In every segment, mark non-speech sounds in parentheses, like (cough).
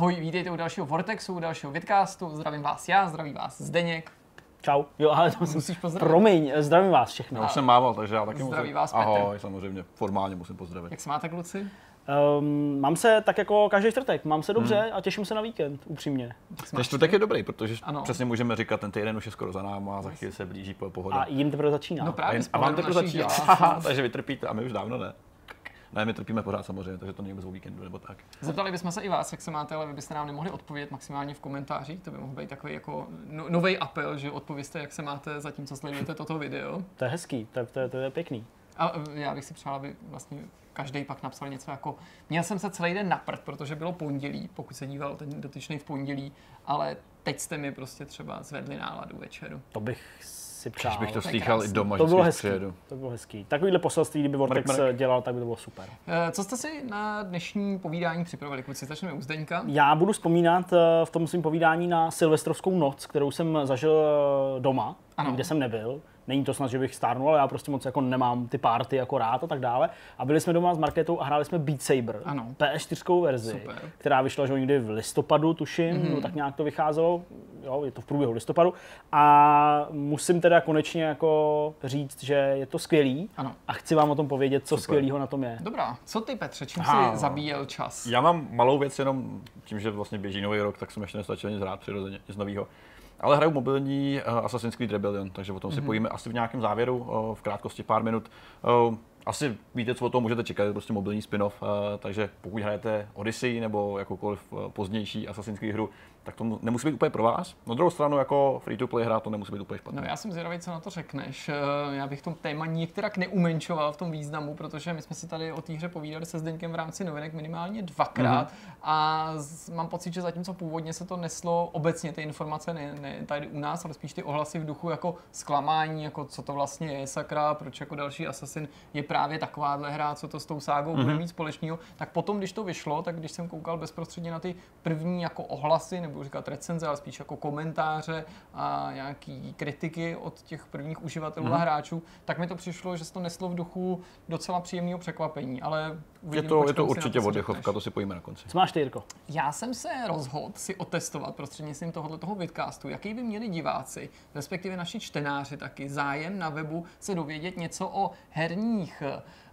Ahoj, vítejte u dalšího Vortexu, u dalšího vidcastu. Zdravím vás já, zdraví vás Zdeněk. Čau. Jo, ale to Musíš pozdravit. Promiň, zdravím vás všechny. Já už jsem mával, takže já taky Zdraví musím. vás, Petr. Ahoj, samozřejmě, formálně musím pozdravit. Jak se máte, kluci? Um, mám se tak jako každý čtvrtek, mám se dobře a těším se na víkend, upřímně. Ten čtvrtek je dobrý, protože Ano. přesně můžeme říkat, ten týden už je skoro za náma a za chvíli se blíží po- pohoda. A jim teprve začíná. No a, právě jen, z a vám teprve začíná. (laughs) takže vy trpíte a my už dávno ne. Ne, my trpíme pořád samozřejmě, takže to není o víkendu nebo tak. Zeptali bychom se i vás, jak se máte, ale vy byste nám nemohli odpovědět maximálně v komentářích. To by mohl být takový jako no, nový apel, že odpověste, jak se máte, zatímco sledujete toto video. To je hezký, to, je- to, je- to je pěkný. A eh, já bych si přál, aby vlastně každý pak napsal něco jako Měl jsem se celý den naprt, protože bylo pondělí, pokud se díval ten dotyčný v pondělí, ale teď jste mi prostě třeba zvedli náladu večeru. To bych si přál. Když bych to slychal i doma, to bylo když hezký. přijedu. To bylo hezký. Takovýhle poselství, kdyby Vortex Mrk, mrk. dělal, tak by to bylo super. Eh, Co jste si na dnešní povídání připravili, kluci? Začneme u Zdeňka. Já budu vzpomínat eh, v tom svém povídání na silvestrovskou noc, kterou jsem zažil eh, doma, Ano. kde jsem nebyl. Není to snad, že bych stárnul, ale já prostě moc jako nemám ty party jako rád a tak dále. A byli jsme doma s Marketou a hráli jsme Beat Saber, Ano. PS4 verzi, Super. která vyšla že někdy v listopadu, tuším, mm-hmm. no, tak nějak to vycházelo, jo, je to v průběhu listopadu. A musím teda konečně jako říct, že je to skvělý Ano. a chci vám o tom povědět, co Super. skvělého na tom je. Dobrá, co ty Petře, čím Aha. jsi zabíjel čas? Já mám malou věc jenom tím, že vlastně běží nový rok, tak jsem ještě nestačil nic hrát přirozeně, nic nového. Ale hraju mobilní uh, Assassin's Creed Rebellion, takže o tom Mhm. si pojíme asi v nějakém závěru, uh, v krátkosti pár minut. Uh, asi víte, co o tom můžete čekat, je to prostě mobilní spin-off, uh, takže pokud hrajete Odyssey nebo jakoukoliv uh, pozdější Assassin's Creed hru, tak to mu- nemusí být úplně pro vás. Na druhou stranu, jako free-to-play hra, to nemusí být úplně špatné. No já jsem zvědavý, co na to řekneš. Eh, Já bych to téma některak neumenčoval v tom významu, protože my jsme si tady o té hře povídali se Zdeňkem v rámci novinek minimálně dvakrát Mhm. a mám pocit, že zatímco původně se to neslo obecně ty informace, ne, ne tady u nás, ale spíš ty ohlasy v duchu jako zklamání, jako co to vlastně je sakra, proč jako další Assassin je právě takováhle hra, co to s tou ságou Mhm. bude mít společného, tak potom, když to vyšlo, tak když jsem koukal bezprostředně na ty první jako ohlasy, nebo říkat recenze, ale spíš jako komentáře a nějaký kritiky od těch prvních uživatelů Mhm. a hráčů, tak mi to přišlo, že se to neslo v duchu docela příjemného překvapení, ale Je uvidím, to, je to si na určitě oddechovka, řekneš. to si pojíme na konci. Co máš ty, Jirko? Já jsem se rozhodl si otestovat prostřednictvím tohoto toho vidcastu, jaký by měli diváci, respektive naši čtenáři taky, zájem na webu se dovědět něco o herních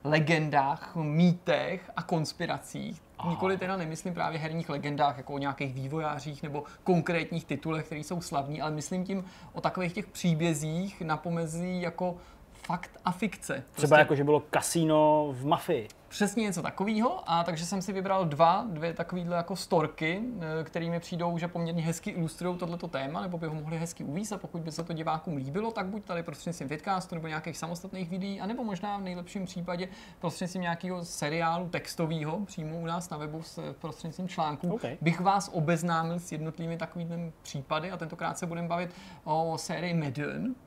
legendách, mýtech a konspiracích. Nikoli teda nemyslím právě herních legendách, jako o nějakých vývojářích nebo konkrétních titulech, které jsou slavní, ale myslím tím o takových těch příbězích na pomezí jako fakt a fikce. Třeba jako, že bylo kasíno v mafii. Přesně něco takového, a takže jsem si vybral dva, dvě takovýhle jako storky, eh, které mi přijdou, že poměrně hezky ilustrují tohleto téma, nebo by ho mohli hezky uvíct a pokud by se to divákům líbilo, tak buď tady prostřednictvím vidcastu nebo nějakých samostatných videí, anebo možná v nejlepším případě prostřednictvím nějakého seriálu textového přímo u nás na webu s prostřednictvím článků, OK. bych vás obeznámil s jednotlivými takovými případy a tentokrát se budeme bavit o sérii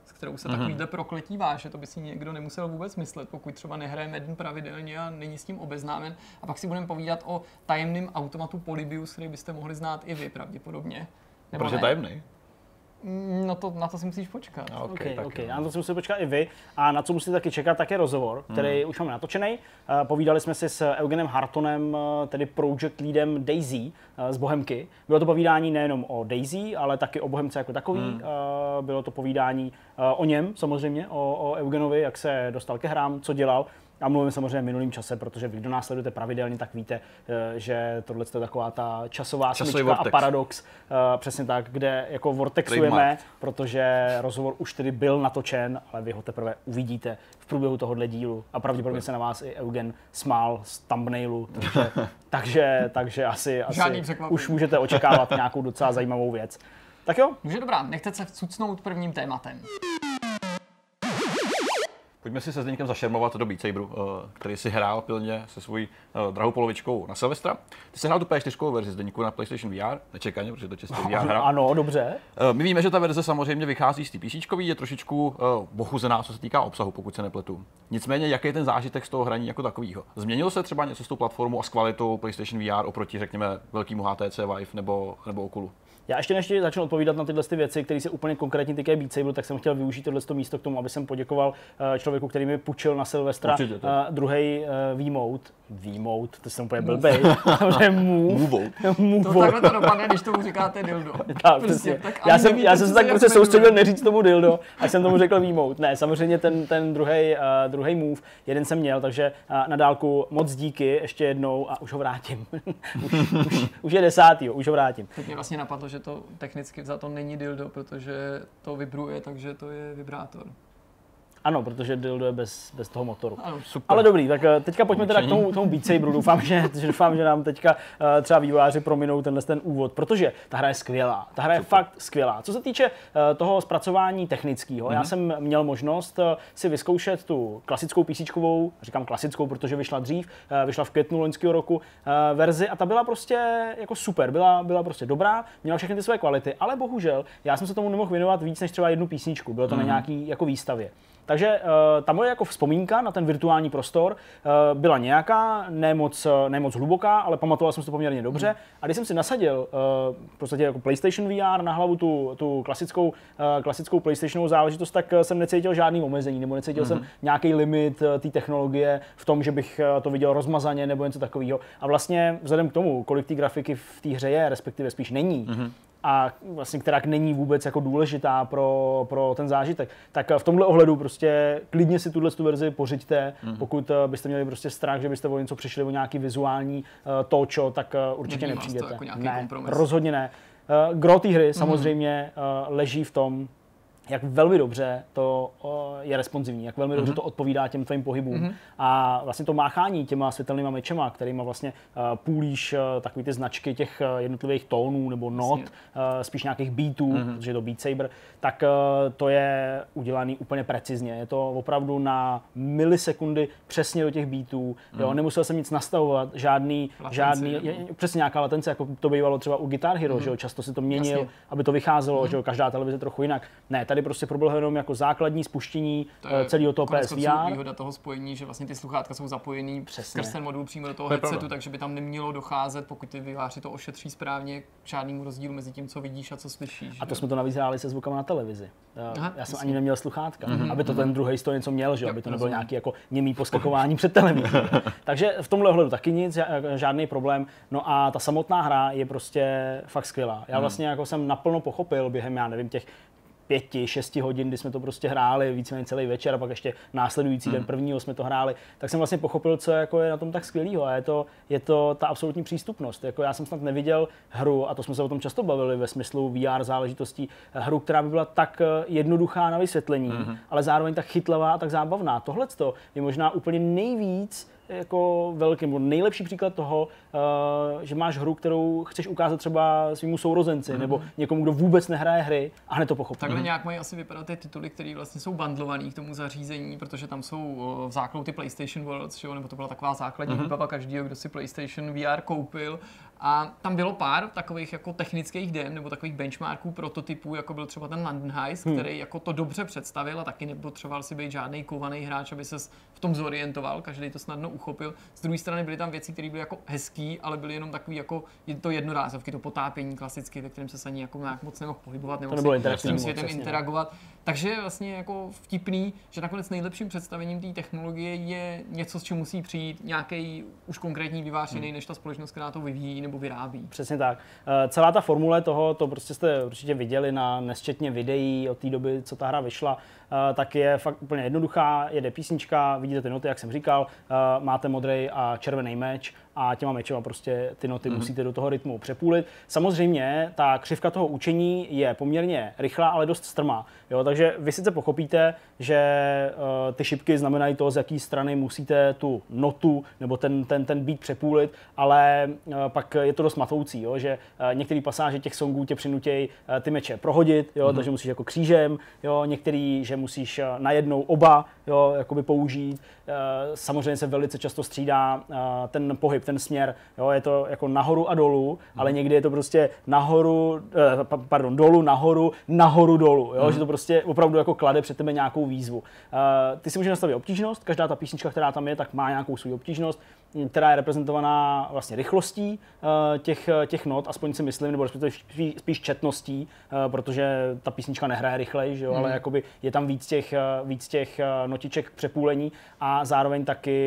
s kterou se takovýhle prokletí váže, to by si někdo nemusel vůbec myslet, pokud třeba nehraje Madden pravidelně a není s tím obeznámen. A pak si budeme povídat o tajemném automatu Polybius, který byste mohli znát i vy pravděpodobně. Nebo Proč je ne? tajemný? No to, na to si musíš počkat. A, OK, tak OK. jo. A na to si musíte počkat i vy. A na co musíte taky čekat, tak je rozhovor, který už máme natočený. Eh, Povídali jsme si s Eugenem Hartonem, eh, tedy project leadem Daisy eh, z Bohemky. Bylo to povídání nejenom o Daisy, ale taky o Bohemce jako takový. Eh, Bylo to povídání eh, o něm samozřejmě, o, o Eugenovi, jak se dostal ke hrám, co dělal. A mluvím samozřejmě v minulém čase, protože vy, kdo nás sledujete pravidelně, tak víte, eh, že tohle je taková ta časová Časový smyčka a paradox, eh, přesně tak, kde jako vortexujeme, Trademark. protože rozhovor už tedy byl natočen, ale vy ho teprve uvidíte v průběhu tohohle dílu. A pravděpodobně se na vás i Eugen smál z thumbnailu, takže, (laughs) takže, takže asi, asi už můžete očekávat nějakou docela zajímavou věc. Tak jo, Takže dobrá, nechte se vcucnout prvním tématem. Pojďme si se Zdeňkem zašermovat do Beat Saberu, eh, který si hrál pilně se svojí eh, drahou polovičkou na Silvestra. Ty jsi hrál tu P4 verzi Zdeňku na PlayStation VR, nečekaně, protože to čistě VR hra. ano, dobře. Eh, My víme, že ta verze samozřejmě vychází z té PC, je trošičku bochuzená, co se týká obsahu, pokud se nepletu. Nicméně, jaký je ten zážitek z toho hraní jako takového? Změnilo se třeba něco s tou platformou a s kvalitou PlayStation VR oproti, řekněme, velkému HTC Vive nebo, nebo Oculu? Já ještě než začnu odpovídat na tyhle ty věci, které se úplně konkrétně týkají Beat Saber, tak jsem chtěl využít tohle místo k tomu, aby jsem poděkoval eh, člověku, který mi půjčil na Silvestra uh, druhý uh, V-mode, to jsem úplně blbej. to je move. Move. To takhle to dopadne, když tomu říkáte dildo. (laughs) Tak, Prostě, tak já jsem, já jsem se tak jak prostě soustředil neříct tomu dildo, až jsem tomu řekl výmout. Ne, samozřejmě ten, ten druhý uh, druhý move, jeden jsem měl, takže uh, na dálku moc díky ještě jednou a už ho vrátím. (laughs) už, už, už, je desátý, už ho vrátím. Teď mě vlastně napadlo, že to technicky za to není dildo, protože to vibruje, takže to je vibrátor. Ano, protože dildo je bez, bez toho motoru. Ano. Super. Ale dobrý, tak eh, teďka pojďme teda k tomu, tomu Beat Saberu. Doufám, že, (laughs) že, doufám, že nám teďka uh, třeba vývojáři prominou tenhle ten úvod, protože ta hra je skvělá. Ta hra je fakt skvělá. Co se týče uh, toho zpracování technického, Mhm. já jsem měl možnost uh, si vyzkoušet tu klasickou PC, říkám klasickou, protože vyšla dřív, uh, vyšla v květnu loňského roku uh, verzi a ta byla prostě jako super, byla, byla prostě dobrá, měla všechny ty své kvality, ale bohužel já jsem se tomu nemohl věnovat víc než třeba jednu písničku, bylo to na nějaký jako výstavě. Takže uh, ta moje jako vzpomínka na ten virtuální prostor uh, byla nějaká, ne moc, ne moc hluboká, ale pamatoval jsem si to poměrně dobře. A když jsem si nasadil uh, v podstatě jako PlayStation VR na hlavu tu, tu klasickou, uh, klasickou PlayStationovou záležitost, tak jsem necítil žádný omezení, nebo necítil mm-hmm. jsem nějaký limit té technologie v tom, že bych to viděl rozmazaně nebo něco takového. A vlastně vzhledem k tomu, kolik té grafiky v té hře je, respektive spíš není, mm-hmm a vlastně která není vůbec jako důležitá pro, pro ten zážitek. Tak v tomhle ohledu prostě klidně si tuhle tu verzi pořiďte, Mhm. mm. pokud eh, byste měli prostě strach, že byste o něco přišli o nějaký vizuální uh, točo, tak uh, určitě Nevnímá se to nepřijdete. jako ne, kompromis. rozhodně ne. Uh, gro té hry samozřejmě uh, leží v tom, jak velmi dobře to je responsivní, jak velmi dobře to odpovídá těm tvým pohybům. A vlastně to máchání těma světelnýma mečema, kterýma vlastně uh, půlíš uh, takový ty značky těch uh, jednotlivých tónů nebo not, uh, spíš nějakých beatů, protože je to Beat Saber, tak to je udělaný úplně precizně. Je to opravdu na milisekundy přesně do těch beatů. Jo, nemusel jsem nic nastavovat, žádný, Latenci, žádný je, přesně nějaká latence, jako to bývalo třeba u Guitar Hero, že jo, často si to měnil, Jasně. aby to vycházelo, že jo, každá televize trochu jinak. Ne, tady prostě proběhlo jenom jako základní spuštění uh, celého toho konec konců PSVR. výhoda toho spojení, že vlastně ty sluchátka jsou zapojený Přesně. skrz ten modul přímo do toho To je headsetu, takže by tam nemělo docházet, pokud ty výváři to ošetří správně, k žádnému rozdílu mezi tím, co vidíš a co slyšíš. A to že? jsme to navíc hráli se zvukama na televizi. Uh, Aha, já jsem jasně. ani neměl sluchátka, Mhm, aby to ten druhý to něco měl, že jo, aby to nebylo nějaký jako němý poskakování před televizí. (laughs) Takže v tomhle ohledu taky nic, ža- žádný problém. No a ta samotná hra je prostě fakt skvělá. Já vlastně jako jsem naplno pochopil během, já nevím, těch pěti, šesti hodin, kdy jsme to prostě hráli víceméně celý večer a pak ještě následující den prvního jsme to hráli, tak jsem vlastně pochopil, co jako je na tom tak skvělého a je to, je to ta absolutní přístupnost. Jako já jsem snad neviděl hru, a to jsme se o tom často bavili ve smyslu VR záležitostí, hru, která by byla tak eh, jednoduchá na vysvětlení, ale zároveň tak chytlavá a tak zábavná. Tohle je možná úplně nejvíc jako velký, nebo nejlepší příklad toho, uh, že máš hru, kterou chceš ukázat třeba svýmu sourozenci, nebo někomu, kdo vůbec nehraje hry a hned to pochopí. Takhle nějak mají asi vypadat ty tituly, které vlastně jsou bundlované k tomu zařízení, protože tam jsou o, v základu ty PlayStation Worlds, že jo, nebo to byla taková základní mm-hmm. výbava každého, kdo si PlayStation VR koupil. A tam bylo pár takových jako technických den nebo takových benchmarků, prototypů, jako byl třeba ten London Heist, hmm. který jako to dobře představil a taky nepotřeboval si být žádný kovaný hráč, aby se v tom zorientoval, každý to snadno uchopil. Z druhé strany byly tam věci, které byly jako hezký, ale byly jenom takový jako je to jednorázovky, to potápění klasicky, ve kterém se ani jako nějak moc nemohl pohybovat, nebo s tím světem přesně, no. interagovat. Takže je vlastně jako vtipný, že nakonec nejlepším představením té technologie je něco, s čím musí přijít nějaký už konkrétní vývář jiný, než ta společnost, která to vyvíjí nebo vyrábí. Přesně tak. Eh, Celá ta formule toho, to prostě jste určitě viděli na nesčetně videí od té doby, co ta hra vyšla, eh, tak je fakt úplně jednoduchá. Jede písnička, vidíte ty noty, jak jsem říkal, eh, máte modrý a červený meč a těma mečema prostě ty noty mm-hmm. musíte do toho rytmu přepůlit. Samozřejmě ta křivka toho učení je poměrně rychlá, ale dost strmá. Jo? Takže vy sice pochopíte, že uh, ty šipky znamenají to, z jaké strany musíte tu notu nebo ten, ten, ten beat přepůlit, ale uh, pak je to dost matoucí, jo? že uh, některé pasáže těch songů tě přinutějí uh, ty meče prohodit, jo? Mm-hmm. takže musíš jako křížem, jo? některý, že musíš uh, najednou oba jo? jakoby použít. Uh, samozřejmě se velice často střídá uh, ten pohyb. Ten ten směr. Jo, je to jako nahoru a dolů, ale někdy je to prostě nahoru, eh, pa- pardon, dolů, nahoru, nahoru, dolů. Jo, že to prostě opravdu jako klade před tebe nějakou výzvu. Eh, ty si můžeš nastavit obtížnost, každá ta písnička, která tam je, tak má nějakou svou obtížnost, která je reprezentovaná vlastně rychlostí eh, těch, těch not, aspoň si myslím, nebo respektive spíš, spíš četností, eh, protože ta písnička nehraje rychleji, že jo, ale jakoby je tam víc těch, eh, víc těch eh, notiček k přepůlení a zároveň taky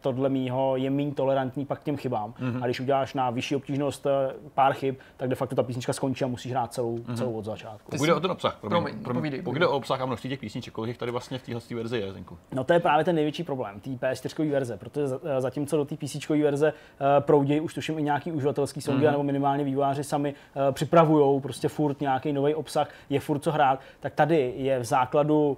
tohle mýho je méně tolerantní pak k těm chybám. Mm-hmm. A když uděláš na vyšší obtížnost eh, pár chyb, tak de facto ta písnička skončí a musíš hrát celou, mm-hmm. celou od začátku. Pokud jde o ten obsah, promiň, Promiň, pokud jde o obsah a množství těch písniček, kolik jich tady vlastně v téhle verzi je, Zinku? No to je právě ten největší problém, té PS4 verze, protože eh, zatímco do té PC verze uh, proudějí už tuším i nějaký uživatelský songy, mm-hmm. nebo minimálně vývojáři sami uh, připravují prostě furt nějaký nový obsah, je furt co hrát, tak tady je v základu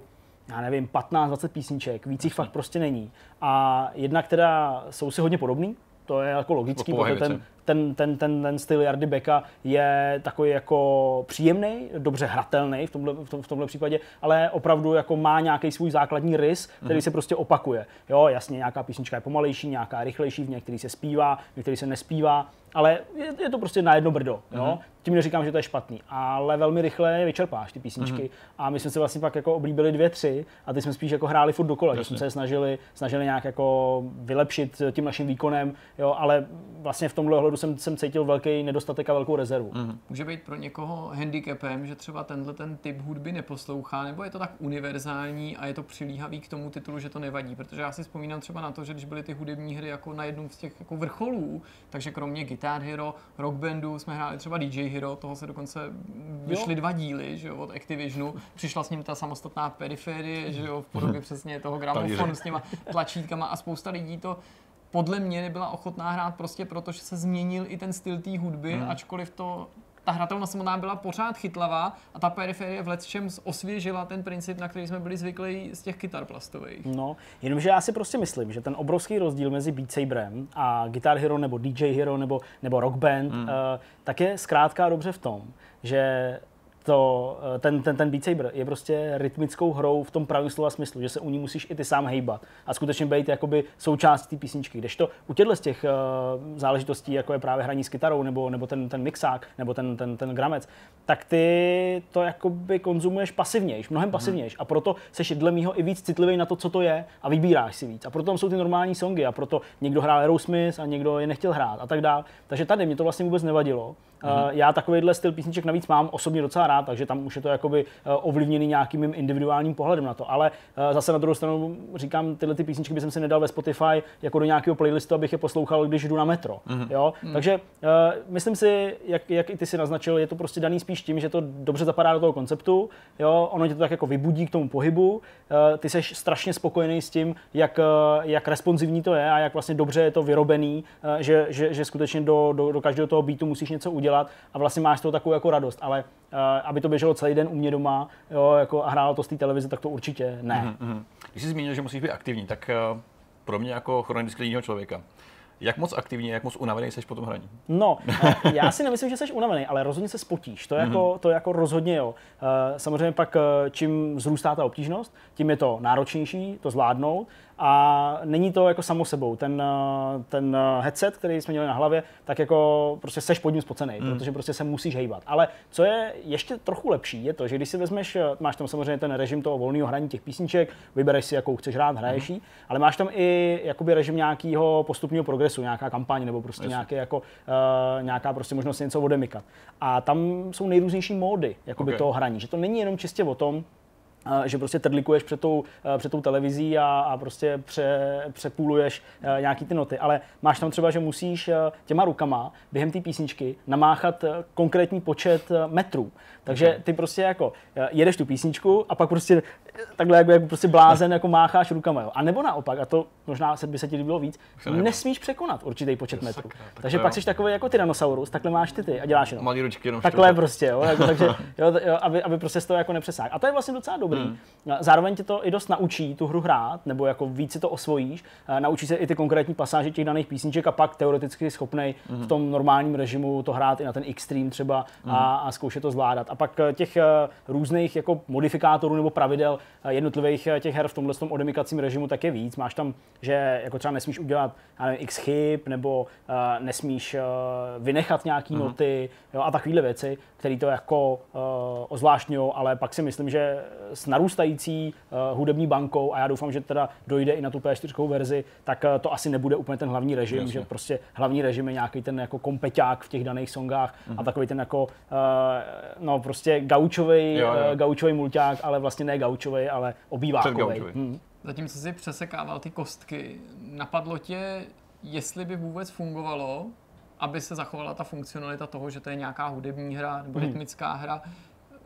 já nevím, 15-20 písniček, víc jich fakt prostě není. A jedna, která jsou si hodně podobný, to je jako logický, protože ten. Ten, ten, ten, ten styl Jardy Beka je takový jako příjemný, dobře hratelný v tomhle, v, tom, v tomhle případě, ale opravdu jako má nějaký svůj základní rys, který Mhm. se prostě opakuje. Jo, jasně, nějaká písnička je pomalejší, nějaká rychlejší, v některý se zpívá, v některý se nespívá, ale je, je to prostě na jedno brdo. Jo? Mhm. Tím neříkám, že to je špatný, ale velmi rychle je vyčerpáš ty písničky. Mhm. A my jsme se vlastně pak jako oblíbili dvě, tři a ty jsme spíš jako hráli furt dokola, že jsme se snažili, snažili nějak jako vylepšit tím naším výkonem, jo, ale vlastně v tomhle ohledu jsem, jsem cítil velký nedostatek a velkou rezervu. Mhm. Může být pro někoho handicapem, že třeba tenhle ten typ hudby neposlouchá, nebo je to tak univerzální a je to přilíhavý k tomu titulu, že to nevadí. Protože já si vzpomínám třeba na to, že když byly ty hudební hry jako na jednom z těch jako vrcholů, takže kromě Guitar Hero, Rock Bandu jsme hráli třeba DJ Hero, toho se dokonce vyšly dva díly že jo, od Activisionu. Přišla s ním ta samostatná periferie, že jo, v podobě (laughs) přesně toho gramofonu s těma tlačítkama a spousta lidí to podle mě nebyla ochotná hrát prostě proto, že se změnil i ten styl té hudby, Hmm. mm. ačkoliv to ta hratelnost samotná byla pořád chytlavá a ta periferie v lecčem osvěžila ten princip, na který jsme byli zvyklí z těch kytar plastových. No, jenomže já si prostě myslím, že ten obrovský rozdíl mezi Beat Saberem a Guitar Hero nebo DJ Hero nebo, nebo Rock Band, mm. uh, tak je zkrátka dobře v tom, že to, eh, ten, ten, ten Beat Saber je prostě rytmickou hrou v tom pravém slova smyslu, že se u ní musíš i ty sám hejbat a skutečně být jakoby součástí té písničky. Kdežto u těchto z těch uh, záležitostí, jako je právě hraní s kytarou nebo, nebo ten, ten mixák nebo ten, ten, ten gramec, tak ty to jakoby konzumuješ pasivnějš, mnohem pasivnějš a proto seš dle mýho i víc citlivý na to, co to je a vybíráš si víc. A proto tam jsou ty normální songy a proto někdo hrál Aerosmith a někdo je nechtěl hrát a tak dále. Takže tady mě to vlastně vůbec nevadilo. Uh, já takovýhle styl písniček navíc mám osobně docela rád, takže tam už je to jakoby uh, ovlivněný nějakým mým individuálním pohledem na to. Ale uh, zase na druhou stranu říkám, tyhle ty písničky bych si nedal ve Spotify jako do nějakého playlistu, abych je poslouchal, když jdu na metro. Jo? Takže uh, myslím si, jak, jak i ty si naznačil, je to prostě daný spíš tím, že to dobře zapadá do toho konceptu, jo? ono tě to tak jako vybudí k tomu pohybu, uh, ty jsi strašně spokojený s tím, jak, uh, jak responsivní to je a jak vlastně dobře je to vyrobený, uh, že, že, že skutečně do, do, do každého toho beatu musíš něco udělat a vlastně máš toho takovou jako radost, ale uh, aby to běželo celý den u mě doma jo, jako a hrálo to z té televize, tak to určitě ne. Mhm. Když jsi zmínil, že musíš být aktivní, tak eh, pro mě jako chronického člověka, jak moc aktivní, jak moc unavený jsi po tom hraní? No, eh, já si nemyslím, že jsi unavený, ale rozhodně se spotíš. To, jako, to jako rozhodně jo. Eh, Samozřejmě pak, eh, čím vzrůstá ta obtížnost, tím je to náročnější to zvládnout a není to jako samo sebou. Ten, eh, ten eh, headset, který jsme měli na hlavě, tak jako prostě seš pod ním spocený, mm. protože prostě se musíš hejbat. Ale co je ještě trochu lepší, je to, že když si vezmeš, eh, máš tam samozřejmě ten režim toho volného hraní těch písniček, vybereš si, jakou chceš hrát, hraješ mm. ale máš tam i jakoby režim nějakého postupného progresu, nějaká kampaň nebo prostě Jasně. nějaký jako, uh, nějaká prostě možnost něco odemykat. A tam jsou nejrůznější módy jakoby Ok. toho hraní, že to není jenom čistě o tom, že prostě trdlikuješ před tou, eh, před tou televizí a, a prostě pře, přepůluješ eh, nějaký ty noty, ale máš tam třeba, že musíš eh, těma rukama během té písničky namáchat konkrétní počet metrů. Takže ty prostě jako jedeš tu písničku a pak prostě takhle jako, jako prostě blázen jako mácháš rukama. Jo. A nebo naopak, a to možná se by se ti líbilo víc, nesmíš překonat určitý počet metrů. sakra, tak Takže pak jsi takový jako Tyrannosaurus, takhle máš ty ty a děláš jenom. Malý ručky jenom Takhle prostě, jo, jako, takže, (laughs) jo, jo, aby, aby prostě z toho jako nepřesáhl. A to je vlastně docela dobrý. Hmm. Zároveň tě to i dost naučí tu hru hrát, nebo jako víc si to osvojíš, naučí se i ty konkrétní pasáže těch daných písniček a pak teoreticky schopnej Hmm. v tom normálním režimu to hrát i na ten extreme třeba a, a zkoušet to zvládat. A pak eh, těch eh, různých jako modifikátorů nebo pravidel jednotlivých eh, těch her v tomhle tom odemykacím režimu, tak je víc. Máš tam, že jako třeba nesmíš udělat já nevím, x chyb, nebo uh, nesmíš uh, vynechat nějaký mm-hmm. noty jo, a takovéhle věci, které to jako uh, ozvláštňují, ale pak si myslím, že s narůstající uh, hudební bankou, a já doufám, že teda dojde i na tu P4 verzi, tak uh, to asi nebude úplně ten hlavní režim, Jasně. že prostě hlavní režim je nějaký ten jako kompeťák v těch daných songách mm-hmm. a mhm. takový ten jako, uh, no prostě gaučový, uh, gaučový mulťák, ale vlastně ne gaučový, ale obývákový. Hmm. Zatímco si přesekával ty kostky, napadlo tě, jestli by vůbec fungovalo, aby se zachovala ta funkcionalita toho, že to je nějaká hudební hra nebo hmm. rytmická hra,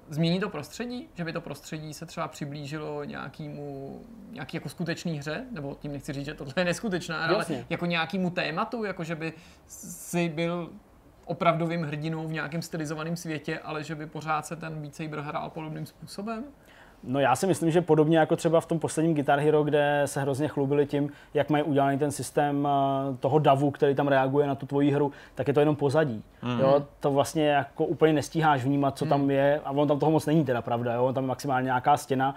Změní to prostředí? Že by to prostředí se třeba přiblížilo nějakému, nějaký jako skutečný hře? Nebo tím nechci říct, že tohle je neskutečná hra, ale jako nějakému tématu, jako že by si byl opravdovým hrdinou v nějakém stylizovaném světě, ale že by pořád se ten Beat Saber hrál podobným způsobem? No já si myslím, že podobně jako třeba v tom posledním Guitar Hero, kde se hrozně chlubili tím, jak mají udělaný ten systém eh, toho davu, který tam reaguje na tu tvoji hru, tak je to jenom pozadí. Mm-hmm. Jo, to vlastně jako úplně nestíháš vnímat, co mm. tam je, a on tam toho moc není teda pravda, jo, tam je maximálně nějaká stěna,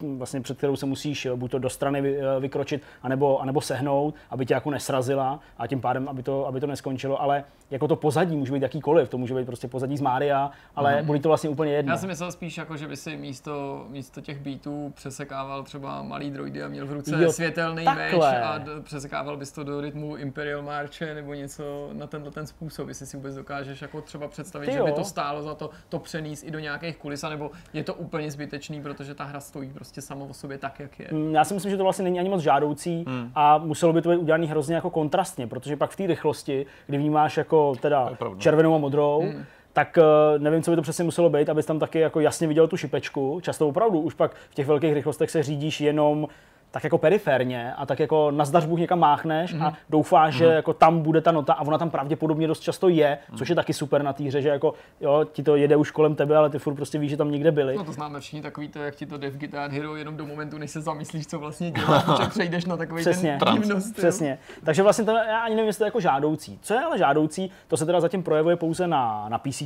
eh, vlastně před kterou se musíš eh, buď to do strany vykročit, anebo, anebo sehnout, aby tě jako nesrazila a tím pádem, aby to, aby to neskončilo, ale jako to pozadí může být jakýkoliv, to může být prostě pozadí z Mária, ale mm-hmm. bude to vlastně úplně jedno. Já si myslel spíš jako, že by si místo místo, těch beatů přesekával třeba malý droidy a měl v ruce jo, světelný takhle. meč a d- přesekával bys to do rytmu Imperial Marche nebo něco na tenhle ten způsob, jestli si vůbec dokážeš jako třeba představit, že by to stálo za to to přenést i do nějakých kulis, nebo je to úplně zbytečný, protože ta hra stojí prostě samo o sobě tak, jak je. Mm, já si myslím, že to vlastně není ani moc žádoucí hmm. a muselo by to být udělané hrozně jako kontrastně, protože pak v té rychlosti, kdy vnímáš jako teda červenou a modrou, hmm tak eh, nevím, co by to přesně muselo být, abys tam taky jako jasně viděl tu šipečku. Často opravdu už pak v těch velkých rychlostech se řídíš jenom tak jako periferně a tak jako na zdař Bůh někam máchneš mm-hmm. a doufáš, mm-hmm. že mhm. jako tam bude ta nota a ona tam pravděpodobně dost často je, mm-hmm. což je taky super na té hře, že jako jo, ti to jede už kolem tebe, ale ty furt prostě víš, že tam někde byli. No to známe všichni takový to, jak ti to jde v Guitar Hero jenom do momentu, než se zamyslíš, co vlastně děláš, (laughs) že přejdeš na takový přesně, ten divnost. Přesně. Takže vlastně to já ani nevím, jestli to je jako žádoucí. Co je ale žádoucí, to se teda zatím projevuje pouze na, na PC,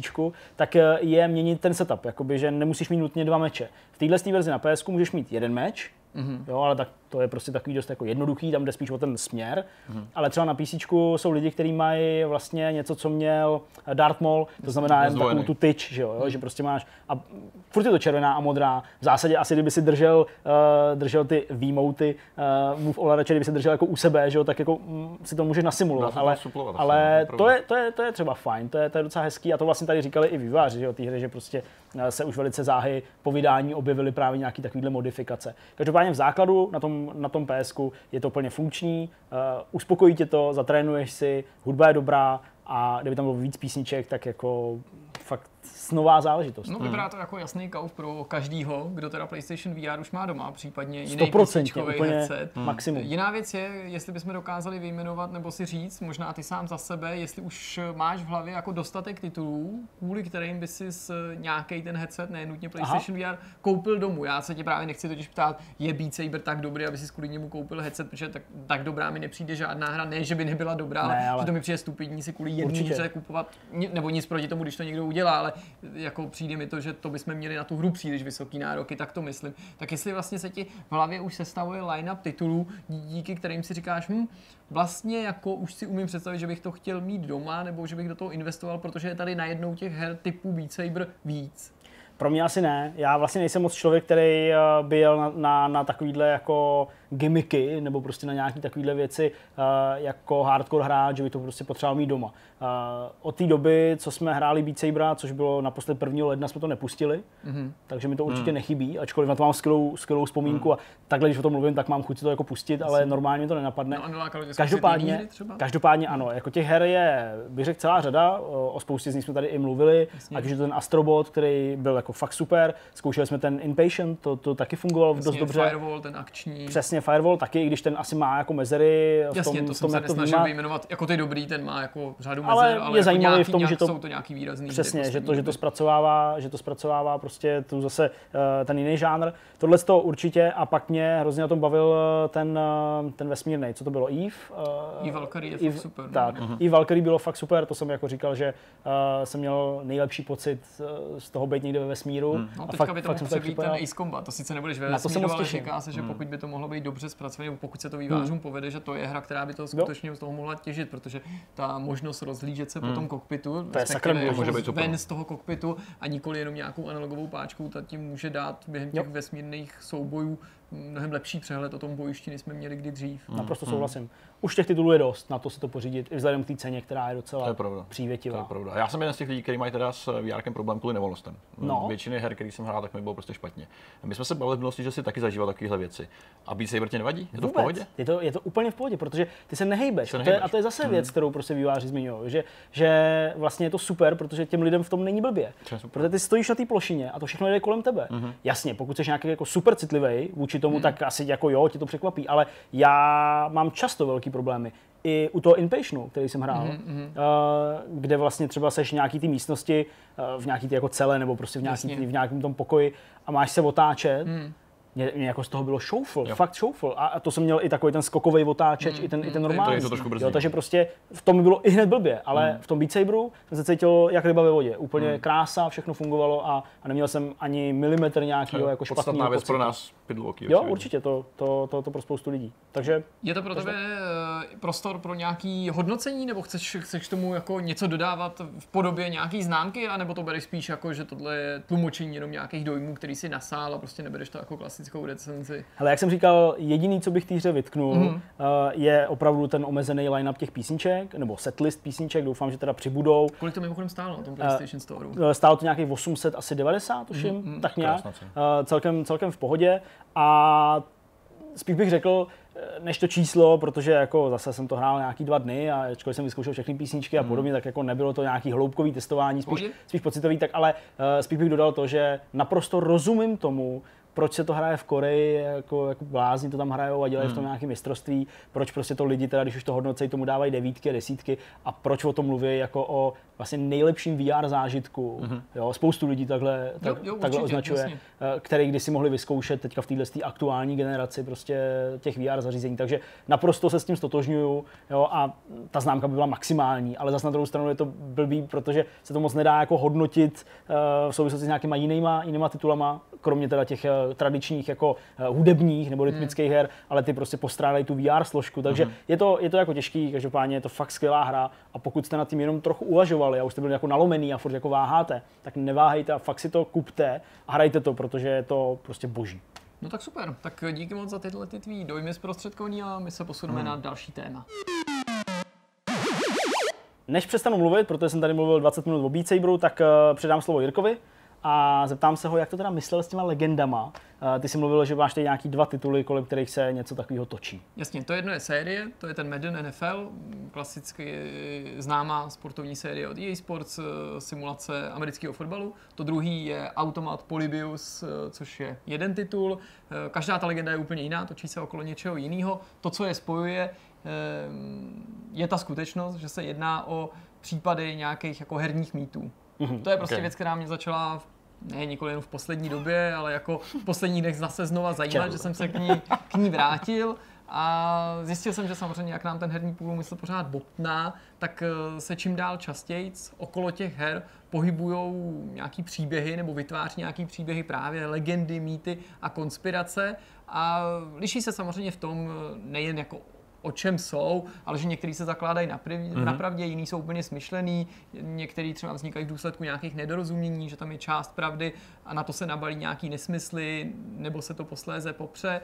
tak eh, je měnit ten setup, jakoby, že nemusíš mít nutně dva meče. V téhle verzi na PS můžeš mít jeden meč, Mm-hmm. Jo, ale tak to je prostě takový dost jako jednoduchý, tam jde spíš o ten směr. Mm-hmm. Ale třeba na PC jsou lidi, kteří mají vlastně něco, co měl Darth Maul, to znamená jen takovou tu tyč, že, jo, mm-hmm. že prostě máš, a furt je to červená a modrá. V zásadě asi, kdyby si držel, uh, držel ty výmouty uh, move ovladače, kdyby si držel jako u sebe, že jo, tak jako um, si to můžeš nasimulovat. Ale, ale to, je, to, je, to je třeba fajn, to je, to je docela hezký a to vlastně tady říkali i výváři, že jo, té hry, že prostě uh, se už velice záhy po vydání objevily právě nějaké takovéhle modifikace. Každopádně v základu na tom, na tom PS je to plně funkční, uh, uspokojí tě to, zatrénuješ si, hudba je dobrá a kdyby tam bylo víc písniček, tak jako fakt nová záležitost. No vypadá to jako jasný kauf pro každýho, kdo teda PlayStation VR už má doma, případně jiný písničkový headset. Hmm. Maximum. Jiná věc je, jestli bychom dokázali vyjmenovat nebo si říct, možná ty sám za sebe, jestli už máš v hlavě jako dostatek titulů, kvůli kterým by si nějaký ten headset, ne nutně PlayStation Aha. VR, koupil domů. Já se tě právě nechci totiž ptát, je Beat Saber tak dobrý, aby si kvůli němu koupil headset, protože tak, tak dobrá mi nepřijde žádná hra, ne, že by nebyla dobrá, ne, ale... že to mi přijde stupidní si kvůli jedné kupovat, nebo nic proti tomu, když to někdo udělá, ale jako přijde mi to, že to bychom měli na tu hru příliš vysoký nároky, tak to myslím. Tak jestli vlastně se ti v hlavě už sestavuje line-up titulů, díky kterým si říkáš, hm, vlastně jako už si umím představit, že bych to chtěl mít doma, nebo že bych do toho investoval, protože je tady najednou těch her typu Beat Saber víc. Pro mě asi ne. Já vlastně nejsem moc člověk, který eh, by jel na, na, na takovýhle jako gimmicky nebo prostě na nějaké takovéhle věci uh, jako hardcore hráč, že by to prostě potřeboval mít doma. Uh, od té doby, co jsme hráli Beat Sabera, což bylo naposled 1. ledna, jsme to nepustili, mm-hmm. takže mi to určitě mm. nechybí, ačkoliv na to mám skvělou, skvělou vzpomínku mm. a takhle, když o tom mluvím, tak mám chuť si to jako pustit, ale normálně to nenapadne. No, každopádně, každopádně ano, jako těch her je, bych řekl, celá řada, o spoustě z nich jsme tady i mluvili, Jasně. ať už je to ten Astrobot, který byl jako fakt super, zkoušeli jsme ten Inpatient, to, to taky fungovalo Jasně, dost dobře. Firewall, ten akční. Přesně, Firewall taky, i když ten asi má jako mezery v tom, Jasně, to v tom, jsem se nesnažil vnímá... vyjmenovat, jako ty dobrý, ten má jako řadu ale mezer, ale je jako zajímavý nějaký, v tom, nějak, že to, jsou to nějaký výrazný. Přesně, že to, že to zpracovává, že to zpracovává prostě tu zase uh, ten jiný žánr. Tohle to určitě a pak mě hrozně na tom bavil eh, ten, uh, ten vesmírný, co to bylo, Eve? Uh, Eve Valkyrie je Eve, fakt super. Tak, uh-huh. Eve Valkyrie bylo fakt super, to jsem jako říkal, že uh, jsem měl nejlepší pocit uh, z toho být někde ve vesmíru vesmíru. Hmm. No, teďka fakt, by to mohl přebít ten Ace Combat. To sice nebudeš ve Na to se moc ale říká se, že Hmm. pokud by to mohlo být dobře zpracované, nebo pokud se to vývářům povede, že to je hra, která by to skutečně z toho mohla těžit, protože ta možnost rozhlížet se po tom kokpitu, Hmm. To je sakra respektive může jako být ven z toho kokpitu a nikoli jenom nějakou analogovou páčkou, ta ti může dát během těch Jo. vesmírných soubojů mnohem lepší přehled o tom bojišti, než jsme měli kdy dřív. Hmm. Naprosto souhlasím. Už těch titulů je dost, na to si to pořídit, i vzhledem k té ceně, která je docela To je pravda. To přívětivá. je pravda. Já jsem jeden z těch lidí, kteří mají teda s VR problém kvůli nevolnostem. No. Většiny her, který jsem hrál, tak mi bylo prostě špatně. My jsme se bavili v minulosti, že si taky zažíval takovéhle věci. A Beat Saber tě nevadí? Je to v pohodě? Je to, je to úplně v pohodě, protože ty se nehejbeš. Se A to, je, nehejbeš. a to je zase věc, kterou prostě výváři zmiňují, že, že vlastně je to super, protože těm lidem v tom není blbě. Protože ty stojíš na té plošině a to všechno jde kolem tebe. Mm-hmm. Jasně, pokud jsi nějaký jako super citlivý vůči tomu, mm. tak asi jako jo, tě to překvapí, ale já mám často velký problémy. I u toho Inpationu, který jsem hrál, mm-hmm. uh, kde vlastně třeba seš v nějaký té místnosti, uh, v nějaký ty jako celé nebo prostě v, nějaký tý, v nějakém tom pokoji a máš se otáčet, mm. Mě, mě jako z toho bylo šoufl, Jo. fakt šoufl. A, a to jsem měl i takový ten skokový otáčeč, i ten, i ten normální. to je to trošku brzdí. jo, takže prostě v tom bylo i hned blbě, ale v tom Beat Saberu jsem se cítil jak ryba ve vodě. Úplně krása, všechno fungovalo a, a neměl jsem ani milimetr nějakého jako Podstatná špatného věc pocitu. pro nás, pidloký. Jo, určitě, to, to, to, to pro spoustu lidí. Takže Je to pro tebe eh, prostor pro nějaký hodnocení, nebo chceš, chceš tomu jako něco dodávat v podobě nějaký známky, anebo to bereš spíš jako, že tohle je tlumočení jenom nějakých dojmů, který si nasál a prostě nebereš to jako klasickou recenzi. Hele, jak jsem říkal, jediný, co bych té hře vytknul, Mhm. mm. uh, je opravdu ten omezený line-up těch písniček, nebo setlist písniček, doufám, že teda přibudou. Kolik to mimochodem stálo na tom PlayStation Store? Eh, Stálo to nějakých 800, asi 90, tuším, mm, tak nějak. Krásná cena. Uh, celkem, celkem v pohodě. A spíš bych řekl, eh, než to číslo, protože jako zase jsem to hrál nějaký dva dny a ačkoliv jsem vyzkoušel všechny písničky a podobně, tak jako nebylo to nějaký hloubkový testování, spíš, spíš pocitový, tak ale uh, spíš bych dodal to, že naprosto rozumím tomu, proč se to hraje v Koreji, jako, jako blázni to tam hrajou a dělají v tom nějaké mistrovství, proč prostě to lidi teda, když už to hodnocejí, tomu dávají devítky a desítky a proč o tom mluví jako o vlastně nejlepším VR zážitku. Jo, spoustu lidí takhle, tak, jo, takhle určitě, označuje, jasně. eh, který když si mohli vyzkoušet teďka v této aktuální generaci prostě těch VR zařízení. Takže naprosto se s tím stotožňuju jo, a ta známka by byla maximální, ale zase na druhou stranu je to blbý, protože se to moc nedá jako hodnotit eh, v souvislosti s nějakýma jinýma, jinýma titulama, kromě teda těch eh, tradičních jako eh, hudebních nebo rytmických her, ale ty prostě postrádají tu VR složku, takže je, to, je to jako těžký, každopádně je to fakt skvělá hra a pokud jste nad tím jenom trochu uvažovali a už jste byli jako nalomený a furt jako váháte, tak neváhejte a fakt si to kupte a hrajte to, protože je to prostě boží. No tak super, tak díky moc za tyhle ty tvý dojmy zprostředkovaný a my se posuneme Hmm. na další téma. Než přestanu mluvit, protože jsem tady mluvil 20 minut o Beat Saberu, tak uh, předám slovo Jirkovi a zeptám se ho, jak to teda myslel s těma legendama. Ty jsi mluvil, že máš tady nějaký dva tituly, kolem kterých se něco takového točí. Jasně, to jedno je série, to je ten Madden NFL, klasicky známá sportovní série od EA Sports, eh, simulace amerického fotbalu. To druhý je Automat Polybius, eh, což je jeden titul. Eh, Každá ta legenda je úplně jiná, točí se okolo něčeho jiného. To, co je spojuje, je ta skutečnost, že se jedná o případy nějakých jako herních mýtů. To je prostě Ok. věc, která mě začala v- ne nikoli jen v poslední době, ale jako v posledních dnech zase znova zajímat, Čau. že jsem se k ní, k ní vrátil a zjistil jsem, že samozřejmě, jak nám ten herní průmysl pořád bobtná, tak eh, se čím dál častěji okolo těch her pohybují nějaký příběhy nebo vytváří nějaký příběhy právě legendy, mýty a konspirace a liší se samozřejmě v tom eh, nejen jako o čem jsou, ale že některý se zakládají na, mm-hmm. na pravdě, jiný jsou úplně smyšlený, některý třeba vznikají v důsledku nějakých nedorozumění, že tam je část pravdy a na to se nabalí nějaký nesmysly, nebo se to posléze popře.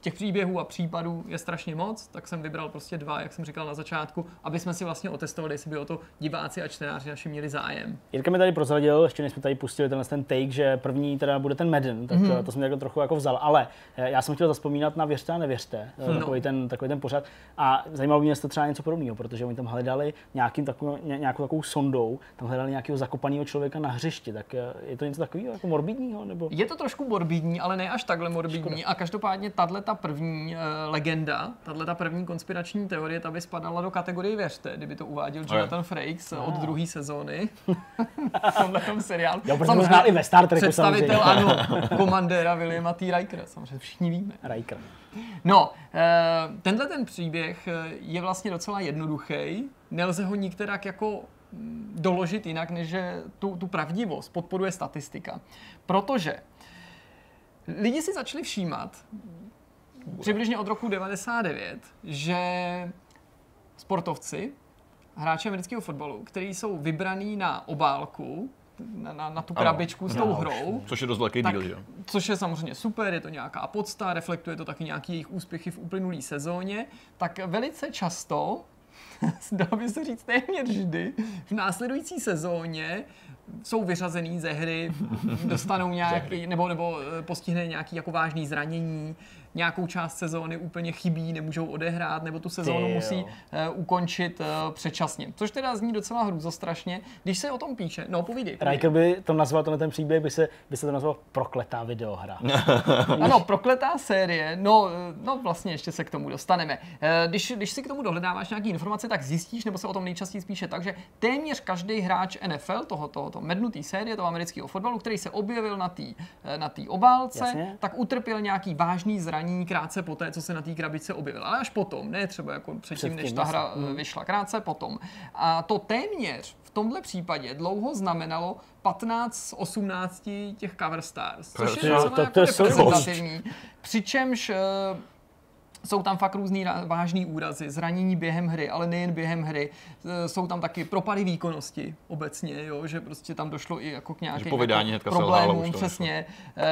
Těch příběhů a případů je strašně moc, tak jsem vybral prostě dva, jak jsem říkal na začátku, aby jsme si vlastně otestovali, jestli by o to diváci a čtenáři naši měli zájem. Jirka mi tady prozradil, ještě než jsme tady pustili tenhle ten take, že první teda bude ten Madden, tak mm-hmm. to jsem jako trochu jako vzal, ale eh, já jsem chtěl zaspomínat na Věřte a nevěřte, no. takový, ten, takový ten pořad a zajímalo mě, jestli to třeba něco podobného, protože oni tam hledali nějakým takovou, ně, nějakou takovou sondou, tam hledali nějakého zakopaného člověka na hřišti, tak eh, je to něco takového jako morbidního, nebo? Je to trošku morbidní, ale ne až takhle morbidní. A každopádně tahle ta první uh, legenda, tahle ta první konspirační teorie, ta by spadala do kategorie věřte, kdyby to uváděl Jonathan Frakes od druhé sezóny. v (laughs) tomhle tom seriálu. Jo, protože možná i ve Star Treku Představitel, samozřejmě. ano, komandéra Williama T. Rikera, samozřejmě všichni víme. Riker. No, eh, tenhle ten příběh eh, je vlastně docela jednoduchý. Nelze ho nikterak jako mm, doložit jinak, než že tu, tu pravdivost podporuje statistika. Protože lidi si začali všímat přibližně od roku 99, že sportovci, hráči amerického fotbalu, kteří jsou vybraní na obálku, na, na, na tu Ano. krabičku s tou No, hrou, Což je dost velký tak, díl, jo? což je samozřejmě super, je to nějaká podsta, reflektuje to taky nějaký jejich úspěchy v uplynulé sezóně, tak velice často, (laughs) dalo by se říct téměř vždy, v následující sezóně jsou vyřazený ze hry, dostanou (laughs) nějaký, nebo, nebo eh, postihne nějaký jako vážný zranění, nějakou část sezóny úplně chybí, nemůžou odehrát, nebo tu sezónu jo. musí uh, ukončit uh, předčasně. Což teda zní docela hrůzostrašně. Když se o tom píše, no povídej. povídej. Riker by to nazval, tenhle ten příběh, by se, by se to nazval prokletá videohra. (laughs) Ano, prokletá série, no, eh, no vlastně ještě se k tomu dostaneme. Eh, Když, když si k tomu dohledáváš nějaké informace, tak zjistíš, nebo se o tom nejčastěji spíše tak, že téměř každý hráč NFL, toho, toho, toho mednutý série, toho amerického fotbalu, který se objevil na té na tý obálce, Jasně. tak utrpěl nějaký vážný zranění krátce po té, co se na té krabičce objevil. Ale až potom, ne třeba jako předtím, než ta hra eh, vyšla, krátce potom. A to téměř v tomhle případě dlouho znamenalo 15 z 18 těch cover stars, což To je to- jako to. Přičemž eh, jsou tam fakt různý vážný úrazy, zranění během hry, ale nejen během hry. Eh, Jsou tam taky propady výkonnosti obecně, jo, že prostě tam došlo i jako k nějakým po jako problémům, přesně. Eh,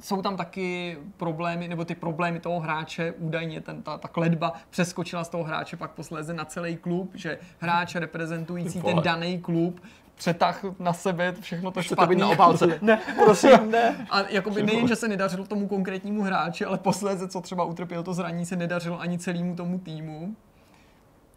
jsou tam taky problémy, nebo ty problémy toho hráče, údajně ten, ta, ta kledba přeskočila z toho hráče pak posléze na celý klub, že hráč reprezentující ten daný klub přetah na sebe všechno to Chcete být špatný. na obálce? (laughs) ne, prosím, ne. A jakoby nejen, že se nedařilo tomu konkrétnímu hráči, ale posléze, co třeba utrpěl to zranění, se nedařilo ani celému tomu týmu.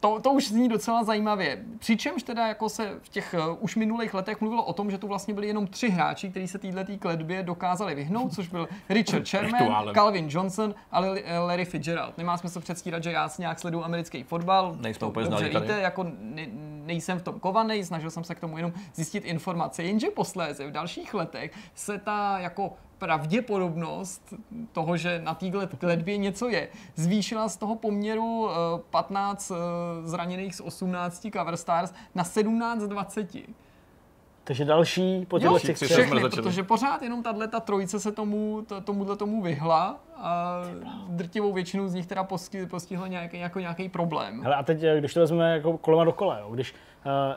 To, to už zní docela zajímavě. Přičemž teda jako se v těch uh, už minulých letech mluvilo o tom, že tu vlastně byli jenom tři hráči, kteří se této kledbě dokázali vyhnout, což byl Richard (laughs) Sherman. Calvin Johnson a Larry- eh, Larry Fitzgerald. Nemá smysl předstírat, že já si nějak sleduju americký fotbal. Nejsme To úplně dobře tady. víte, jako ne, nejsem v tom kovaný, snažil jsem se k tomu jenom zjistit informace, jenže posléze v dalších letech se ta jako pravděpodobnost toho, že na téhle kledbě něco je, zvýšila z toho poměru eh, 15 eh, zraněných z 18 cover stars na 17 z 20. Takže další po těchto těch všechny, protože pořád jenom tahle ta trojice se tomu, to, tomuhle tomu vyhla a drtivou většinu z nich teda posti- postihla nějaký, jako nějaký problém. Hele, a teď, eh, když to vezmeme jako kolema do kole, jo, když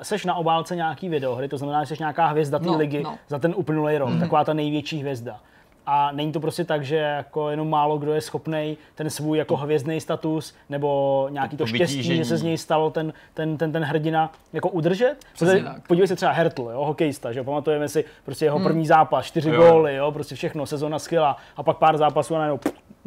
seš na obálce nějaký videohry, to znamená, že seš nějaká hvězda té No, ligy no. za ten uplynulý rok, Mhm. taková ta největší hvězda. A není to prostě tak, že jako jenom málo kdo je schopný ten svůj jako hvězdný status nebo nějaký to, to štěstí, vytížení. že se z něj stalo ten, ten, ten, ten hrdina jako udržet. Protože. Podívej se třeba Hertl, jo, hokejista, že pamatujeme si prostě jeho první zápas, čtyři Jo. góly, jo, prostě všechno, sezona skvělá a pak pár zápasů a najednou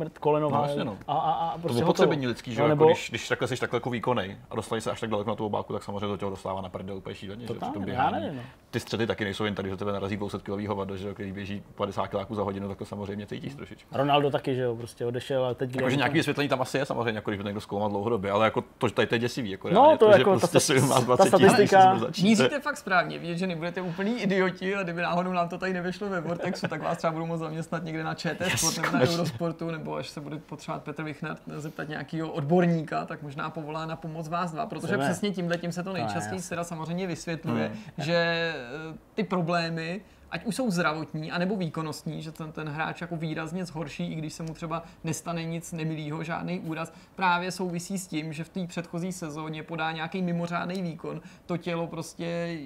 pff, mrt kolenová No, jasně, no. a, a, a To prostě hotovo. potřebení lidský, že No, jo, nebo- jako když, když takhle jsi takhle jako výkonej a dostali se až tak daleko na tu obálku, tak samozřejmě do toho dostává na prdel úplně šíleně, že Totálně, při tom já běhání. nevím, no. Ty střety taky nejsou jen tady, že tebe narazí 200 kg hovado, že jo, který běží 50 kg za hodinu, tak to samozřejmě cítíš trošičku. Ronaldo taky, že jo, prostě odešel a teď kde Jakože je nějaký vysvětlení tam asi je samozřejmě, jako když by někdo zkoumal dlouhodobě, ale jako to, že tady to je děsivý. Jako No, to že jako ta prostě sta- si má ta 20 statistika- Míříte fakt správně, vidět, že nebudete úplný idioti a kdyby náhodou nám to tady nevyšlo ve Vortexu, tak vás třeba budu moct zaměstnat někde na ČT Sport nebo na. Eurosportu, nebo až se bude potřebovat Petr Vichner zeptat nějakého odborníka, tak možná povolá na pomoc vás dva, protože Chceme. přesně tímhle tím se to nejčastěji teda samozřejmě vysvětluje, Hmm. že eh, ty problémy ať už jsou zdravotní, anebo výkonnostní, že ten, ten hráč jako výrazně zhorší, i když se mu třeba nestane nic nemilýho, žádný úraz, právě souvisí s tím, že v té předchozí sezóně podá nějaký mimořádný výkon, to tělo prostě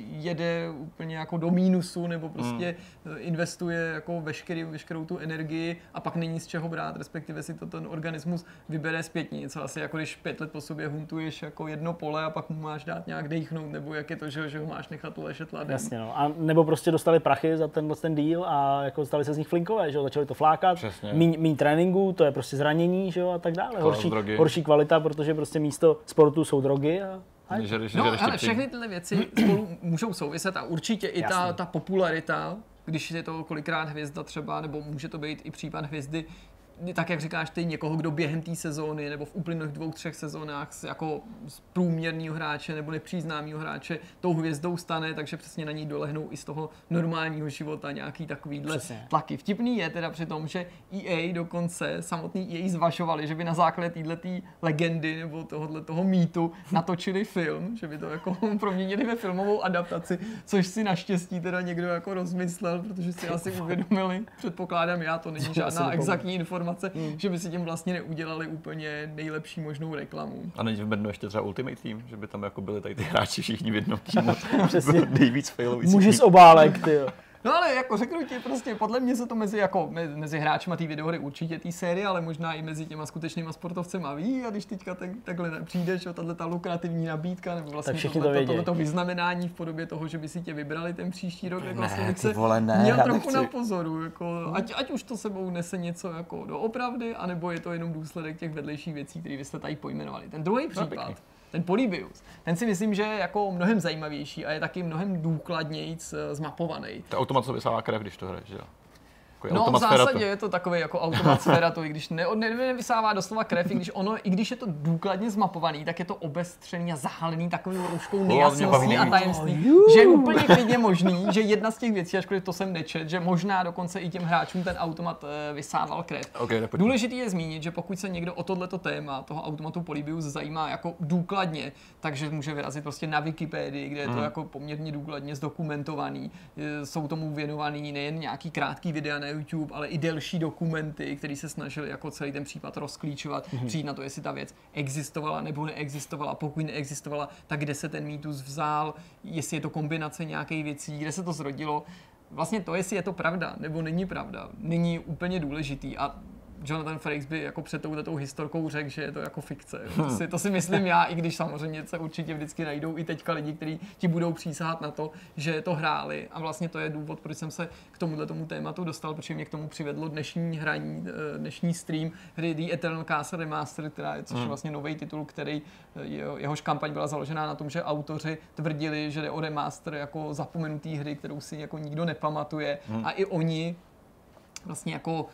jede úplně jako do mínusu, nebo prostě hmm. investuje jako veškerý, veškerou tu energii a pak není z čeho brát, respektive si to ten organismus vybere zpětně. Něco asi jako když pět let po sobě huntuješ jako jedno pole a pak mu máš dát nějak dechnout, nebo jak je to, že, že ho máš nechat uležet ladem. Jasně, no. A nebo prostě dostali prachy za ten, ten díl a jako stali se z nich flinkové, že jo, začali to flákat, Přesně. míň, míň tréninku, to je prostě zranění, že jo, a tak dále. Horší, drogy. horší kvalita, protože prostě místo sportu jsou drogy a, a Nežereš, No, ale všechny tyhle věci spolu můžou souviset a určitě i ta, ta popularita, když je to kolikrát hvězda třeba, nebo může to být i případ hvězdy tak jak říkáš ty, někoho, kdo během té sezóny nebo v uplynulých dvou, třech sezónách jako z průměrného hráče nebo nepříznámého hráče tou hvězdou stane, takže přesně na ní dolehnou i z toho normálního života nějaký takovýhle Přesně. tlaky. Vtipný je teda při tom, že EA dokonce, samotný EA zvažovali, že by na základě této legendy nebo tohohle toho mýtu natočili film, že by to jako (laughs) proměnili ve filmovou adaptaci, což si naštěstí teda někdo jako rozmyslel, protože si (laughs) asi uvědomili, předpokládám já, to není žádná exaktní informace, že by si tím vlastně neudělali úplně nejlepší možnou reklamu. A není v Bednu ještě třeba Ultimate Team, že by tam jako byli tady ty hráči všichni v jednom týmu. (laughs) Přesně. Nejvíc failující. Muži z obálek, ty jo. No ale jako řeknu ti prostě, podle mě se to mezi, jako, me- mezi hráčima té videohry určitě té série, ale možná i mezi těma skutečnýma sportovcema ví a když teďka tak, takhle přijdeš, jo, tahle ta lukrativní nabídka, nebo vlastně to tohle, vědí. tohleto vyznamenání v podobě toho, že by si tě vybrali ten příští rok, tak vlastně bych se vole, ne, měl trochu nechci. na pozoru, jako, ať, ať, už to sebou nese něco jako doopravdy, anebo je to jenom důsledek těch vedlejších věcí, které vy jste tady pojmenovali. Ten druhý případ, pěkný. Ten Polybius, ten si myslím, že je jako mnohem zajímavější a je taky mnohem důkladněji zmapovaný. To automat se vysává krev, když to hraješ, jo? Jako No, v zásadě je to takový jako automat Sferato, i když ne, ne, nevysává doslova krev, i když ono, i když je to důkladně zmapovaný, tak je to obestřený a zahalený takovou rouškou nejasností a tajemství, že je úplně klidně možný, že jedna z těch věcí, ačkoliv to jsem nečet, že možná dokonce i těm hráčům ten automat eh, vysával krev. OK, tak pojďme. Důležitý je zmínit, že pokud se někdo o tohleto téma toho automatu Polybius zajímá jako důkladně, takže může vyrazit prostě na Wikipedii, kde je Hmm. to jako poměrně důkladně zdokumentovaný. E, Jsou tomu věnovaný nejen nějaký krátký videa na YouTube, ale i delší dokumenty, které se snažili jako celý ten případ rozklíčovat, Hmm. přijít na to, jestli ta věc existovala nebo neexistovala. Pokud neexistovala, tak kde se ten mýtus vzal, jestli je to kombinace nějakých věcí, kde se to zrodilo. Vlastně to, jestli je to pravda nebo není pravda, není úplně důležitý. A Jonathan Frakes by jako před touhletou historkou řekl, že je to jako fikce. jo. To si, to si myslím já, i když samozřejmě se určitě vždycky najdou i teďka lidi, kteří ti budou přísahat na to, že to hráli. A vlastně to je důvod, proč jsem se k tomuhle tomu tématu dostal, protože mě k tomu přivedlo dnešní hraní, eh, dnešní stream hry The Eternal Castle Remastered, která je, což je vlastně nový titul, který eh, jeho, jehož kampaň byla založená na tom, že autoři tvrdili, že jde o remaster jako zapomenutý hry, kterou si jako nikdo nepamatuje. A i oni vlastně jako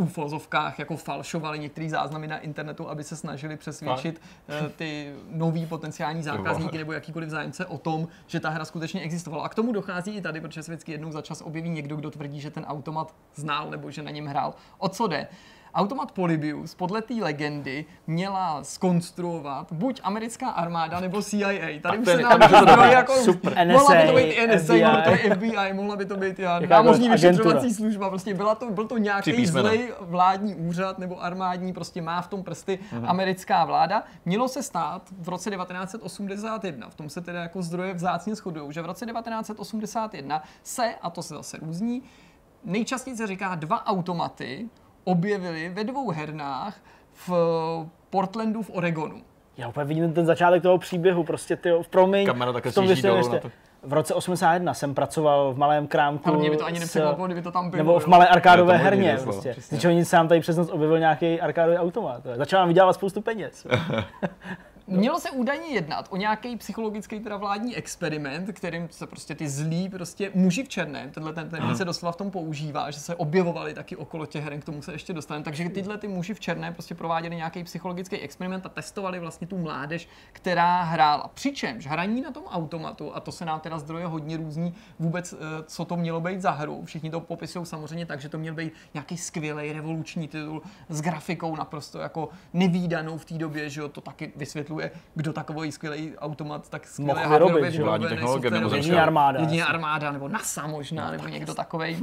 úfozovkách jako falšovali některé záznamy na internetu, aby se snažili přesvědčit eh, ty nový potenciální zákazníky nebo jakýkoliv zájemce o tom, že ta hra skutečně existovala. A k tomu dochází i tady, protože se vždycky jednou za čas objeví někdo, kdo tvrdí, že ten automat znal nebo že na něm hrál. O co jde? Automat Polybius podle té legendy měla skonstruovat buď americká armáda nebo CIA. Tady už se nám už je to zdroje jako Super. Mohla by to NSA, být i NSA, FBI. mohla to být FBI, mohla by to být já, námořní vyšetřovací služba. Prostě byla to, byl to nějaký zlej vládní úřad nebo armádní, prostě má v tom prsty americká vláda. Mělo se stát v roce 1981, v tom se teda jako zdroje vzácně shodují, že v roce 1981 se, a to se zase různí, nejčastěji se říká dva automaty objevily ve dvou hernách v Portlandu v Oregonu. Já úplně vidím ten začátek toho příběhu, prostě ty v promiň. Kamera takhle v tom jste- to. V roce 81 jsem pracoval v malém krámku. A mě by to ani s- nepřekvapilo, kdyby to tam bylo. Nebo v malé arkádové možný herně. doslova, Prostě. nic se nám tady přes noc objevil nějaký arkádový automat. Začal nám vydělávat spoustu peněz. (laughs) Mělo se údajně jednat o nějaký psychologický teda vládní experiment, kterým se prostě ty zlí prostě muži v černém, tenhle ten termín se doslova v tom používá, že se objevovali taky okolo těch heren, k tomu se ještě dostaneme. Takže tyhle ty muži v černém prostě prováděli nějaký psychologický experiment a testovali vlastně tu mládež, která hrála. Přičemž hraní na tom automatu, a to se nám teda zdroje hodně různí vůbec, eh, co to mělo být za hru. Všichni to popisují samozřejmě tak, že to měl být nějaký skvělý revoluční titul s grafikou naprosto jako nevýdanou v té době, že jo, to taky vysvětluje, kdo takový skvělý automat tak skvěle Mohl hardwarově vyrobit. Vládní technologie nebo. Jedině armáda. Jedině asi. armáda, nebo NASA možná, nebo někdo takovej.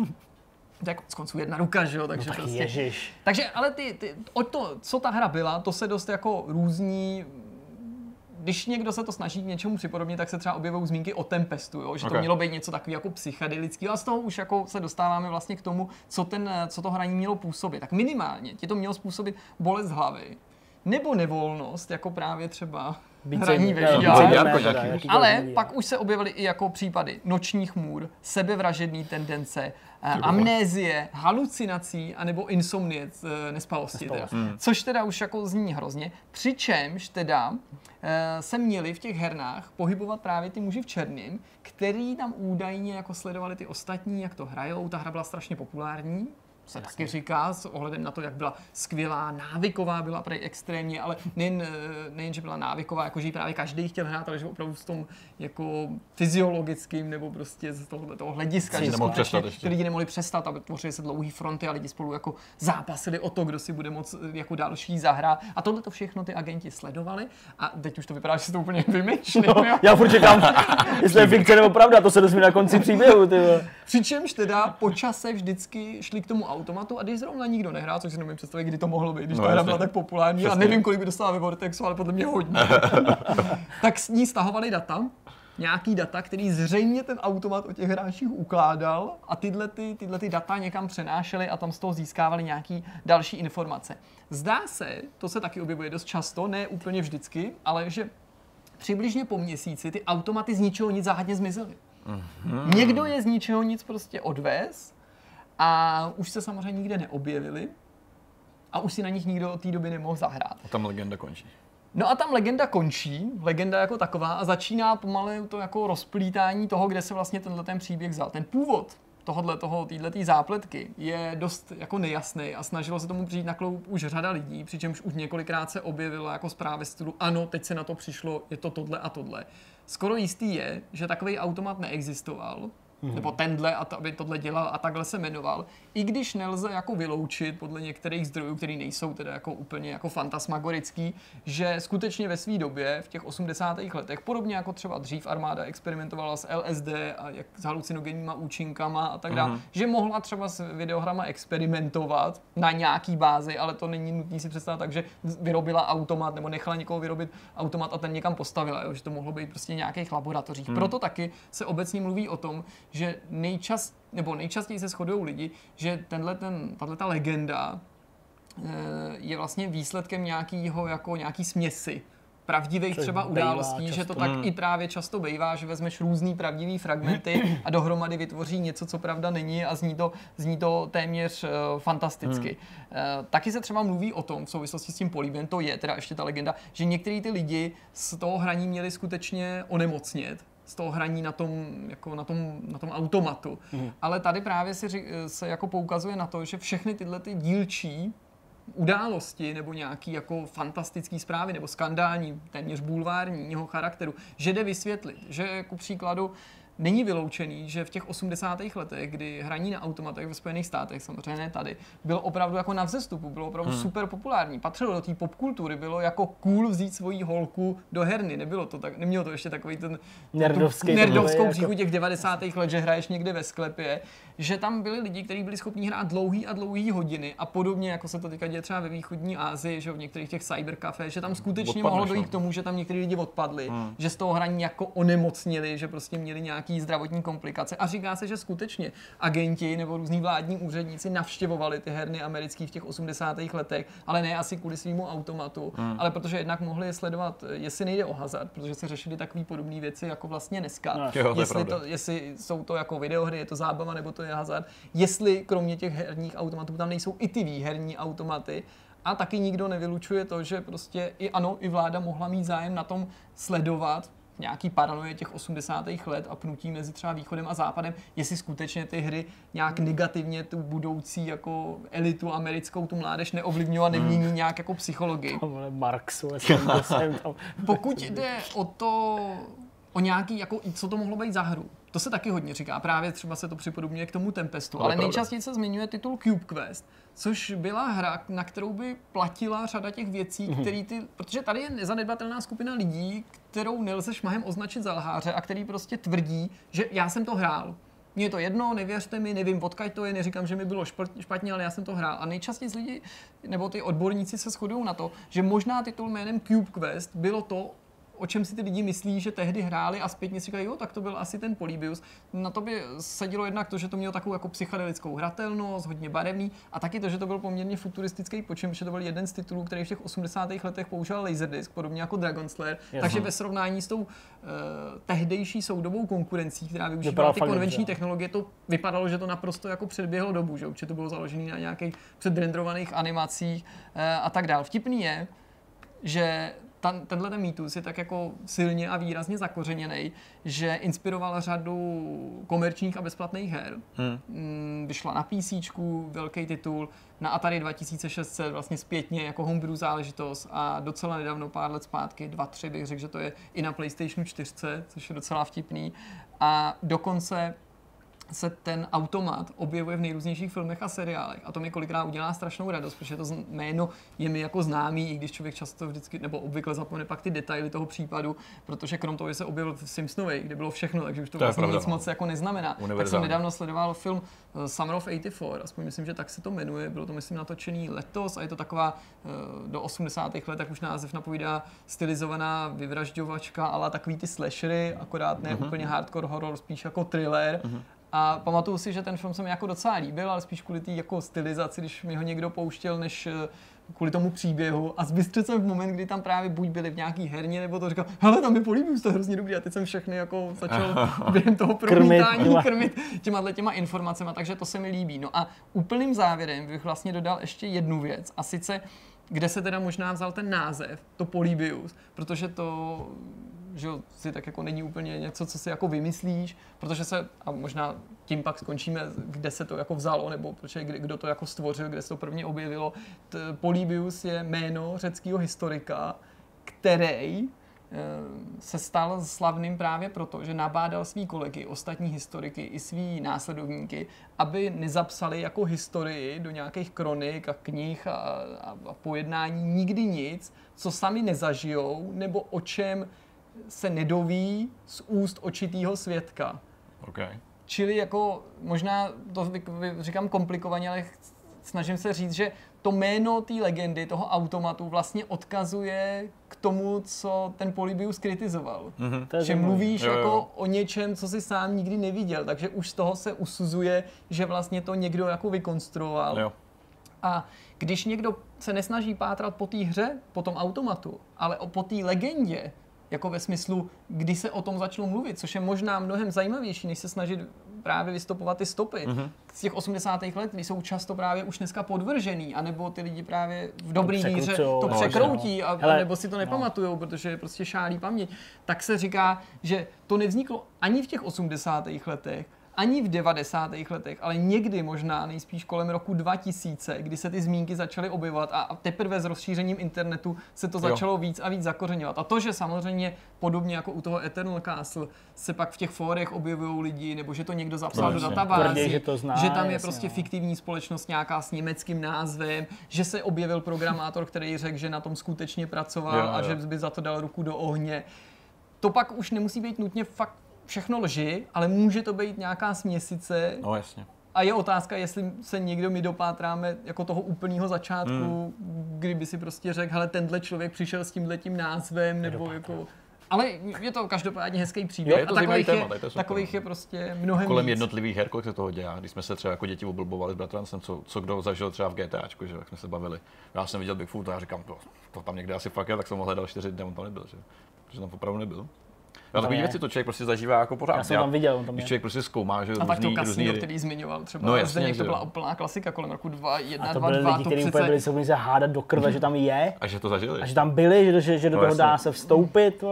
To je konec konců jedna ruka, že jo, takže No tak prostě... ježiš. Takže ale ty, ty, o to, co ta hra byla, to se dost jako různí když někdo se to snaží k něčemu připodobnit, tak se třeba objevují zmínky o Tempestu, jo? že to Ok. mělo být něco takového jako psychedelického a z toho už jako se dostáváme vlastně k tomu, co, ten, co to hraní mělo působit. Tak minimálně ti to mělo způsobit bolest hlavy, nebo nevolnost, jako právě třeba Být hraní ve jakýkoliv Ale pak už se objevily i jako případy nočních můr, sebevražedný tendence, eh, amnézie, halucinací anebo insomnie, eh, nespalosti. Teda. Nespalosti. Což teda už jako zní hrozně. Přičemž teda eh, se měli v těch hernách pohybovat právě ty muži v černém, který tam údajně jako sledovali ty ostatní, jak to hrajou. Ta hra byla strašně populární. Se taky říká s ohledem na to, jak byla skvělá, návyková byla prej extrémně, ale nejen, eh, nejen že byla návyková, jako že ji právě každý chtěl hrát, ale že opravdu v tom jako fyziologickým nebo prostě z tohohle toho hlediska, že skutečně ty lidi nemohli přestat a tvořily se dlouhé fronty a lidi spolu jako zápasili o to, kdo si bude moc eh, jako další zahrát. A tohle to všechno ty agenti sledovali a teď už to vypadá, že se to úplně vymýšlí. No, já furt čekám, (laughs) jestli je fikce nebo pravda, to se dozví na konci příběhu. Přičemž teda po čase vždycky šli k tomu automatu a když zrovna nikdo nehrál, což si nemůžu představit, kdy to mohlo být, když No, ta hra byla tak populární a nevím, kolik by dostala ve Vortexu, ale podle mě hodně. (laughs) tak s ní stahovali data, nějaký data, který zřejmě ten automat o těch hráčích ukládal a tyhle, ty, tyhle ty data někam přenášeli a tam z toho získávali nějaký další informace. Zdá se, to se taky objevuje dost často, ne úplně vždycky, ale že přibližně po měsíci ty automaty z ničeho nic záhadně zmizely. Někdo je z ničeho nic prostě odvez a už se samozřejmě nikde neobjevili a už si na nich nikdo od té doby nemohl zahrát. A tam legenda končí. No a tam legenda končí, legenda jako taková a začíná pomalu to jako rozplítání toho, kde se vlastně tenhle ten příběh vzal. Ten původ tohodle, toho, této zápletky je dost jako nejasný a snažilo se tomu přijít na kloup už řada lidí, přičemž už několikrát se objevilo jako zprávy stylu, ano, teď se na to přišlo, je to tohle a tohle. Skoro jistý je, že takový automat neexistoval, mm-hmm. nebo tenhle, a to, aby tohle dělal a takhle se jmenoval, i když nelze jako vyloučit podle některých zdrojů, které nejsou teda jako úplně jako fantasmagorický, že skutečně ve své době, v těch 80. letech, podobně jako třeba dřív armáda experimentovala s LSD a jak s halucinogenníma účinkama a tak dále, mm-hmm. že mohla třeba s videohrama experimentovat na nějaký bázi, ale to není nutné si představit tak, že vyrobila automat nebo nechala někoho vyrobit automat a ten někam postavila, jo? že to mohlo být prostě nějakých laboratořích. Hmm. Proto taky se obecně mluví o tom, že nejčas, nebo nejčastěji se shodují lidi, že tenhle ten, tato legenda eh, je vlastně výsledkem nějakého jako nějaký směsi pravdivých Což třeba událostí, že to tak i právě často bývá, že vezmeš různý pravdivý fragmenty (clears throat) a dohromady vytvoří něco, co pravda není a zní to, zní to téměř uh, fantasticky. Uh, taky se třeba mluví o tom, v souvislosti s tím políbem, to je teda ještě ta legenda, že některý ty lidi z toho hraní měli skutečně onemocnět, z toho hraní na tom, jako na tom, na tom automatu. Mm. Ale tady právě se, ři- se jako poukazuje na to, že všechny tyhle ty dílčí události nebo nějaký jako fantastický zprávy nebo skandální, téměř bulvárního charakteru, že jde vysvětlit, že ku příkladu není vyloučený, že v těch 80. letech, kdy hraní na automatech ve Spojených státech, samozřejmě ne tady, bylo opravdu jako na vzestupu, bylo opravdu hmm. super populární. Patřilo do té popkultury, bylo jako cool vzít svoji holku do herny. Nebylo to tak, nemělo to ještě takový ten Nerdovský tu nerdovskou příchu jako- těch 90. let, že hraješ někde ve sklepě, že tam byli lidi, kteří byli schopni hrát dlouhý a dlouhý hodiny a podobně, jako se to teďka děje třeba ve východní Asii, že v některých těch cybercafé, že tam skutečně Odpadneš, mohlo no. dojít k tomu, že tam někteří lidi odpadli, hmm. že z toho hraní jako onemocnili, že prostě měli nějaký zdravotní komplikace. A říká se, že skutečně agenti nebo různí vládní úředníci navštěvovali ty herny americký v těch 80. letech, ale ne asi kvůli svýmu automatu, hmm. ale protože jednak mohli sledovat, jestli nejde o hazard, protože se řešily takové podobné věci jako vlastně dneska. No, Jo, to jestli, to, jestli jsou to jako videohry, je to zábava nebo to je hazard, jestli kromě těch herních automatů tam nejsou i ty výherní automaty, a taky nikdo nevylučuje to, že prostě i ano, i vláda mohla mít zájem na tom sledovat nějaký paranoje těch 80. let a pnutí mezi třeba východem a západem, jestli skutečně ty hry nějak negativně tu budoucí jako elitu americkou, tu mládež neovlivňují a nemění nějak jako psychologii. Vole, Marxu, jsem, jsem tam. Pokud jde o to, o nějaký, jako, co to mohlo být za hru, to se taky hodně říká, právě třeba se to připodobňuje k tomu Tempestu, Ale ale nejčastěji se zmiňuje titul Cube Quest, což byla hra, na kterou by platila řada těch věcí, Mhm. který ty, protože tady je nezanedbatelná skupina lidí, kterou nelze šmahem označit za lháře a který prostě tvrdí, že já jsem to hrál. Mně je to jedno, nevěřte mi, nevím, odkud to je, neříkám, že mi bylo špatně, ale já jsem to hrál. A nejčastěji lidi, nebo ty odborníci se shodují na to, že možná titul jménem Cube Quest bylo to, o čem si ty lidi myslí, že tehdy hráli a zpětně si říkají, jo, tak to byl asi ten Polybius. Na to by sedělo jednak to, že to mělo takovou jako psychedelickou hratelnost, hodně barevný, a taky to, že to byl poměrně futuristický počin, že to byl jeden z titulů, který v těch 80. letech používal Laserdisc, podobně jako Dragon Slayer. Takže ve srovnání s tou uh, tehdejší soudobou konkurencí, která využívala ty konvenční dobře. technologie, to vypadalo, že to naprosto jako předběhlo dobu, že určitě to bylo založené na nějakých předrenderovaných animacích uh, a tak dál. Vtipný je, že ta, tenhle ten mýtus je tak jako silně a výrazně zakořeněný, že inspiroval řadu komerčních a bezplatných her. Hmm. Vyšla na PC, velký titul, na Atari 2600 vlastně zpětně jako homebrew záležitost a docela nedávno, pár let zpátky, dva, tři bych řekl, že to je i na PlayStation 4, což je docela vtipný. A dokonce se ten automat objevuje v nejrůznějších filmech a seriálech. A to mi kolikrát udělá strašnou radost, protože to jméno je mi jako známý, i když člověk často vždycky, nebo obvykle zapomene pak ty detaily toho případu, protože krom toho, že se objevil v Simpsonovi, kde bylo všechno, takže už to, To vlastně pravda, nic no. moc jako neznamená. Tak jsem nedávno sledoval film eh, Summer of 84, aspoň myslím, že tak se to jmenuje, bylo to myslím natočený letos a je to taková eh, do 80. let, tak už název napovídá stylizovaná vyvražďovačka, ale takový ty slashery, akorát ne úplně hardcore horror, spíš jako thriller. A pamatuju si, že ten film se mi jako docela líbil, ale spíš kvůli té jako stylizaci, když mi ho někdo pouštěl, než eh, kvůli tomu příběhu. A zbystřil jsem v moment, kdy tam právě buď byli v nějaký herně, nebo to říkal, hele, tam mi políbí, to je hrozně dobrý. A teď jsem všechny jako začal (laughs) během toho promítání těma- krmit těma těma informacemi, takže to se mi líbí. No a úplným závěrem bych vlastně dodal ještě jednu věc, a sice, kde se teda možná vzal ten název, to Polybius, protože to že si tak jako není úplně něco, co si jako vymyslíš, protože se, a možná tím pak skončíme, kde se to jako vzalo, nebo protože kdo to jako stvořil, kde se to prvně objevilo. T- Polybius je jméno řeckého historika, který eh, se stal slavným právě proto, že nabádal svý kolegy, ostatní historiky i svý následovníky, aby nezapsali jako historii do nějakých kronik a knih a, a, a pojednání nikdy nic, co sami nezažijou, nebo o čem se nedoví z úst očitýho svědka. Okay. Čili jako možná to vy- vy- říkám komplikovaně, ale snažím se říct, že to jméno té legendy, toho automatu vlastně odkazuje k tomu, co ten Polybius kritizoval. Je Že mluvíš Jo, jo. jako o něčem, co si sám nikdy neviděl, takže už z toho se usuzuje, že vlastně to někdo jako vykonstruoval. Jo. A když někdo se nesnaží pátrat po té hře, po tom automatu, ale o- po té legendě, jako ve smyslu, kdy se o tom začalo mluvit, což je možná mnohem zajímavější, než se snažit právě vystopovat ty stopy. Mm-hmm. Z těch 80. let, kdy jsou často právě už dneska podvržený, anebo ty lidi právě v dobrý víře to no, překroutí, a, Hele, nebo si to nepamatujou, protože je prostě šálí paměť. Tak se říká, že to nevzniklo ani v těch 80. letech, ani v 90. letech, ale někdy možná nejspíš kolem roku 2000, kdy se ty zmínky začaly objevovat a a teprve s rozšířením internetu se to Jo. začalo víc a víc zakořeňovat. A to, že samozřejmě podobně jako u toho Eternal Castle se pak v těch fórech objevují lidi, nebo že to někdo zapsal do Tvrdí, že to zná, že tam je jasně, prostě no. fiktivní společnost nějaká s německým názvem, že se objevil programátor, který řekl, že na tom skutečně pracoval Jo, a jo. že by za to dal ruku do ohně. To pak už nemusí být nutně fakt všechno lži, ale může to být nějaká směsice No jasně. a je otázka, jestli se někdo my dopátráme jako toho úplného začátku, hmm. kdyby si prostě řekl, hele, tenhle člověk přišel s tímhle tím názvem, nebo jako... Ale je to každopádně hezký příběh. Jo, je to a takových, téma, je, to takových je prostě mnohem Kolem víc. jednotlivých her, kolik se toho dělá, když jsme se třeba jako děti oblbovali s bratrancem, co, co kdo zažil třeba v GTAčku, že jak jsme se bavili. Já jsem viděl Bigfoot a já říkám, to, to tam někde asi fakt je, tak jsem ho hledal čtyři dny, on tam nebyl, že? Protože tam opravdu nebyl. A takové je. věci to člověk prostě zažívá jako pořád. Já jsem tam viděl, on tam Když člověk prostě zkoumá, že A tak to různý, kasino, různý, který zmiňoval třeba. No No, jasně, to byla úplná klasika kolem roku 2, 1, A to 2, byli 2, lidi, to kteří úplně byli schopni se hádat do krve, že tam je, a že to zažili. a že tam byli, že, že, že do No toho dá se vstoupit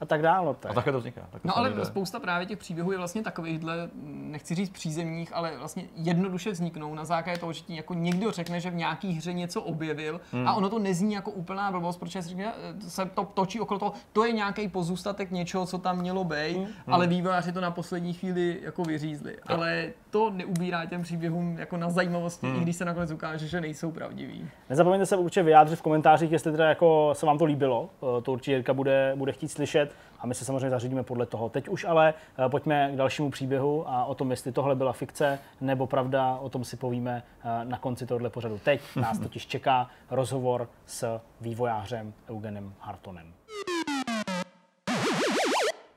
a tak dále. no, A Tak. takhle to vzniká. Takhle No ale nejde. spousta právě těch příběhů je vlastně takovýchhle, nechci říct přízemních, ale vlastně jednoduše vzniknou na základě toho, že ti jako někdo řekne, že v nějaký hře něco objevil Hmm. a ono to nezní jako úplná blbost, protože se, říká, se to točí okolo toho, to je nějaký pozůstatek něčeho, co tam mělo být, Hmm. ale vývojáři to na poslední chvíli jako vyřízli. Ale to neubírá těm příběhům jako na zajímavosti, Hmm. i když se nakonec ukáže, že nejsou pravdiví. Nezapomeňte se určitě vyjádřit v komentářích, jestli teda jako se vám to líbilo. Eh, To určitě Jirka bude, bude chtít slyšet a my se samozřejmě zařídíme podle toho. Teď už ale eh, pojďme k dalšímu příběhu a o tom, jestli tohle byla fikce nebo pravda, o tom si povíme eh, na konci tohoto pořadu. Teď nás (laughs) totiž čeká rozhovor s vývojářem Eugenem Hartonem.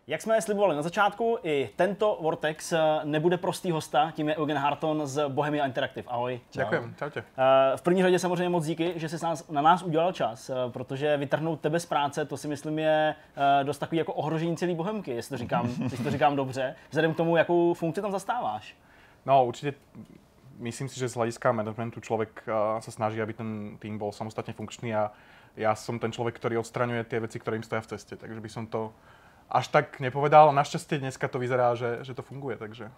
Jak jsme slibovali na začátku, i tento Vortex eh, nebude prostý hosta, tím je Eugen Harton z Bohemia Interactive. Ahoj. Ďakujem, čaute. Eh, V první řadě samozřejmě moc díky, že jsi nás, na nás udělal čas, eh, protože vytrhnout tebe z práce, to si myslím je dost takový jako ohrožení celý bohemky, jestli to říkám, (laughs) jestli to říkám dobře, vzhledem k tomu, jakou funkci tam zastáváš. No určite myslím si, že z hľadiska managementu človek uh, sa snaží, aby ten tým bol samostatne funkčný a ja som ten človek, ktorý odstraňuje tie veci, ktoré im stoja v ceste. Takže by som to až tak nepovedal. Našťastie dneska to vyzerá, že, že to funguje, takže...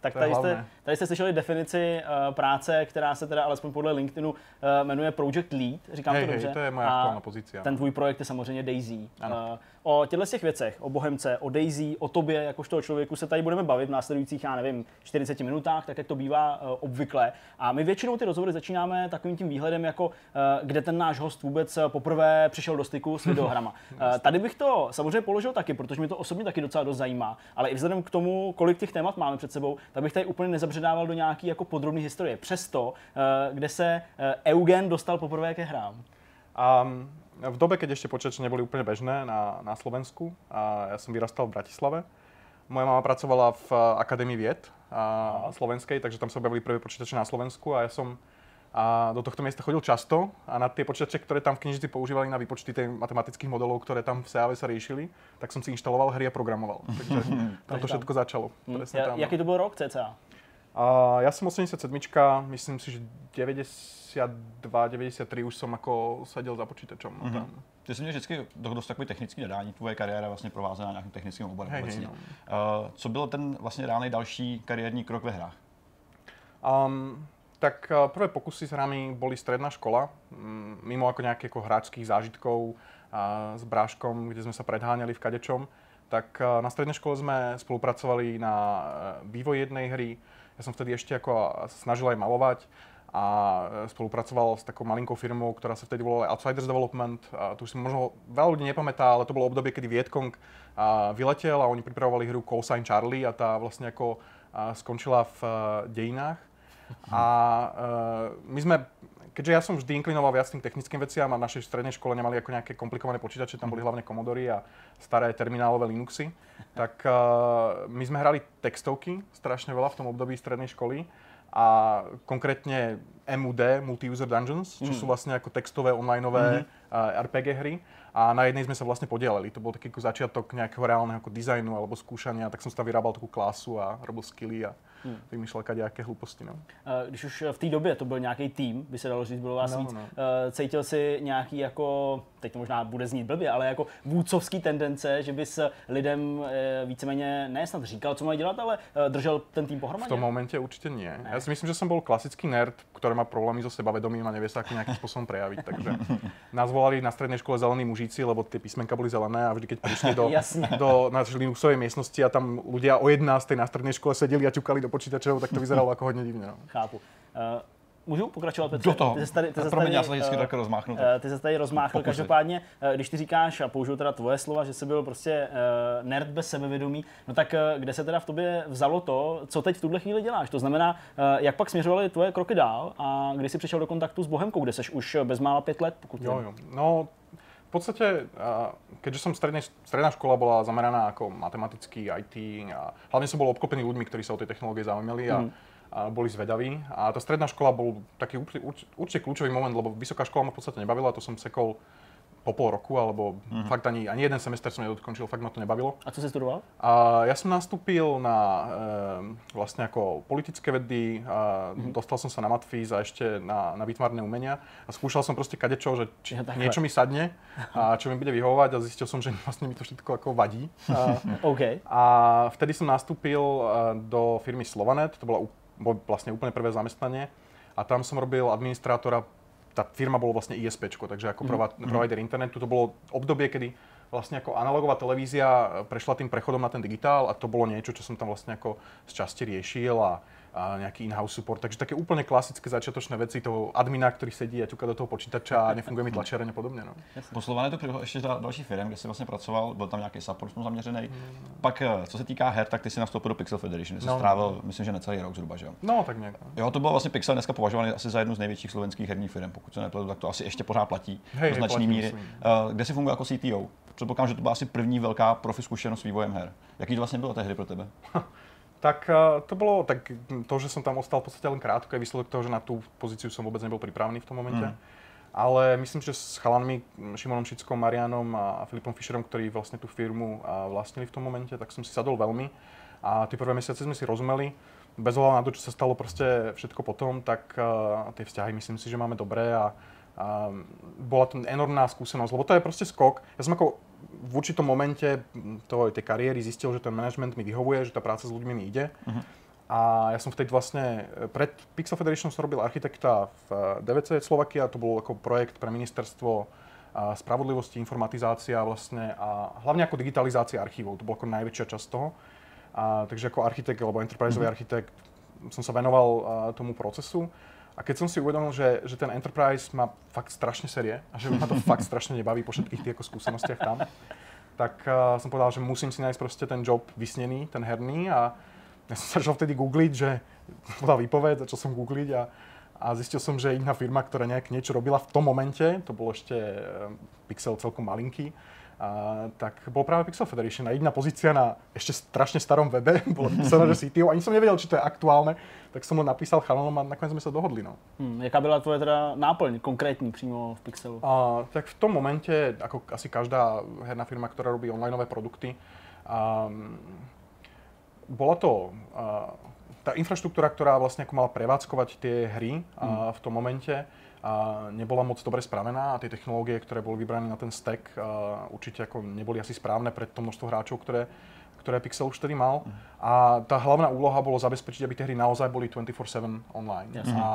Tak tady jste, tady jste slyšeli definici uh, práce, která se teda alespoň podle LinkedInu uh, jmenuje Project Lead, říkám Hej, to hej, dobře. to je moje A aktuálna pozícia. Ten tvůj projekt je samozřejmě Daisy. Ano. Uh, o těchto těch věcech, o Bohemce, o Daisy, o tobě, jakožto člověku se tady budeme bavit v následujících, já nevím, 40 minutách, tak jak to bývá uh, obvykle. A my většinou ty rozhovory začínáme takovým tím výhledem, jako uh, kde ten náš host vůbec eh, poprvé přišel do styku s videohrama. (laughs) tady bych to samozřejmě položil taky, protože mě to osobně taky docela dost zajímá, ale i vzhledem k tomu, kolik těch témat máme před sebou, tak bych tady úplně nezabředával do nějaký jako podrobné historie. Přesto, kde se Eugen dostal poprvé ke hrám. A v dobe, keď ešte počítače neboli úplne bežné na, na Slovensku, a ja som vyrastal v Bratislave, moja mama pracovala v Akadémii vied a, slovenskej, takže tam sa objavili prvé počítače na Slovensku a ja som a do tohto miesta chodil často a na tie počítače, ktoré tam v knižnici používali na výpočty tých matematických modelov, ktoré tam v CAV sa riešili, tak som si inštaloval hry a programoval. Takže (laughs) tam to všetko začalo. Presne Ja, tam, no. jaký to byl rok cca? A ja som 87, myslím si, že 92, 93 už som ako sedel za počítačom. No, tam. Ty jsi měl vždycky do- dost takový technický nadání, tvoje kariéra vlastně provázená nějakým technickým oborem hej, obecně. no. Uh, co byl ten vlastně reálný další kariérní krok ve hrách? Um, tak uh, prvé pokusy s hrami boli stredná škola, mm, mimo ako nejakých ako hráčských zážitkov a s bráškom, kde sme sa predháňali v kadečom. Tak uh, na strednej škole sme spolupracovali na uh, vývoj jednej hry. Ja som vtedy ešte ako snažil aj malovať a uh, spolupracoval s takou malinkou firmou, ktorá sa vtedy volala Outsiders Development. A tu už si možno veľa ľudí nepamätá, ale to bolo obdobie, kedy Vietcong vyletel a oni pripravovali hru Call Sign Charlie a tá vlastne ako skončila v uh, dejinách. A uh, my sme, keďže ja som vždy inklinoval viac tým technickým veciam a v našej strednej škole nemali ako nejaké komplikované počítače, tam boli hlavne Commodory a staré terminálové Linuxy, tak uh, my sme hrali textovky strašne veľa v tom období strednej školy a konkrétne MUD, Multi-User Dungeons, čo sú vlastne ako textové onlineové uh, RPG hry. A na jednej sme sa vlastne podielali. To bol taký začiatok nejakého reálneho ako dizajnu alebo skúšania, tak som si tam vyrábal takú klasu a robil skilly a vymýšlel kadejaké hlúposti. No. Eh, Když už v té době to byl nějaký tým, by se dalo říct, bylo vás No, víc, no. eh, cítil si nějaký jako, teď to možná bude znít blbě, ale jako vůdcovský tendence, že bys lidem eh, víceméně ne snad říkal, co mají dělat, ale eh, držel ten tým V pohromadě? tom momente určite nie. Ja si myslím, že som bol klasický nerd, ktorý má problémy so sebavedomím a nevie sa ako nejakým spôsobom prejaviť. Takže (laughs) nás volali na strednej škole zelení mužíci, lebo tie písmenka boli zelené a vždy, keď prišli do, (laughs) do našej Linuxovej miestnosti a tam ľudia o 11. na strednej škole sedeli a ťukali do počítačov, tak to vyzeralo ako hodne divne. No. Chápu. Eh, Můžu pokračovat, Petře? Do toho. Ty se tady, ty se Promiň, tady, já se vždycky eh, tak rozmáchnu. tak Eh, Ty se tady rozmáchl. Každopádně, eh, když ty říkáš, a použiju teda tvoje slova, že jsi byl prostě eh, nerd bez sebevědomí, no tak eh, kde se teda v tobě vzalo to, co teď v tuhle chvíli děláš? To znamená, eh, jak pak směřovaly tvoje kroky dál a kdy jsi přišel do kontaktu s Bohemkou, kde jsi už bezmála pět let, pokud Jo, jo. No, v podstate, a, keďže som strednej, stredná škola bola zameraná ako matematický IT a hlavne som bol obklopený ľuďmi, ktorí sa o tej technológie zaujímali a, a boli zvedaví. A tá stredná škola bol taký určite, kľúčový moment, lebo vysoká škola ma v podstate nebavila, to som sekol po pol roku, alebo fakt ani, ani jeden semester som nedokončil, fakt ma to nebavilo. A co jsi studoval? A ja som nastúpil na e, vlastne ako politické vedy, a dostal som sa na matfiz a ešte na, na výtvarné umenia a skúšal som proste kadečo, že či Jo, takhle. niečo mi sadne a čo mi bude vyhovovať a zistil som, že (laughs) vlastne mi to všetko ako vadí. A, (laughs) OK. a vtedy som nastúpil e, do firmy Slovanet, to bola bolo vlastne úplne prvé zamestnanie a tam som robil administrátora, tá firma bolo vlastne ISP, takže ako prova- provider internetu, to bolo obdobie, kedy vlastne ako analogová televízia e, prešla tým prechodom na ten digitál a to bolo niečo, čo som tam vlastne ako z časti riešil a, a nejaký in-house support. Takže také úplne klasické začiatočné veci toho admina, ktorý sedí a ťuka do toho počítača a nefunguje mi tlačiareň a podobne. No. Po Slované to přišlo ještě za další firm, kde jsi vlastně pracoval, byl tam nějaký support zaměřený. Pak, eh, co se týká her, tak ty jsi nastoupil do Pixel Federation, kde jsi No. strávil, myslím, že necelý rok zhruba, že jo? no tak nejak. No. Jo, to bylo vlastně Pixel dneska považovaný asi za jednu z největších slovenských herních firm, pokud se nepletu, tak to asi ještě pořád platí Hej, do značné míry. Eh, Kde si funguje jako CTO? Předpokládám, že to byla asi první velká profi zkušenost s vývojem her. Jaký to vlastně bylo tehdy pro tebe? (laughs) Tak eh, to bolo, tak to, že som tam ostal v podstate len krátko, je výsledok toho, že na tú pozíciu som vôbec nebol pripravený v tom momente. Ale myslím, že s chalanmi Šimonom Šickom, Marianom a Filipom Fischerom, ktorí vlastne tú firmu a, vlastnili v tom momente, tak som si sadol veľmi. A tie prvé mesiace sme si rozumeli. Bez ohľadu na to, čo sa stalo proste všetko potom, tak uh, tie vzťahy myslím si, že máme dobré a a bola to enormná skúsenosť, lebo to je proste skok. Ja som ako v určitom momente toho, tej kariéry zistil, že ten management mi vyhovuje, že tá práca s ľuďmi mi ide. Uh-huh. A ja som vtedy vlastne, pred Pixel Federation som robil architekta v DVC Slovakia, to bol ako projekt pre ministerstvo spravodlivosti, informatizácia vlastne a hlavne ako digitalizácia archívov, to bola ako najväčšia časť toho. A, takže ako architekt alebo enterpriseový mm-hmm. architekt som sa venoval a, tomu procesu. A keď som si uvedomil, že, že ten Enterprise má fakt strašne série a že ma to (laughs) fakt strašne nebaví po všetkých tých skúsenostiach tam, tak uh, som povedal, že musím si nájsť proste ten job vysnený, ten herný a ja som začal vtedy googliť, že (laughs) bola výpoveď, začal som googliť a, a zistil som, že jedna firma, ktorá nejak niečo robila v tom momente, to bol ešte Pixel celkom malinký, a, tak bol práve Pixel Federation a jediná pozícia na ešte strašne starom webe, (laughs) bolo písané, že CTO, ani som nevedel, či to je aktuálne, tak som ho napísal chalanom a nakoniec sme sa dohodli. No. Hmm, jaká byla tvoje teda náplň konkrétní přímo v Pixelu? A, tak v tom momente, ako asi každá herná firma, ktorá robí onlineové produkty, a, bola to a, tá infraštruktúra, ktorá vlastne ako mala prevádzkovať tie hry a, hmm. v tom momente, a nebola moc dobre spravená a tie technológie, ktoré boli vybrané na ten stack, určite ako neboli asi správne pre to množstvo hráčov, ktoré, ktoré Pixel už tedy mal. Mm. A tá hlavná úloha bolo zabezpečiť, aby tie hry naozaj boli 24-7 online. Yes. A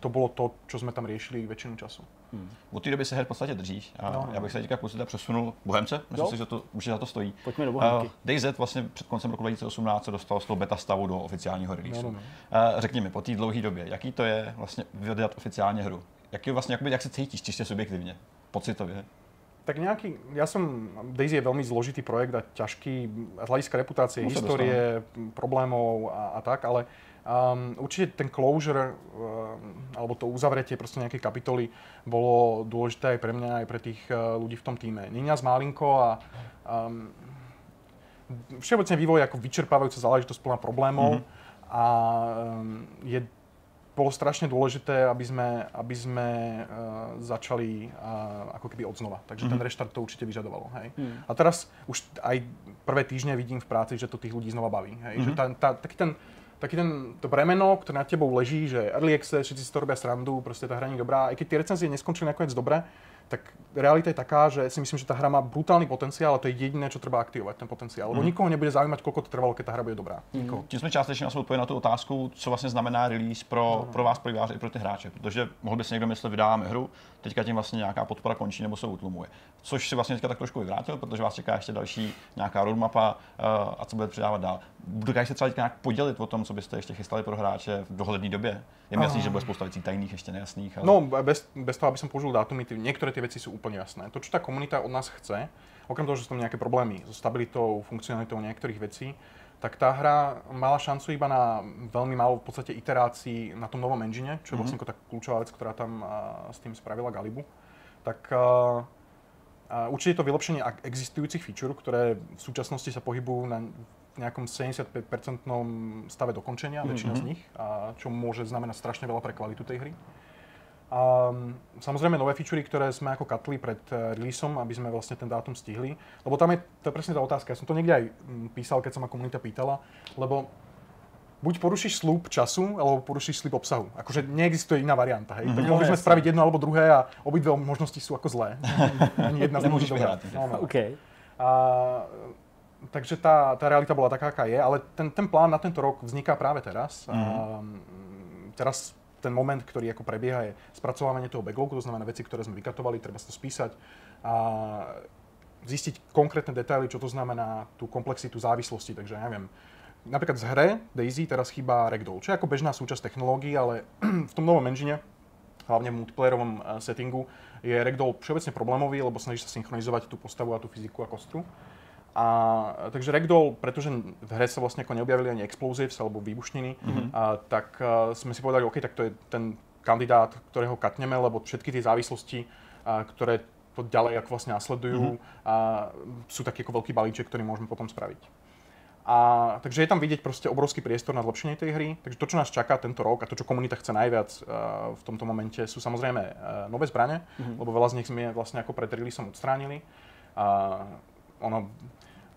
to bolo to, čo sme tam riešili väčšinu času. Hmm. Od té doby se her v podstatě drží. A no, no. já bych se teďka teda přesunul Bohemce. Myslím jo. si, že to už za to stojí. Pojďme do Bohemky. Uh, DayZ vlastně před koncem roku 2018 se dostal z toho beta stavu do oficiálního release. No, no, no. Uh, řekni mi, po té dlouhé době, jaký to je vlastně vydat oficiálně hru? Jak, je vlastně, jak se cítíš čistě subjektivně, pocitově? Tak nejaký, ja som, Daisy je veľmi zložitý projekt a ťažký z hľadiska reputácie, no, histórie, problémov a, a tak, ale um, určite ten closure, um, alebo to uzavretie proste nejakej kapitoly bolo dôležité aj pre mňa, aj pre tých uh, ľudí v tom týme. Nie nás málinko a um, všeobecne vývoj ako vyčerpávajúca záležitosť plná problémov mm-hmm. a um, je bolo strašne dôležité, aby sme, aby sme uh, začali uh, ako keby odznova. Takže mm-hmm. ten mhm. reštart to určite vyžadovalo. Hej. Mm. A teraz už aj prvé týždne vidím v práci, že to tých ľudí znova baví. Hej. Mm-hmm. Že tá, tá, taký ten, taký ten, to bremeno, ktoré nad tebou leží, že early access, všetci si to robia srandu, proste tá hra nie dobrá. Aj keď tie recenzie neskončili nakoniec dobre, tak realita je taká, že si myslím, že tá hra má brutálny potenciál a to je jediné, čo treba aktivovat, ten potenciál. Lebo mm. nikoho nebude zaujímať, koľko to trvalo, keď ta hra bude dobrá. Mm. Tím jsme částečně asi odpověděli na tu otázku, co vlastně znamená release pro, no. pro vás, pro i pro ty hráče. Protože mohl by si někdo myslet, vydáváme hru, teďka tím vlastně nějaká podpora končí nebo se utlumuje. Což si vlastně teďka tak trošku vyvrátil, protože vás čeká ještě další nějaká roadmapa uh, a co bude přidávat dál. Dokážete se třeba teďka nějak podělit o tom, co byste ještě chystali pro hráče v dohledné době? Je mi jasný, že bude spousta věcí tajných, ještě nejasných. Ale... No, bez, bez toho, aby som použil dátumy, některé ty věci jsou úplně jasné. To, čo tá komunita od nás chce, okrem toho, že sú tam nejaké problémy so stabilitou, funkcionalitou niektorých vecí, tak tá hra mala šancu iba na veľmi málo v podstate iterácií na tom novom engine, čo je vlastne mm-hmm. tá kľúčová vec, ktorá tam s tým spravila Galibu. Tak uh, uh, určite to vylepšenie existujúcich feature, ktoré v súčasnosti sa pohybujú na nejakom 75-percentnom stave dokončenia, mm-hmm. väčšina z mhm. nich, a čo môže znamenať strašne veľa pre kvalitu tej hry. A mm, samozrejme nové featurey, ktoré sme ako katli pred eh, releaseom, aby sme vlastne ten dátum stihli. Lebo tam je, to je presne tá otázka, ja som to niekde aj mm, písal, keď sa ma komunita pýtala, lebo buď porušíš slúb času, alebo porušíš slúb obsahu. Akože neexistuje iná varianta, hej. Mm-hmm. Tak mohli sme spraviť jedno alebo druhé a obidve možnosti sú ako zlé. (laughs) Ani jedna z nich dobrá. No, no. Okay. A takže tá, tá realita bola taká, aká je, ale ten, ten plán na tento rok vzniká práve teraz. Mm-hmm. A, teraz ten moment, ktorý ako prebieha, je spracovávanie toho backlogu, to znamená veci, ktoré sme vykatovali, treba si to spísať a zistiť konkrétne detaily, čo to znamená, tú komplexitu závislosti. Takže ja neviem, napríklad z hre Daisy teraz chýba Ragdoll, čo je ako bežná súčasť technológií, ale (clears throat) v tom novom engine, hlavne v multiplayerovom eh, settingu, je Ragdoll všeobecne problémový, lebo snaží sa synchronizovať tú postavu a tú fyziku a kostru. A, takže Ragdoll, pretože v hre sa vlastne ako neobjavili ani explosives alebo výbušniny, mm-hmm. a, tak a, sme si povedali, OK, tak to je ten kandidát, ktorého katneme, lebo všetky tie závislosti, a, ktoré to ďalej ako vlastne nasledujú, mm-hmm. a, sú taký ako veľký balíček, ktorý môžeme potom spraviť. A, takže je tam vidieť proste obrovský priestor na zlepšenie tej hry. Takže to, čo nás čaká tento rok a to, čo komunita chce najviac uh, v tomto momente, sú samozrejme uh, nové zbrane, mm-hmm. lebo veľa z nich sme vlastne ako pred releaseom odstránili. A ono,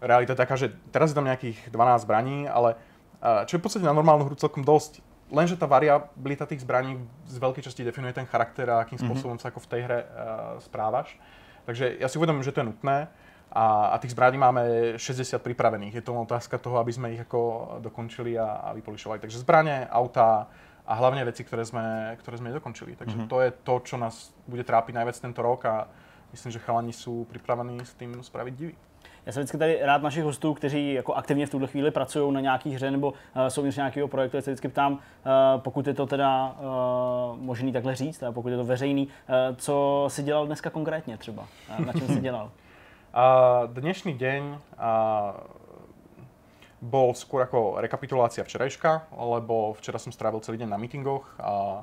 realita je taká, že teraz je tam nejakých 12 zbraní, ale čo je v podstate na normálnu hru celkom dosť. lenže tá variabilita tých zbraní z veľkej časti definuje ten charakter a akým spôsobom sa ako v tej hre uh, správaš. Takže ja si uvedomím, že to je nutné a, a tých zbraní máme 60 pripravených. Je to otázka toho, aby sme ich ako dokončili a, a vypolišovali. Takže zbranie, auta a hlavne veci, ktoré sme, ktoré sme nedokončili. Takže mm-hmm. to je to, čo nás bude trápiť najviac tento rok a myslím, že chalani sú pripravení s tým spraviť divy. Já jsem vždycky tady rád našich hostů, kteří jako aktivně v tuhle chvíli pracují na nějaký hře nebo uh, jsou něco nějakého projektu, já se vždycky ptám, uh, pokud je to teda uh, možný takhle říct, a pokud je to veřejný, uh, co si dělal dneska konkrétně třeba, uh, na čem si dělal? (laughs) A dnešný deň a, bol skôr ako rekapitulácia včerajška, lebo včera som strávil celý deň na meetingoch a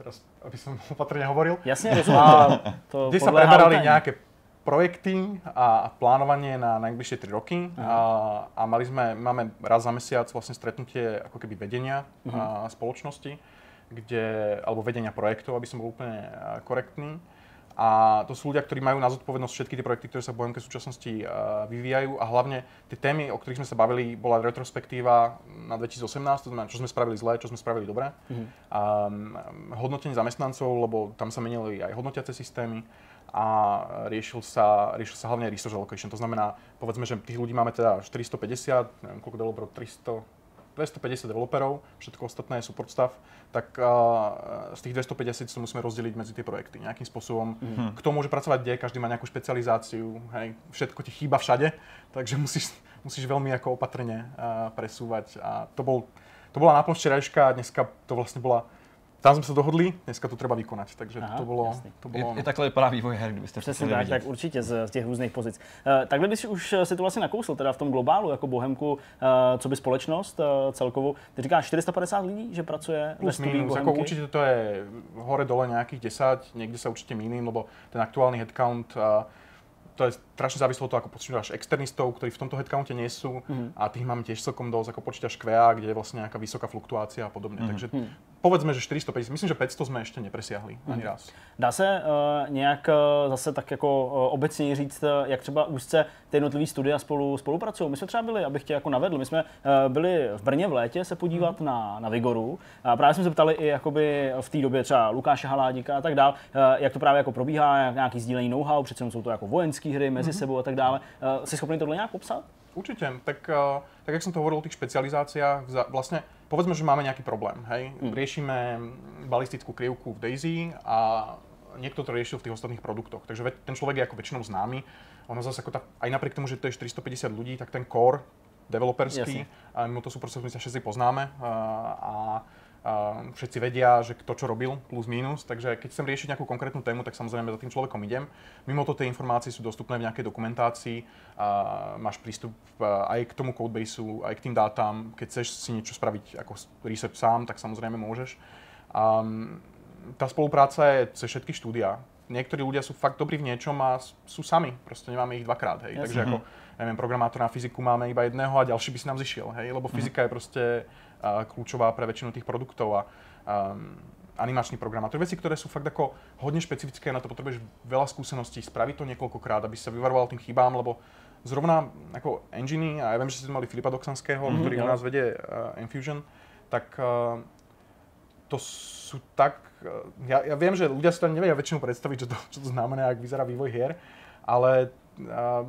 teraz, aby som (laughs) opatrne hovoril. Jasne, rozumiem. A, to kde sa preberali nejaké projekty a plánovanie na najbližšie 3 roky uh-huh. a, a mali sme, máme raz za mesiac vlastne stretnutie ako keby vedenia uh-huh. a, spoločnosti, kde, alebo vedenia projektov, aby som bol úplne korektný. A to sú ľudia, ktorí majú na zodpovednosť všetky tie projekty, ktoré sa v Bohemke v súčasnosti uh, vyvíjajú. A hlavne tie témy, o ktorých sme sa bavili, bola retrospektíva na 2018, to znamená, čo sme spravili zle, čo sme spravili dobre. Mm-hmm. Um, hodnotenie zamestnancov, lebo tam sa menili aj hodnotiace systémy a riešil sa, riešil sa hlavne resource allocation. To znamená, povedzme, že tých ľudí máme teda 450, neviem koľko developerov, 300, 250 developerov, všetko ostatné je support staff, tak uh, z tých 250 to musíme rozdeliť medzi tie projekty nejakým spôsobom. Mm-hmm. Kto môže pracovať kde, každý má nejakú špecializáciu, hej, všetko ti chýba všade, takže musíš, musíš veľmi ako opatrne uh, presúvať. A to, bol, to bola náplň včerajška a dneska to vlastne bola tam jsme se dohodli, dneska to třeba vykonat, takže Aha, to bylo, to bylo... I, I takhle vypadá vývoj her, kdybyste Přesně tak, tak určitě z, z těch různých pozic. Uh, takhle bys už si to vlastně nakousl, teda v tom globálu, jako Bohemku, uh, co by společnost uh, celkovou. Ty říkáš 450 lidí, že pracuje Plus ve minus, jako určitě to je hore dole nějakých 10, někde se určitě mýlím, lebo ten aktuální headcount uh, to je strašne závislo to, ako počítaš externistov, ktorí v tomto headcounte nie sú mm-hmm. a tých máme tiež celkom dosť, ako počítaš QA, kde je vlastne nejaká vysoká fluktuácia a podobne. Mm-hmm. Takže povedzme, že 450, myslím, že 500 jsme ještě nepresiahli ani mhm. raz. Dá se uh, nějak uh, zase tak jako uh, obecně říct, uh, jak třeba úzce ty jednotlivé studia spolu spolupracují? My jsme třeba byli, abych tě jako navedl, my jsme uh, byli v Brně v létě se podívat mm. na, na Vigoru a právě jsme se ptali i jakoby v té době třeba Lukáše Haládíka a tak dál, uh, jak to právě jako probíhá, jak nějaký sdílení know-how, přece jsou to jako vojenské hry mezi mm. sebou a tak dále. Uh, jsi schopný tohle nějak popsat? Určitě. Tak, tak jak jsem to hovoril o těch specializáciách, vlastně povedzme, že máme nejaký problém, hej, hmm. riešime balistickú krivku v Daisy a niekto to riešil v tých ostatných produktoch. Takže ten človek je ako väčšinou známy. Ono zase ako tá, aj napriek tomu, že to je 450 ľudí, tak ten core developerský, Jasne. a mimo to sú proste, my sa všetci poznáme a, a všetci vedia, že kto čo robil, plus minus, takže keď chcem riešiť nejakú konkrétnu tému, tak samozrejme za tým človekom idem. Mimo to tie informácie sú dostupné v nejakej dokumentácii, a máš prístup aj k tomu codebaseu, aj k tým dátam. Keď chceš si niečo spraviť ako research sám, tak samozrejme môžeš. A tá spolupráca je cez všetky štúdia. Niektorí ľudia sú fakt dobrí v niečom a sú sami, proste nemáme ich dvakrát, hej. Takže ako, neviem, programátora na fyziku máme iba jedného a ďalší by si nám zišiel, hej, lebo fyzika je proste kľúčová pre väčšinu tých produktov a um, animačný programátor. Veci, ktoré sú fakt ako hodne špecifické, na to potrebuješ veľa skúseností, spraviť to niekoľkokrát, aby sa vyvaroval tým chybám, lebo zrovna ako enginy, a ja viem, že ste mali Filipa Doksanského, mm-hmm, ktorý u nás vedie uh, Infusion, tak uh, to sú tak... Uh, ja, ja viem, že ľudia si to nevedia väčšinou predstaviť, čo to, (laughs) čo to znamená, ak vyzerá vývoj hier, ale uh,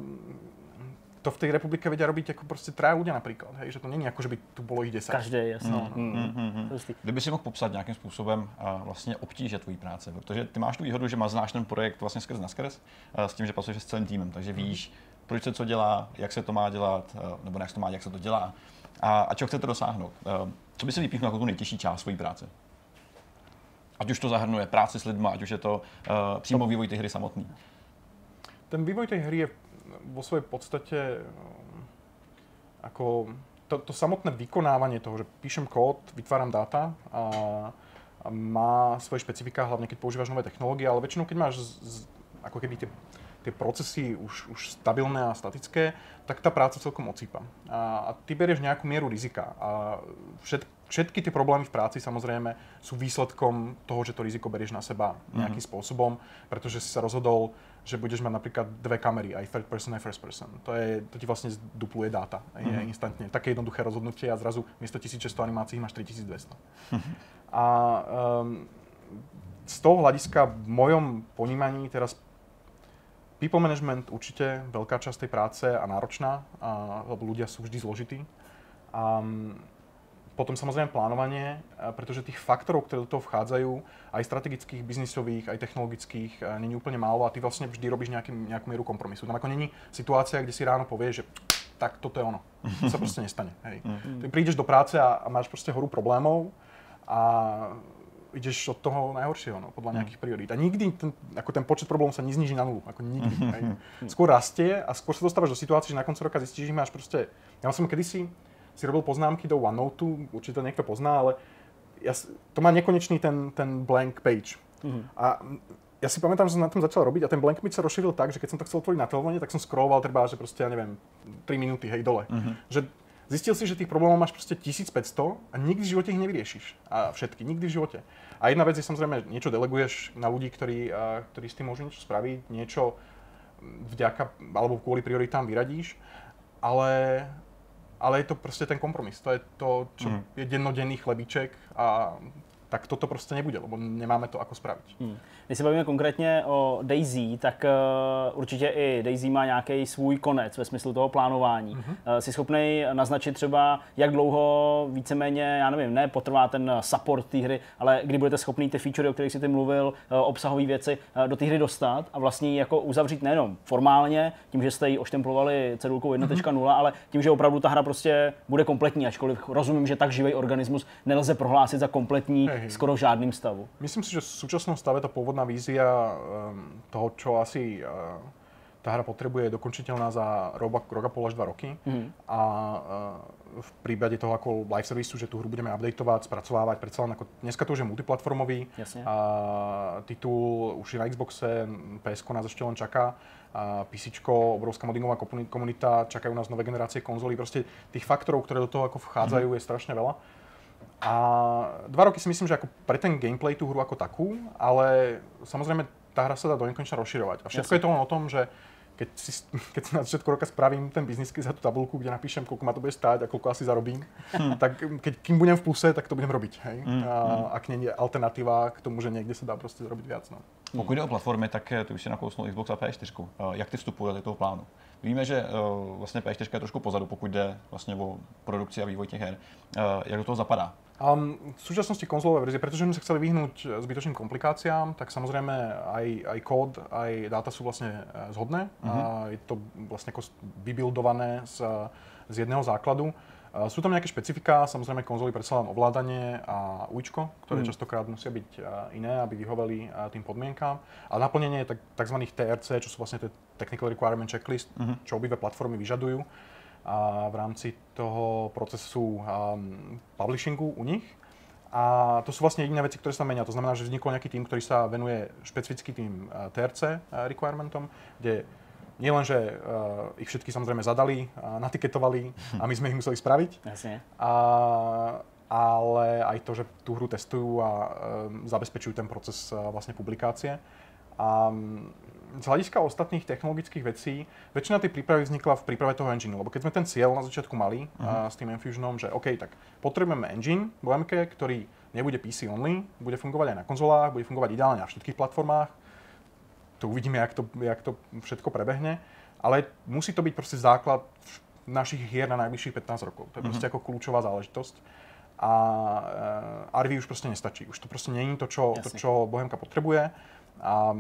to v tej republike vedia robiť ako prostě traja ľudia například, hej, že to není jako, že by tu bylo jich 10. Každý, jasně. No. Mm, mm, mm, mm. Kdyby si mohl popsat nějakým způsobem uh, vlastně obtíže tvojí práce, protože ty máš tu výhodu, že máš znáš ten projekt vlastně skrz na skrz, uh, s tím, že pracuješ s celým týmem, takže víš, proč se co dělá, jak se to má dělat, uh, nebo jak se to má, jak se to dělá a, a čeho chcete dosáhnout. Uh, co by se vypíchnul jako tu nejtěžší část své práce? Ať už to zahrnuje práci s lidmi, ať už je to uh, přímo vývoj té hry samotný. Ten vývoj té hry je vo svojej podstate um, ako to, to samotné vykonávanie toho, že píšem kód, vytváram dáta a, a má svoje špecifika, hlavne keď používaš nové technológie, ale väčšinou keď máš z, z, ako keby tie tie procesy už, už stabilné a statické, tak tá práca celkom ocípa. A, a ty berieš nejakú mieru rizika. A všet, všetky tie problémy v práci samozrejme sú výsledkom toho, že to riziko berieš na seba nejakým mm-hmm. spôsobom, pretože si sa rozhodol, že budeš mať napríklad dve kamery, aj third person, aj first person. To, je, to ti vlastne dupluje dáta mm-hmm. je instantne. Také jednoduché rozhodnutie a zrazu miesto 1600 animácií máš 3200. Mm-hmm. A um, z toho hľadiska v mojom ponímaní teraz people management určite veľká časť tej práce a náročná, a, lebo ľudia sú vždy zložití. Um, potom samozrejme plánovanie, pretože tých faktorov, ktoré do toho vchádzajú, aj strategických, biznisových, aj technologických, není úplne málo a ty vlastne vždy robíš nejaký, nejakú mieru kompromisu. Tam ako není situácia, kde si ráno povieš, že tak toto je ono. To sa proste nestane. Hej. Mhm. Ty prídeš do práce a, a máš proste horu problémov a ideš od toho najhoršieho, no, podľa mhm. nejakých priorít. A nikdy ten, ako ten počet problémov sa nezniží na nulu, ako nikdy. Hej. Skôr rastie a skôr sa dostávaš do situácie, že na konci roka zistíš, že máš proste... Ja som kedysi si robil poznámky do OneNote, určite to niekto pozná, ale ja, to má nekonečný ten, ten blank page. Mm-hmm. A ja si pamätám, že som na tom začal robiť a ten blank page sa rozšíril tak, že keď som to chcel otvoriť na telefóne, tak som scrolloval treba, že proste, ja neviem, 3 minúty, hej, dole. Mm-hmm. Že zistil si, že tých problémov máš proste 1500 a nikdy v živote ich nevyriešiš. A všetky, nikdy v živote. A jedna vec je samozrejme, niečo deleguješ na ľudí, ktorí, ktorí s tým môžu niečo spraviť, niečo vďaka alebo kvôli prioritám vyradíš, ale ale je to prostě ten kompromis. To je to, čo mm. je dennodenný chlebíček a tak toto prostě nebude, lebo nemáme to ako spraviť. Hmm. Když se bavíme konkrétně o Daisy, tak uh, určitě i Daisy má nějaký svůj konec ve smyslu toho plánování. Mm-hmm. Uh, jsi schopný naznačit třeba, jak dlouho víceméně, já nevím, ne potrvá ten support té hry, ale kdy budete schopný ty feature, o kterých jsi ty mluvil, uh, obsahové věci uh, do té hry dostat a vlastně jako uzavřít nejenom formálně, tím, že jste ji oštemplovali cedulkou 1.0, mm-hmm. ale tím, že opravdu ta hra prostě bude kompletní, ačkoliv rozumím, že tak živý organismus nelze prohlásit za kompletní hey. skoro v žádném stavu. Myslím si, že v současném stave ta původná pôvodná vízia ehm, toho, čo asi eh, tá hra potrebuje, je dokončiteľná za rok, rok a pol až dva roky. Mm. A eh, v prípade toho ako live servisu, že tú hru budeme updateovať, spracovávať, predsa len ako dneska to už je multiplatformový. Jasne. A titul už je na Xboxe, PS nás ešte len čaká. A PC, obrovská moddingová komunita, čakajú nás nové generácie konzolí. Proste tých faktorov, ktoré do toho ako vchádzajú, mm. je strašne veľa. A dva roky si myslím, že ako pre ten gameplay tú hru ako takú, ale samozrejme tá hra sa dá do nekonečna rozširovať. A všetko Jasne. je to len o tom, že keď si, (laughs) keď si na začiatku roka spravím ten biznis za tú tabulku, kde napíšem, koľko ma to bude stáť a koľko asi zarobím, hmm. tak keď, kým budem v pluse, tak to budem robiť. Hej? Hmm. A, hm. ak nie je alternativa k tomu, že niekde sa dá prostě zrobiť viac. No. Pokud jde o platformy, tak ty už si nakousnul Xbox a P4. Jak ty vstupuje do toho plánu? Víme, že uh, vlastně P4 je trošku pozadu, pokud jde vlastně o produkci a vývoj těch her. Uh, jak do toho zapadá? Um, v súčasnosti konzolové verzie, pretože sme sa chceli vyhnúť zbytočným komplikáciám, tak samozrejme aj, aj kód, aj dáta sú vlastne e, zhodné. Uh-huh. A je to vlastne ako vybuildované z, z jedného základu. Sú tam nejaké špecifika, samozrejme konzoly predsa len ovládanie a ujíčko, ktoré mm. častokrát musia byť iné, aby vyhoveli tým podmienkám. A naplnenie tzv. TRC, čo sú vlastne tie Technical Requirement Checklist, mm-hmm. čo obidve platformy vyžadujú a v rámci toho procesu um, publishingu u nich. A to sú vlastne jediné veci, ktoré sa menia. To znamená, že vznikol nejaký tým, ktorý sa venuje špecificky tým TRC requirementom, kde nielen, že uh, ich všetky samozrejme zadali, a natiketovali a my sme ich museli spraviť. Jasne. A, ale aj to, že tú hru testujú a um, zabezpečujú ten proces uh, vlastne publikácie. A um, z hľadiska ostatných technologických vecí, väčšina tej prípravy vznikla v príprave toho engineu, lebo keď sme ten cieľ na začiatku mali uh-huh. s tým Enfusionom, že OK, tak potrebujeme engine v OMK, ktorý nebude PC only, bude fungovať aj na konzolách, bude fungovať ideálne na všetkých platformách, to uvidíme, jak to, jak to všetko prebehne, ale musí to byť proste základ našich hier na najbližších 15 rokov. To je mm-hmm. ako kľúčová záležitosť. A uh, eh, RV už proste nestačí. Už to proste není to, čo, to, čo Bohemka potrebuje. A,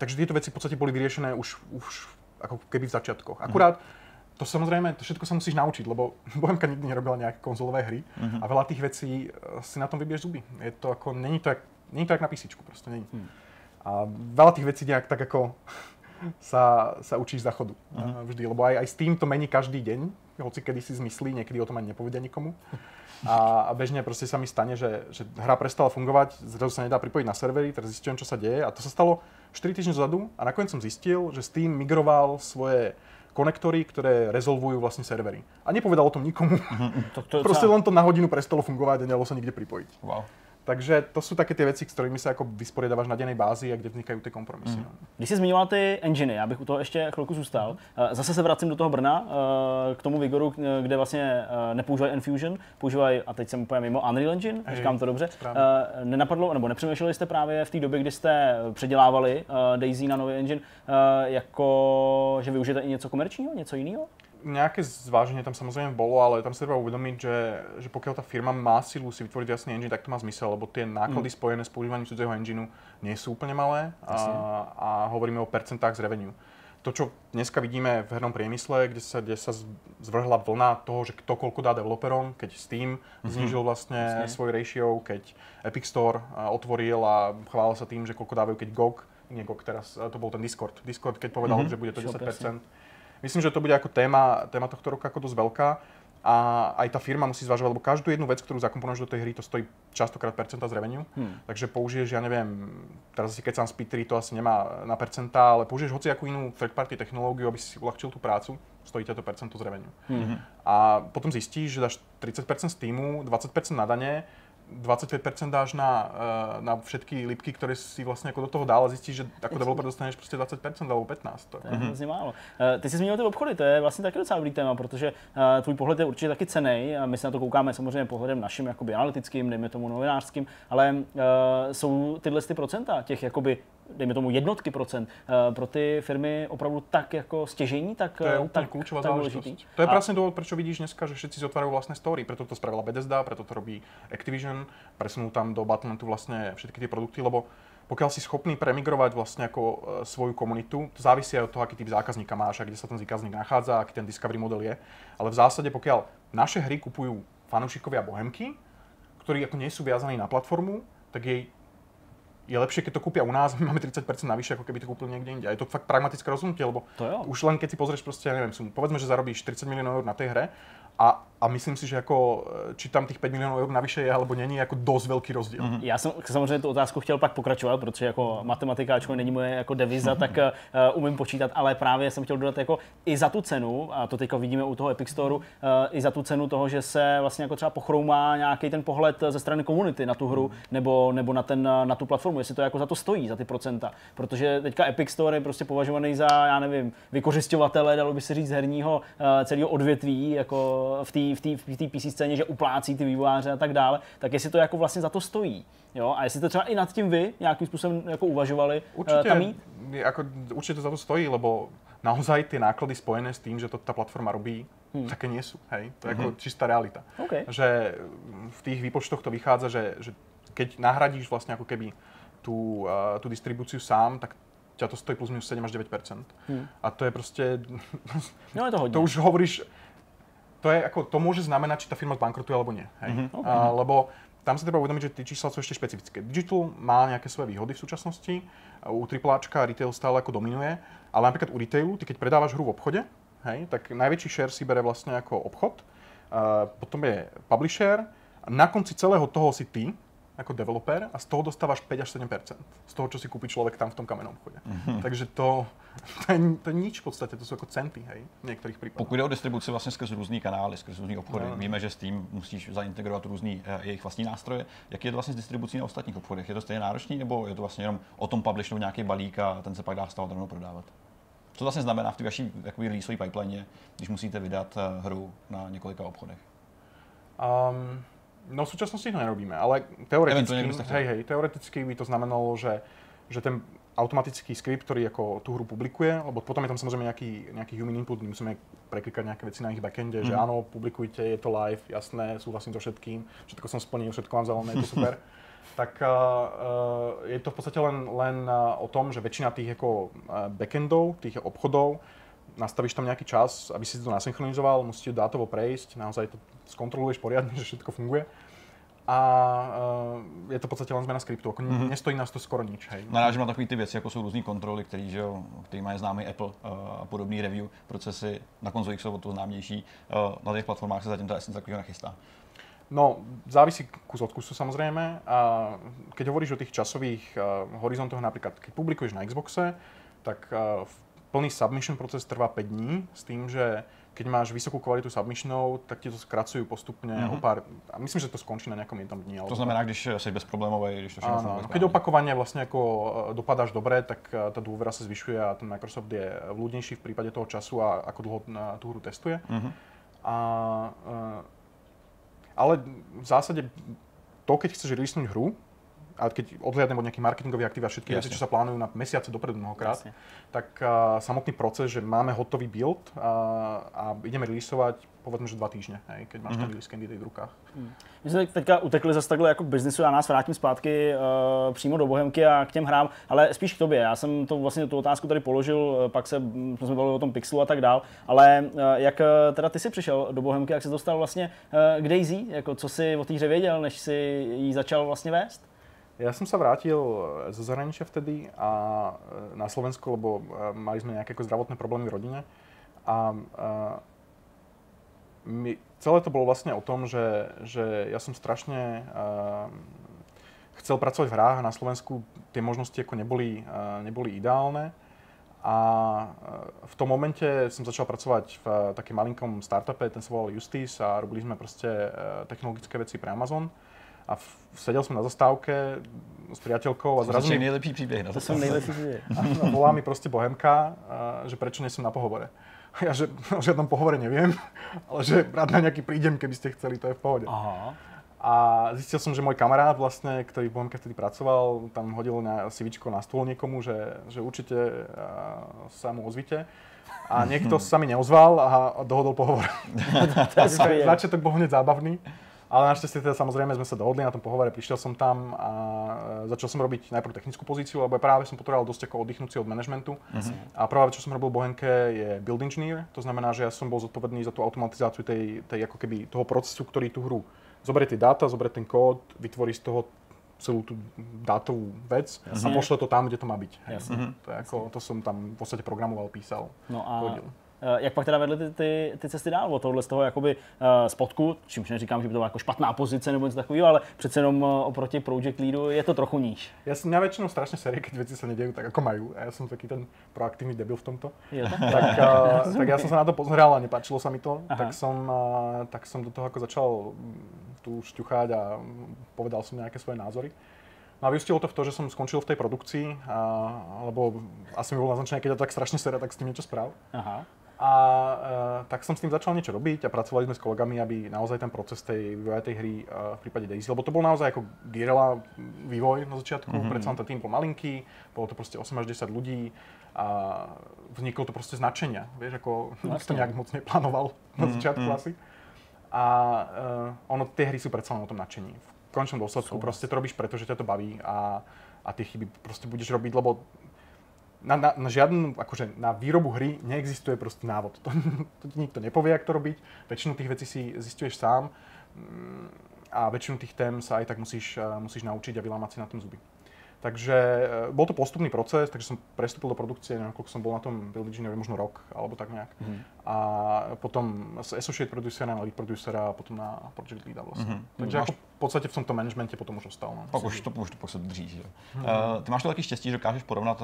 takže tieto veci v podstate boli vyriešené už, už ako keby v začiatkoch. Mhm. Akurát to samozrejme, to všetko sa musíš naučiť, lebo (laughs) Bohemka nikdy nerobila nejaké konzolové hry mm-hmm. a veľa tých vecí eh, si na tom vybieš zuby. Je to ako, není to jak, není to jak na PC, proste není. Mm. A veľa tých vecí nejak tak ako (laughs) sa, sa učíš za chodu. Uh-huh. Vždy, lebo aj, aj s tým to mení každý deň, hoci kedy si zmyslí, niekedy o tom ani nepovedia nikomu. A, a bežne proste sa mi stane, že, že hra prestala fungovať, zrazu sa nedá pripojiť na servery, teraz zistujem, čo sa deje. A to sa stalo 4 týždne dozadu a nakoniec som zistil, že Steam migroval svoje konektory, ktoré rezolvujú vlastne servery. A nepovedal o tom nikomu. Tak to je Proste docela- len to na hodinu prestalo fungovať a nedalo sa nikde pripojiť. Wow. Takže to sú také tie veci, s ktorými sa ako vysporiadávaš na dennej bázi a kde vznikajú tie kompromisy. No. Když jsi zmiňoval ty enginy, já bych u toho ještě chvilku zůstal. Eh, Zase se vracím do toho Brna, eh, k tomu Vigoru, eh, kde vlastně nepoužívají Enfusion, používají, a teď jsem úplně mimo Unreal Engine, Hej, říkám to dobře. správně. Nenapadlo, nebo nepřemýšleli jste právě v té době, kdy jste předělávali Daisy na nový engine, jako, že využijete i něco komerčního, něco jiného? Nejaké zváženie tam samozrejme bolo, ale tam sa treba uvedomiť, že, že pokiaľ tá firma má silu si vytvoriť jasný engine, tak to má zmysel, lebo tie náklady mm. spojené s používaním cudzieho engineu nie sú úplne malé a, a hovoríme o percentách z revenue. To, čo dneska vidíme v hernom priemysle, kde sa, kde sa zvrhla vlna toho, že kto koľko dá developerom, keď Steam mm-hmm. znížil vlastne svoj ratio, keď Epic Store otvoril a chválil sa tým, že koľko dávajú, keď GOG, nie GOG teraz, to bol ten Discord. Discord, keď povedal, mm-hmm. že bude to Shop, 10%, Myslím, že to bude ako téma, téma tohto roka ako dosť veľká a aj tá firma musí zvažovať, lebo každú jednu vec, ktorú zakomponuješ do tej hry, to stojí častokrát percenta z revenue. Hmm. Takže použiješ, ja neviem, teraz si keď sám Speed 3 to asi nemá na percentá, ale použiješ hociakú inú third party technológiu, aby si uľahčil tú prácu, stojí ťa to percento z revenue. Hmm. A potom zistíš, že dáš 30% z týmu, 20% na dane, 25% dáš na, eh, na všetky lípky, ktoré si vlastne ako do toho dál a zistíš, že ako developer dostaneš prostě 20% alebo 15%. To je je hrozně málo. Eh, Ty jsi zmínil ty obchody, to je vlastně taky docela dobrý téma, protože eh, tvůj pohled je určitě taky cený a my se na to koukáme samozřejmě pohledem naším jakoby analytickým, dejme tomu novinářským, ale eh, jsou tyhle ty procenta těch jakoby dejme tomu jednotky procent, eh, pro ty firmy opravdu tak jako stěžení, tak, To je eh, úplne tak, kľúčová tak záležitosť. To je A- presne dôvod, prečo vidíš dneska, že všetci si otvárajú vlastné story. Preto to spravila Bethesda, preto to robí Activision, presunú tam do Battle.netu vlastne všetky tie produkty, lebo pokiaľ si schopný premigrovať vlastne ako e, svoju komunitu, to závisí aj od toho, aký typ zákazníka máš a kde sa ten zákazník nachádza, aký ten discovery model je. Ale v zásade, pokiaľ naše hry kupujú fanúšikovia Bohemky, ktorí ako nie sú viazaní na platformu, tak jej je lepšie, keď to kúpia u nás, (laughs) my máme 30% navyše, ako keby to kúpili niekde inde. A je to fakt pragmatické rozhodnutie, lebo To jo. už len keď si pozrieš proste, ja neviem, sumu, povedzme, že zarobíš 40 miliónov eur na tej hre a, a myslím si, že ako, e, či tam tých 5 milionů eur navyše je alebo není, jako dost velký rozdíl. Mm-hmm. Já jsem samozřejmě tu otázku chtěl pak pokračovat, protože jako matematika, ačkoliv není moje jako deviza, (laughs) tak uh, umím počítat, ale právě jsem chtěl dodat jako i za tu cenu, a to teďka vidíme u toho Epic Store, uh, i za tu cenu toho, že se vlastně jako třeba pochroumá nějaký ten pohled ze strany komunity na tu hru nebo, nebo na, ten, na tu platformu, jestli to jako za to stojí, za ty procenta. Protože teďka Epic Store je prostě považovaný za, já nevím, vykořišťovatele, dalo by se říct, herního uh, celého odvětví, jako v té v tý, v tý PC scéně, že uplácí ty vývojáře a tak dále, tak jestli to jako vlastně za to stojí. Jo? A jestli to třeba i nad tím vy nějakým způsobem jako uvažovali uh, Určite, tam jít? je, ako, určite to za to stojí, lebo naozaj tie náklady spojené s tým, že to tá platforma robí, hmm. také nie sú. Hej? To je ako čistá realita. OK. Že v tých výpočtoch to vychádza, že, že keď nahradíš vlastne ako keby tú, uh, tú distribúciu sám, tak ťa to stojí plus minus 7 až 9 hmm. A to je proste... No je to (laughs) hodně. To už hovoríš, to je ako, to môže znamenať, či tá firma zbankrotuje alebo nie. Hej? Mhm. Mm-hmm. A, lebo tam sa treba uvedomiť, že tie čísla sú ešte špecifické. Digital má nejaké svoje výhody v súčasnosti, u AAAčka retail stále ako dominuje, ale napríklad u retailu, ty keď predávaš hru v obchode, hej, tak najväčší share si bere vlastne ako obchod, a potom je publisher, a na konci celého toho si ty, ako developer a z toho dostávaš 5 až 7% z toho, čo si kúpi človek tam v tom kamennom obchode. Mm-hmm. Takže to, to, je, to je nič v podstate, to sú ako centy, hej, v niektorých prípadoch. Pokud jde o distribuci vlastně skrz různý kanály, skrz různý obchody, No. víme, že s tím musíš zaintegrovat různý eh, jejich vlastní nástroje. Jak je to vlastně s distribucí na ostatních obchodech? Je to stejně náročný, nebo je to vlastně jenom o tom publishnout nějaký balík a ten se pak dá toho rovnou prodávat? Co to vlastně znamená v té vaší jakoby, releaseové pipeline, když musíte vydat eh, hru na několika obchodech? Um, no v súčasnosti to nerobíme, ale teoreticky, hej, hej, teoreticky by to znamenalo, že, že ten automatický skript, ktorý ako tú hru publikuje, lebo potom je tam samozrejme nejaký, nejaký human input, my musíme preklikať nejaké veci na ich backende, mm. že áno, publikujte, je to live, jasné, súhlasím so všetkým, všetko som splnil, všetko mám zelené, je to super. (laughs) tak uh, je to v podstate len, len uh, o tom, že väčšina tých ako backendov, tých obchodov, nastavíš tam nejaký čas, aby si to nasynchronizoval, musíte dátovo prejsť, naozaj to skontroluješ poriadne, (laughs) že všetko funguje. a uh, je to v podstate len zmena skriptu. Ako mm-hmm. Nestojí nás to skoro nič. Hej. Narážím na takové ty věci, jako jsou různé kontroly, který, že jo, který mají známý Apple uh, a podobný review procesy. Na konzolích jsou o to známější. Uh, na těch platformách se zatím ta Essence takového nechystá. No, závisí kus od kusu samozrejme. A keď hovoríš o tých časových uh, horizontoch, napríklad keď publikuješ na Xboxe, tak uh, plný submission proces trvá 5 dní s tým, že keď máš vysokú kvalitu submissionov, tak ti to skracujú postupne mm-hmm. o pár, a myslím, že to skončí na nejakom jednom dni. To znamená, když jsi bezproblémový, když to všechno Áno, keď opakovane vlastne ako e, dopadáš dobre, tak e, tá dôvera sa zvyšuje a ten Microsoft je vľúdnejší v prípade toho času a ako dlho na tú hru testuje. Mm-hmm. A, e, ale v zásade to, keď chceš releasenúť hru, a keď odhľadnem od nejakých marketingových aktív a všetky veci, čo sa plánujú na mesiace dopredu mnohokrát, Jasne. tak uh, samotný proces, že máme hotový build a, a ideme releaseovať, povedzme, že dva týždne, hej, keď máš mm-hmm. ten release candidate v rukách. Hmm. My jsme teďka utekli zase takhle jako k biznisu, já nás vrátím zpátky uh, přímo do Bohemky a k těm hrám, ale spíš k tobě. Já jsem to vlastně tu otázku tady položil, pak se hm, jsme bavili o tom Pixelu a tak dál, ale uh, jak teda ty jsi přišel do Bohemky, jak jsi dostal vlastně uh, k Daisy, jako co jsi o té hře věděl, než jsi ji začal vlastně vést? Ja som sa vrátil eh, zo zahraničia vtedy a eh, na Slovensku, lebo eh, mali sme nejaké ako zdravotné problémy v rodine. A, a my, celé to bolo vlastne o tom, že, že ja som strašne a, chcel pracovať v hrách a na Slovensku tie možnosti ako neboli, a, neboli ideálne. A v tom momente som začal pracovať v takém malinkom startupe, ten sa volal Justice a robili sme proste technologické veci pre Amazon a sedel som na zastávke s priateľkou a zrazu... To nejlepší príbeh. To som nejlepší príbeh. A volá mi proste Bohemka, že prečo nie som na pohovore. (laughs) A ja, že o žiadnom pohovore neviem, (laughs) ale že rád na nejaký prídem, keby ste chceli, to je v pohode. Aha. A zistil som, že môj kamarát vlastne, ktorý v Bohemke vtedy pracoval, tam hodil na CVčko na stôl niekomu, že, že určite sa mu ozvite. A (laughs) niekto sa mi neozval a dohodol pohovor. Začiatok bol hneď zábavný. Ale našťastie teda samozrejme sme sa dohodli na tom pohovore, prišiel som tam a e, začal som robiť najprv technickú pozíciu, lebo práve som potreboval dosť ako oddychnúť si od manažmentu. Uh-huh. A prvá vec, čo som robil v Bohenke, je build engineer, to znamená, že ja som bol zodpovedný za tú automatizáciu tej, tej ako keby toho procesu, ktorý tú hru zoberie tie dáta, zoberie ten kód, vytvorí z toho celú tú dátovú vec Jasne. a pošle to tam, kde to má byť. Uh-huh. To, je ako, to som tam v podstate programoval, písal, no a... hodil. Eh, jak pak teda vedly ty, ty, ty cesty dál od tohohle z toho jakoby uh, spodku, čímž neříkám, že by to byla jako špatná pozice nebo něco takového, ale přece jenom uh, oproti Project Leadu je to trochu níž. Já jsem měl většinou strašně série, když věci se nedějí tak, jako mají. A já jsem taky ten proaktivní debil v tomto. Jo, tak, tak, uh, (laughs) tak já jsem se na to pozrel a nepáčilo se mi to, tak jsem, uh, tak jsem do toho jako začal mm, tu šťuchať a povedal jsem nějaké svoje názory. No a vyústilo to v to, že som skončil v tej produkcii, a, alebo asi mi bolo naznačené, keď to tak strašne sere, tak s tým niečo sprav. Aha. A uh, tak som s tým začal niečo robiť a pracovali sme s kolegami, aby naozaj ten proces tej vývoja tej hry uh, v prípade Daisy, lebo to bol naozaj ako guerilla vývoj na začiatku, mm-hmm. predsa ten tým bol malinký, bolo to proste 8 až 10 ľudí a vzniklo to proste značenia, vieš, ako no, to nejak moc neplánoval (laughs) na mhm, začiatku mm-hmm. asi. A uh, ono, tie hry sú predsa len o tom nadšení. V končnom dôsledku Sú. proste to robíš preto, že ťa to baví a, a tie chyby proste budeš robiť, lebo na, na, na žiadnu, akože na výrobu hry neexistuje proste návod. To, (laughs) to ti nikto nepovie, jak to robiť. Väčšinu tých vecí si zistuješ sám mm, a väčšinu tých tém sa aj tak musíš, eh, musíš naučiť a vylámať si na tom zuby. Takže eh, bol to postupný proces, takže som prestúpil do produkcie, neviem, koľko som bol na tom Build Engineer, možno rok, alebo tak nejak. Mm-hmm. A potom z Associate Producer na Lead Producer a potom na Project Lead vlastne. Mm-hmm. Takže máš... ako v podstate v tomto managemente potom už ostal. No. Pak už to, už to drží, že? Mm-hmm. Uh, ty máš to taky štěstí, že dokážeš porovnat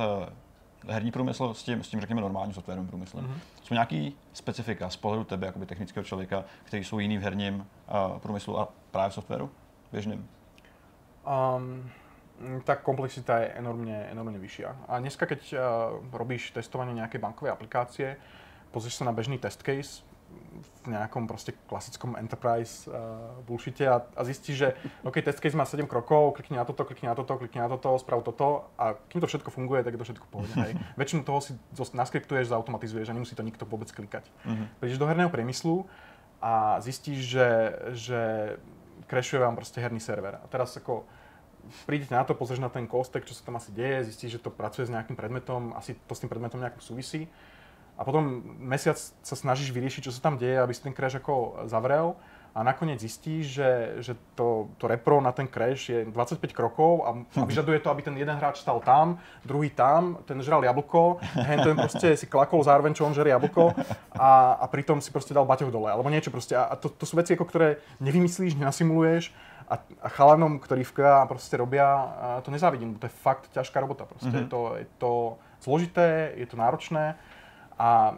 herní průmysl s tím, s tím řekněme, normálním softwarovým průmyslem. Mm-hmm. Jsou nějaký specifika z pohledu tebe, jakoby technického člověka, který jsou jiný v herním uh, průmyslu a právě v softwaru běžným? Um, tak komplexita je enormně, enormně vyšší. A dneska, keď uh, robíš testovanie nejakej bankovej aplikácie, pozrieš sa na bežný test case, v nejakom proste klasickom enterprise uh, bullshite a, a zistí, že OK, test case má 7 krokov, klikni na toto, klikni na toto, klikni na toto, sprav toto a kým to všetko funguje, tak je to všetko pohode. Hej. (laughs) Väčšinu toho si naskriptuješ, zautomatizuješ a nemusí to nikto vôbec klikať. Mm-hmm. Prídeš do herného priemyslu a zistíš, že, že crashuje vám proste herný server. A teraz ako prídete na to, pozrieš na ten kostek, čo sa tam asi deje, zistíš, že to pracuje s nejakým predmetom, asi to s tým predmetom nejako súvisí a potom mesiac sa snažíš vyriešiť, čo sa tam deje, aby si ten crash ako zavrel a nakoniec zistíš, že, že to, to repro na ten crash je 25 krokov a, a (laughs) vyžaduje to, aby ten jeden hráč stal tam, druhý tam, ten žral jablko, hen ten proste si klakol zároveň, čo on žerie jablko a, a pritom si proste dal baťoch dole, alebo niečo proste. A to, to sú veci, ako ktoré nevymyslíš, nenasimuluješ a, a chalanom, ktorí v QA proste robia, to nezávidím, to je fakt ťažká robota. Proste mm-hmm. je, to, je to zložité, je to náročné a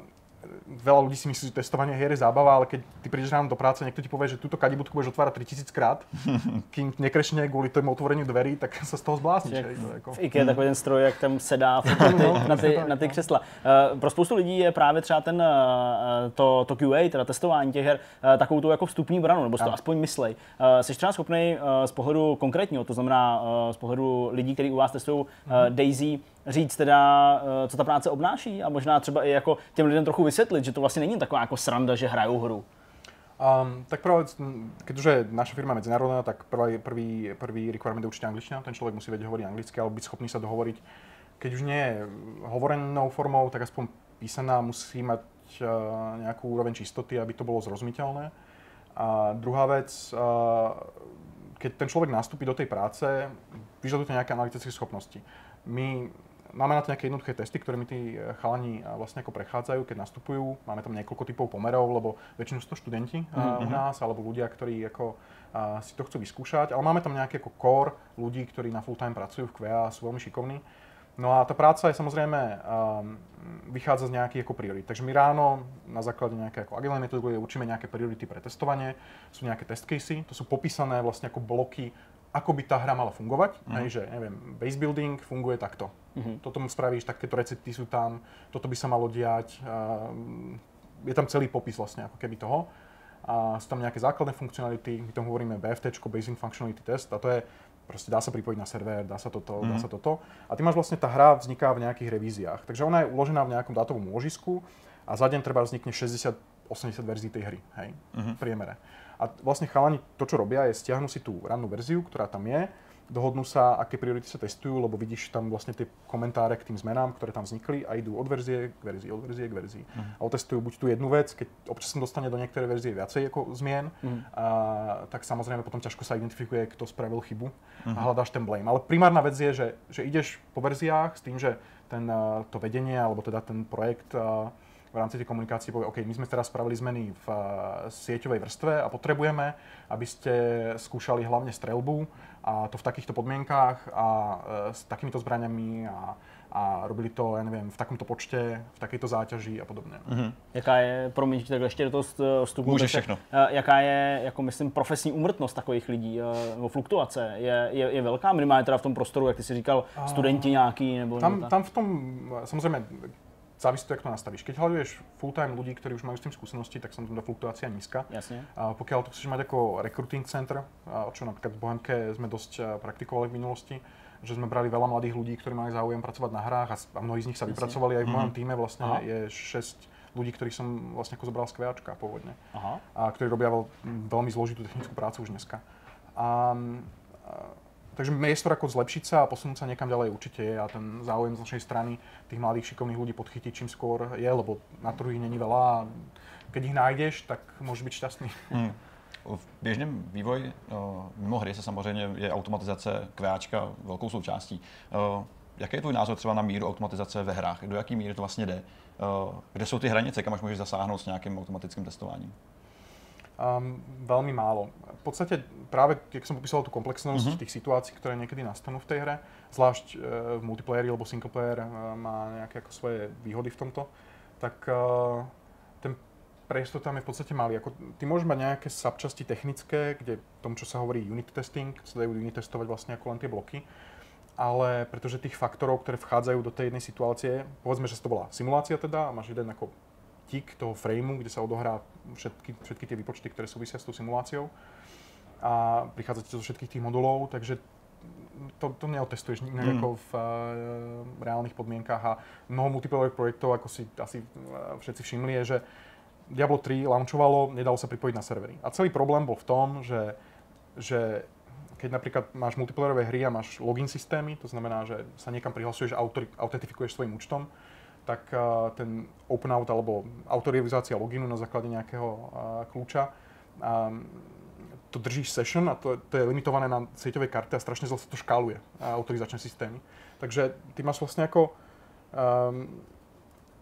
veľa ľudí si myslí, že testovanie hier je zábava, ale keď ty prídeš ráno do práce, niekto ti povie, že túto kadibudku budeš otvárať 3000 krát, (laughs) kým nekrešne kvôli tomu otvoreniu dverí, tak sa z toho zblázníš. Jak, jako... V IKEA takový ten stroj, jak tam sedá (laughs) na ty, na ty, na ty křesla. Uh, pro spoustu lidí je právě třeba ten, uh, to, to QA, teda testování těch her, uh, takovou tu jako vstupní branu, nebo si to aspoň myslej. Uh, jsi třeba schopný uh, z pohledu konkrétního, to znamená uh, z pohledu lidí, kteří u vás testují uh, Daisy, říct teda, uh, co ta práce obnáší a možná třeba i jako těm lidem trochu vysvětlit, že to vlastně není taková jako sranda, že hrajou hru. Um, tak prvá vec, je naša firma medzinárodná, tak prvý, prvý, prvý requirement je určite angličtina. Ten človek musí vedieť hovoriť anglicky alebo byť schopný sa dohovoriť. Keď už nie je hovorenou formou, tak aspoň písaná musí mať uh, nejakú úroveň čistoty, aby to bolo zrozumiteľné. A druhá vec, uh, keď ten človek nastúpi do tej práce, vyžaduje to nejaké analytické schopnosti. My Máme na to nejaké jednoduché testy, ktoré mi tí eh, chalani eh, vlastne ako prechádzajú, keď nastupujú. Máme tam niekoľko typov pomerov, lebo väčšinou sú to študenti mm-hmm. u nás, alebo ľudia, ktorí ako si to chcú vyskúšať. Ale máme tam nejaký ako core ľudí, ktorí na full time pracujú v QA a sú veľmi šikovní. No a tá práca je samozrejme um, vychádza z nejakých ako priorit. Takže my ráno na základe nejaké ako agilné metodológie učíme nejaké priority pre testovanie, sú nejaké test casey, to sú popísané vlastne ako bloky ako by tá hra mala fungovať. Uh-huh. Hej, že neviem, base building funguje takto. Uh-huh. Toto mu spravíš, takéto recepty sú tam, toto by sa malo diať. Uh, je tam celý popis vlastne ako keby toho. A sú tam nejaké základné funkcionality, my tomu hovoríme BFT, Basing Functionality Test, a to je proste dá sa pripojiť na server, dá sa toto, uh-huh. dá sa toto. A ty máš vlastne, tá hra vzniká v nejakých revíziách. Takže ona je uložená v nejakom dátovom úložisku a za deň treba vznikne 60-80 verzií tej hry, hej, uh-huh. v priemere. A vlastne chalani to, čo robia, je stiahnu si tú rannú verziu, ktorá tam je, dohodnú sa, aké priority sa testujú, lebo vidíš tam vlastne tie komentáre k tým zmenám, ktoré tam vznikli a idú od verzie k verzii, od verzie k verzii. Uh-huh. A otestujú buď tú jednu vec, keď občas sa dostane do niektorej verzie viacej ako zmien, uh-huh. a, tak samozrejme potom ťažko sa identifikuje, kto spravil chybu uh-huh. a mhm. hľadáš ten blame. Ale primárna vec je, že, že ideš po verziách s tým, že ten, to vedenie, alebo teda ten projekt v rámci tej komunikácie povie, OK, my sme teraz spravili zmeny v uh, sieťovej vrstve a potrebujeme, aby ste skúšali hlavne strelbu a to v takýchto podmienkách a uh, s takýmito zbraniami a, a robili to, ja neviem, v takomto počte, v takejto záťaži a podobně. Mm-hmm. Jaká je, promiň, tak ještě do toho vstupu. Můžeš všechno. Jaká je, jako myslím, profesní umrtnost takových lidí, nebo fluktuace? Je, je, je velká minimálně teda v tom prostoru, jak ty jsi říkal, studenti nějaký? Nebo tam, tam v tom, samozřejmě, závisí to, jak to nastavíš. Keď hľaduješ full-time ľudí, ktorí už majú s tým skúsenosti, tak samozrejme fluktuácia nízka. Jasne. A pokiaľ to chceš mať ako recruiting center, a čo napríklad v Bohemke sme dosť praktikovali v minulosti, že sme brali veľa mladých ľudí, ktorí mali záujem pracovať na hrách a, a mnohí z nich sa Jasne. vypracovali aj v mojom mhm. týme vlastne Aha. je 6 ľudí, ktorých som vlastne ako zobral z kviačka pôvodne. Aha. A ktorí robia veľ, veľmi zložitú technickú prácu už dneska. A, a Takže miestor ako zlepšiť sa a posunúť sa niekam ďalej určite je a ten záujem z našej strany tých mladých šikovných ľudí podchytiť čím skôr je, lebo na trhu ich není veľa a keď ich nájdeš, tak môžeš byť šťastný. Hmm. V běžném vývoji mimo hry se samozřejmě je automatizace kváčka velkou součástí. Jaký je tvůj názor třeba na míru automatizace ve hrách? Do jaký míry to vlastně jde? Kde jsou ty hranice, kam až můžeš zasáhnout s nějakým automatickým testováním? Um, veľmi málo. V podstate práve, keď som popísal tú komplexnosť uh-huh. tých situácií, ktoré niekedy nastanú v tej hre, zvlášť uh, v multiplayeri, lebo single player uh, má nejaké ako svoje výhody v tomto, tak uh, ten priestor tam je v podstate malý. Ako, ty môžeš mať nejaké subčasti technické, kde tomu, čo sa hovorí unit testing, sa dajú unit testovať vlastne ako len tie bloky, ale pretože tých faktorov, ktoré vchádzajú do tej jednej situácie, povedzme, že to bola simulácia teda, a máš jeden ako tik toho frameu, kde sa odohrá všetky, všetky tie výpočty, ktoré súvisia s tou simuláciou a prichádzate zo všetkých tých modulov, takže to, to neotestuješ nikdy mm. ako v uh, reálnych podmienkách a mnoho multiplayerových projektov, ako si asi uh, všetci všimli, je, že Diablo 3 launchovalo, nedalo sa pripojiť na servery. A celý problém bol v tom, že, že keď napríklad máš multiplayerové hry a máš login systémy, to znamená, že sa niekam prihlasuješ a autentifikuješ svojim účtom, tak ten open out alebo autorizácia loginu na základe nejakého kľúča, um, to držíš session a to, to je limitované na sieťové karty a strašne zle sa to škáluje, a autorizačné systémy. Takže ty máš vlastne ako, um,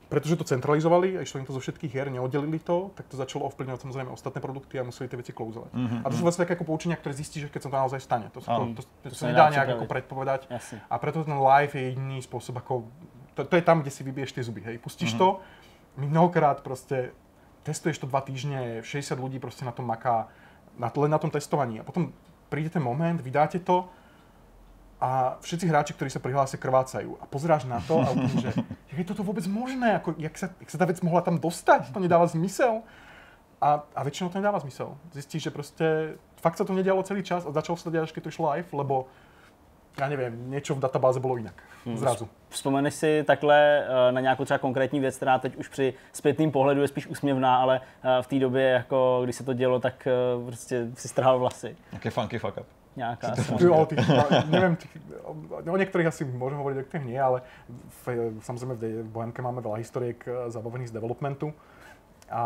pretože to centralizovali a išlo im to zo všetkých hier, neoddelili to, tak to začalo ovplyvňovať samozrejme ostatné produkty a museli tie veci klouzovať. Mm-hmm. A to sú vlastne také ako poučenia, ktoré zistíš, že keď sa to naozaj stane. To, sa, to, to, to, to sa nedá nejak ako predpovedať. Jasne. A preto ten live je jediný spôsob, ako... To, to je tam, kde si vybiješ tie zuby, hej. Pustíš mm-hmm. to, mnohokrát proste testuješ to dva týždne, 60 ľudí proste na tom maká, na, len na tom testovaní. A potom príde ten moment, vydáte to a všetci hráči, ktorí sa prihlásia, krvácajú. A pozráš na to a úplne, že (laughs) jak je toto vôbec možné? Ako, jak, sa, jak sa tá vec mohla tam dostať? To nedáva zmysel. A, a väčšinou to nedáva zmysel. Zistíš, že proste fakt sa to nedialo celý čas a začalo sa to diať, až keď to išlo live, lebo já nevím, něco v databáze bylo jinak. Hmm. Zrazu. Vzpomeneš si takhle eh, na nějakou třeba konkrétní věc, která teď už při zpětným pohledu je spíš úsměvná, ale eh, v té době, jako když se to dělo, tak eh, prostě si strhal vlasy. Jaký funky fuck up. Nějaká. Jo, ty, nevím, ty, o některých asi můžeme hovoriť, o kterých nie, ale v, samozřejmě v Bohemke máme veľa historiek zabavených z developmentu. A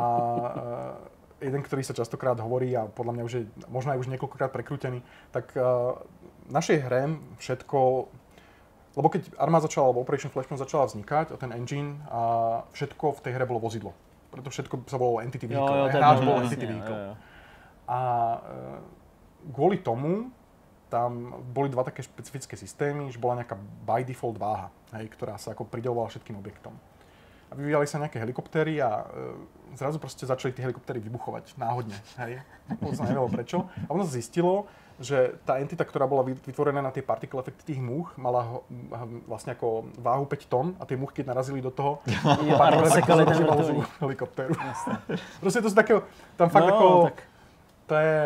jeden, ktorý sa častokrát hovorí a podľa mňa už je možno aj už niekoľkokrát prekrútený, tak našej hre všetko, lebo keď Arma začala, alebo Operation Flashpoint začala vznikať, a ten engine, a všetko v tej hre bolo vozidlo. Preto všetko sa volalo Entity Vehicle. Jo, jo, Hráč bol Entity Vehicle. Jo, jo. A e, kvôli tomu tam boli dva také špecifické systémy, že bola nejaká by default váha, hej, ktorá sa ako pridelovala všetkým objektom. A vyvíjali sa nejaké helikoptéry a e, zrazu proste začali tie helikoptéry vybuchovať náhodne. Hej. To nevedelo prečo. A ono sa zistilo, že tá entita, ktorá bola vytvorená na tie particle efekty tých múch, mala ho, vlastne ako váhu 5 tón a tie múchy, keď narazili do toho, (laughs) rozsekali ten helikoptéru. Proste to sú takého, tam fakt no, ako, tak. to je,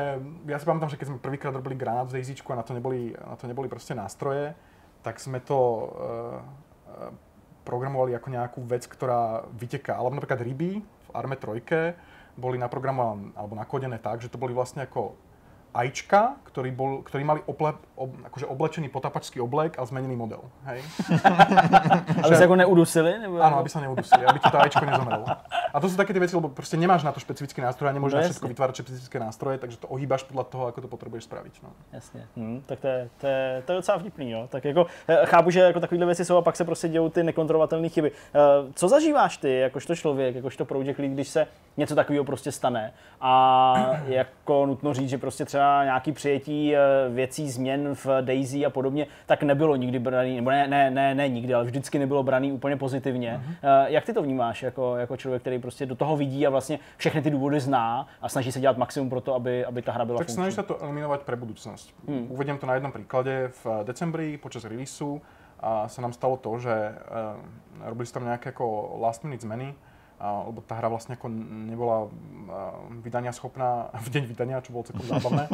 ja si pamätám, že keď sme prvýkrát robili granát v Daisy a na to neboli, na to neboli proste nástroje, tak sme to uh, programovali ako nejakú vec, ktorá vyteká. Alebo napríklad ryby v Arme 3 boli naprogramované alebo nakodené tak, že to boli vlastne ako ajčka, ktorí, bol, ktorí mali ople, ob, akože oblečený potapačský oblek a zmenený model. Hej? (laughs) aby sa ako neudusili? Nebo Áno, aby sa neudusili, aby ti to ajčko nezomrelo. A to sú také tie veci, lebo proste nemáš na to špecifické nástroje a nemôžeš no, na všetko vytvárať špecifické nástroje, takže to ohýbaš podľa toho, ako to potrebuješ spraviť. No. Jasně. Hmm, tak to je, to, je, to je docela vtipný, jo. Tak jako, eh, chápu, že jako takovéhle věci jsou a pak se prostě dějou ty nekontrolovatelné chyby. Eh, co zažíváš ty, jakožto člověk, jakožto project lead, když se něco takového prostě stane a jako nutno říct, že prostě třeba nějaký přijetí eh, věcí, změn v Daisy a podobně, tak nebylo nikdy braný, nebo ne, ne, ne, ne nikdy, ale vždycky nebylo braný úplně pozitivně. Uh-huh. Jak ty to vnímáš jako, jako člověk, který prostě do toho vidí a vlastně všechny ty důvody zná a snaží se dělat maximum pro to, aby, aby ta hra byla Tak snaží se to eliminovat pro budoucnost. Hmm. Uvedím to na jednom příkladě. V decembri počas releaseu a sa nám stalo to, že uh, robili tam nejaké ako last minute zmeny lebo tá hra vlastne ako nebola vydania schopná (laughs) v deň vydania, čo bolo celkom zábavné.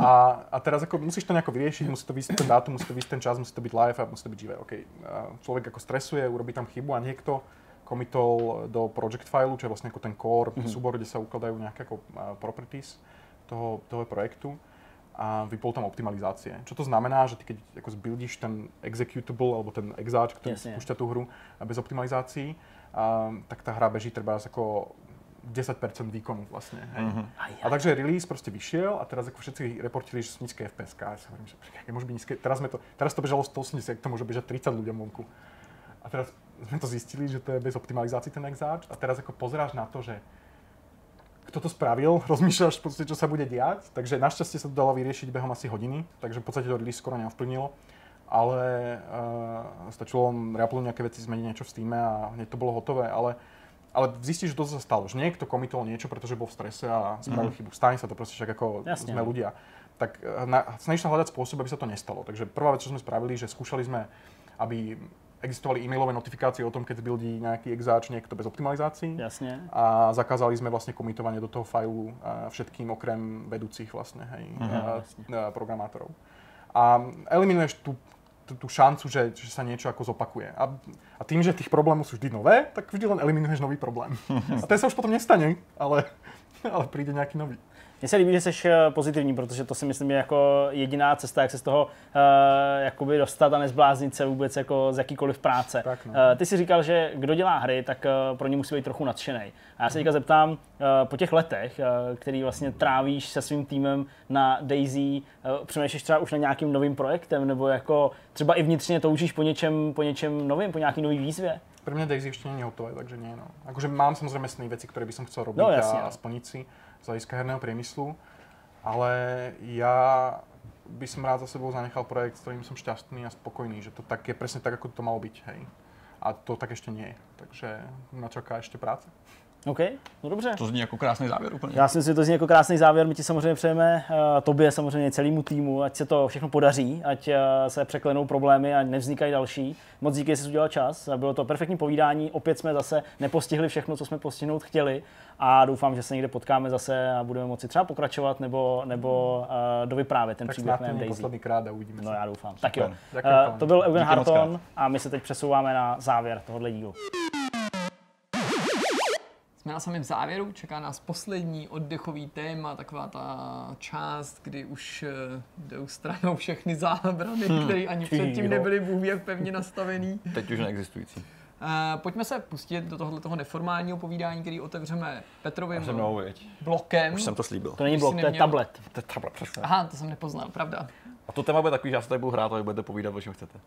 A, a teraz ako musíš to nejako vyriešiť, musí to vysť ten dátum, musí to vysť ten čas, musí to byť live a musí to byť živé. Okay. A človek ako stresuje, urobí tam chybu a niekto commitol do project fileu, čo je vlastne ako ten core, mm-hmm. súbor, kde sa ukladajú nejaké ako properties toho, toho projektu a vypol tam optimalizácie. Čo to znamená, že ty keď ako zbuildíš ten executable alebo ten exáč, ktorý spúšťa tú hru bez optimalizácií, a, tak tá hra beží treba ako 10% výkonu vlastne. Hej. Uh-huh. A takže release proste vyšiel a teraz ako všetci reportili, že sú nízke FPS. Ja sa hovorím, že aké môže byť nízke. Teraz, to, teraz to bežalo 180, to môže bežať 30 ľuďom vonku. A teraz sme to zistili, že to je bez optimalizácií ten exáč a teraz ako pozeráš na to, že kto to spravil, (laughs) rozmýšľaš v podstate, čo sa bude diať. Takže našťastie sa to dalo vyriešiť behom asi hodiny, takže v podstate to release skoro neovplyvnilo ale uh, stačilo reuploadnúť nejaké veci, zmeniť niečo v Steam a hneď to bolo hotové, ale ale zistíš, že to sa stalo, že niekto komitol niečo, pretože bol v strese a spravil mm. chybu. Stane sa to proste však ako Jasne. sme ľudia. Tak e, na, snažíš sa hľadať spôsob, aby sa to nestalo. Takže prvá vec, čo sme spravili, že skúšali sme, aby existovali e-mailové notifikácie o tom, keď zbuildí nejaký exáč niekto bez optimalizácií. Jasne. A zakázali sme vlastne komitovanie do toho fajlu všetkým okrem vedúcich vlastne, hej, mm-hmm. programátorov. A eliminuješ tú tú šancu, že, že sa niečo ako zopakuje. A, a tým, že tých problémov sú vždy nové, tak vždy len eliminuješ nový problém. (laughs) A ten sa už potom nestane, ale, ale príde nejaký nový. Mně se líbí, že jsi eh, pozitivní, protože to si myslím je jako jediná cesta, jak se z toho uh, jakoby dostat a nezbláznit se vůbec jako z jakýkoliv práce. Tak, no. uh, ty jsi říkal, že kdo dělá hry, tak uh, pro ně musí být trochu nadšený. A já se teďka zeptám, uh, po těch letech, uh, který vlastně trávíš se svým týmem na Daisy, uh, přemýšlíš třeba už na nějakým novým projektem, nebo jako třeba i vnitřně toužíš po něčem, po něčem novým, po nějaký nový výzvě? Pre mňa Daisy ešte nie je hotové, takže nie. No. Akože mám samozrejme sny veci, ktoré by som chcel robiť No, jasne, a, no. a splniť si z hľadiska herného priemyslu, ale ja by som rád za sebou zanechal projekt, s ktorým som šťastný a spokojný, že to tak je presne tak, ako to malo byť, hej. A to tak ešte nie je, takže ma čaká ešte práce. OK, no dobře. To zní jako krásný závěr úplně. Já si myslím, že to zní jako krásný závěr. My ti samozřejmě přejeme, uh, tobě samozřejmě celému týmu, ať se to všechno podaří, ať uh, se překlenou problémy a nevznikají další. Moc díky, že jsi udělal čas. Bylo to perfektní povídání. Opět jsme zase nepostihli všechno, co jsme postihnout chtěli. A doufám, že se někde potkáme zase a budeme moci třeba pokračovat nebo, nebo uh, dovyprávět ten Tak příběh je Daisy. posledný krát a uvidíme No já doufám. Tak jo. Uh, to byl Eugen Harton a my se teď přesouváme na závěr tohohle dílu. Jsme na samém závěru, čeká nás poslední oddechový téma, taková ta část, kdy už eh, jdou stranou všechny zábrany, Hmm. které ani předtím jo. nebyly bůh jak pevně nastavený. Teď už neexistující. Uh, pojďme se pustit do tohoto toho neformálního povídání, který otevřeme Petrovým Se mnou, blokem. Už jsem to slíbil. To není blok, to je neměl- tablet. To je tablet, přesně. Aha, to jsem nepoznal, pravda. A to téma bude takový, že já se tady budu hrát a vy budete povídat, o čem chcete.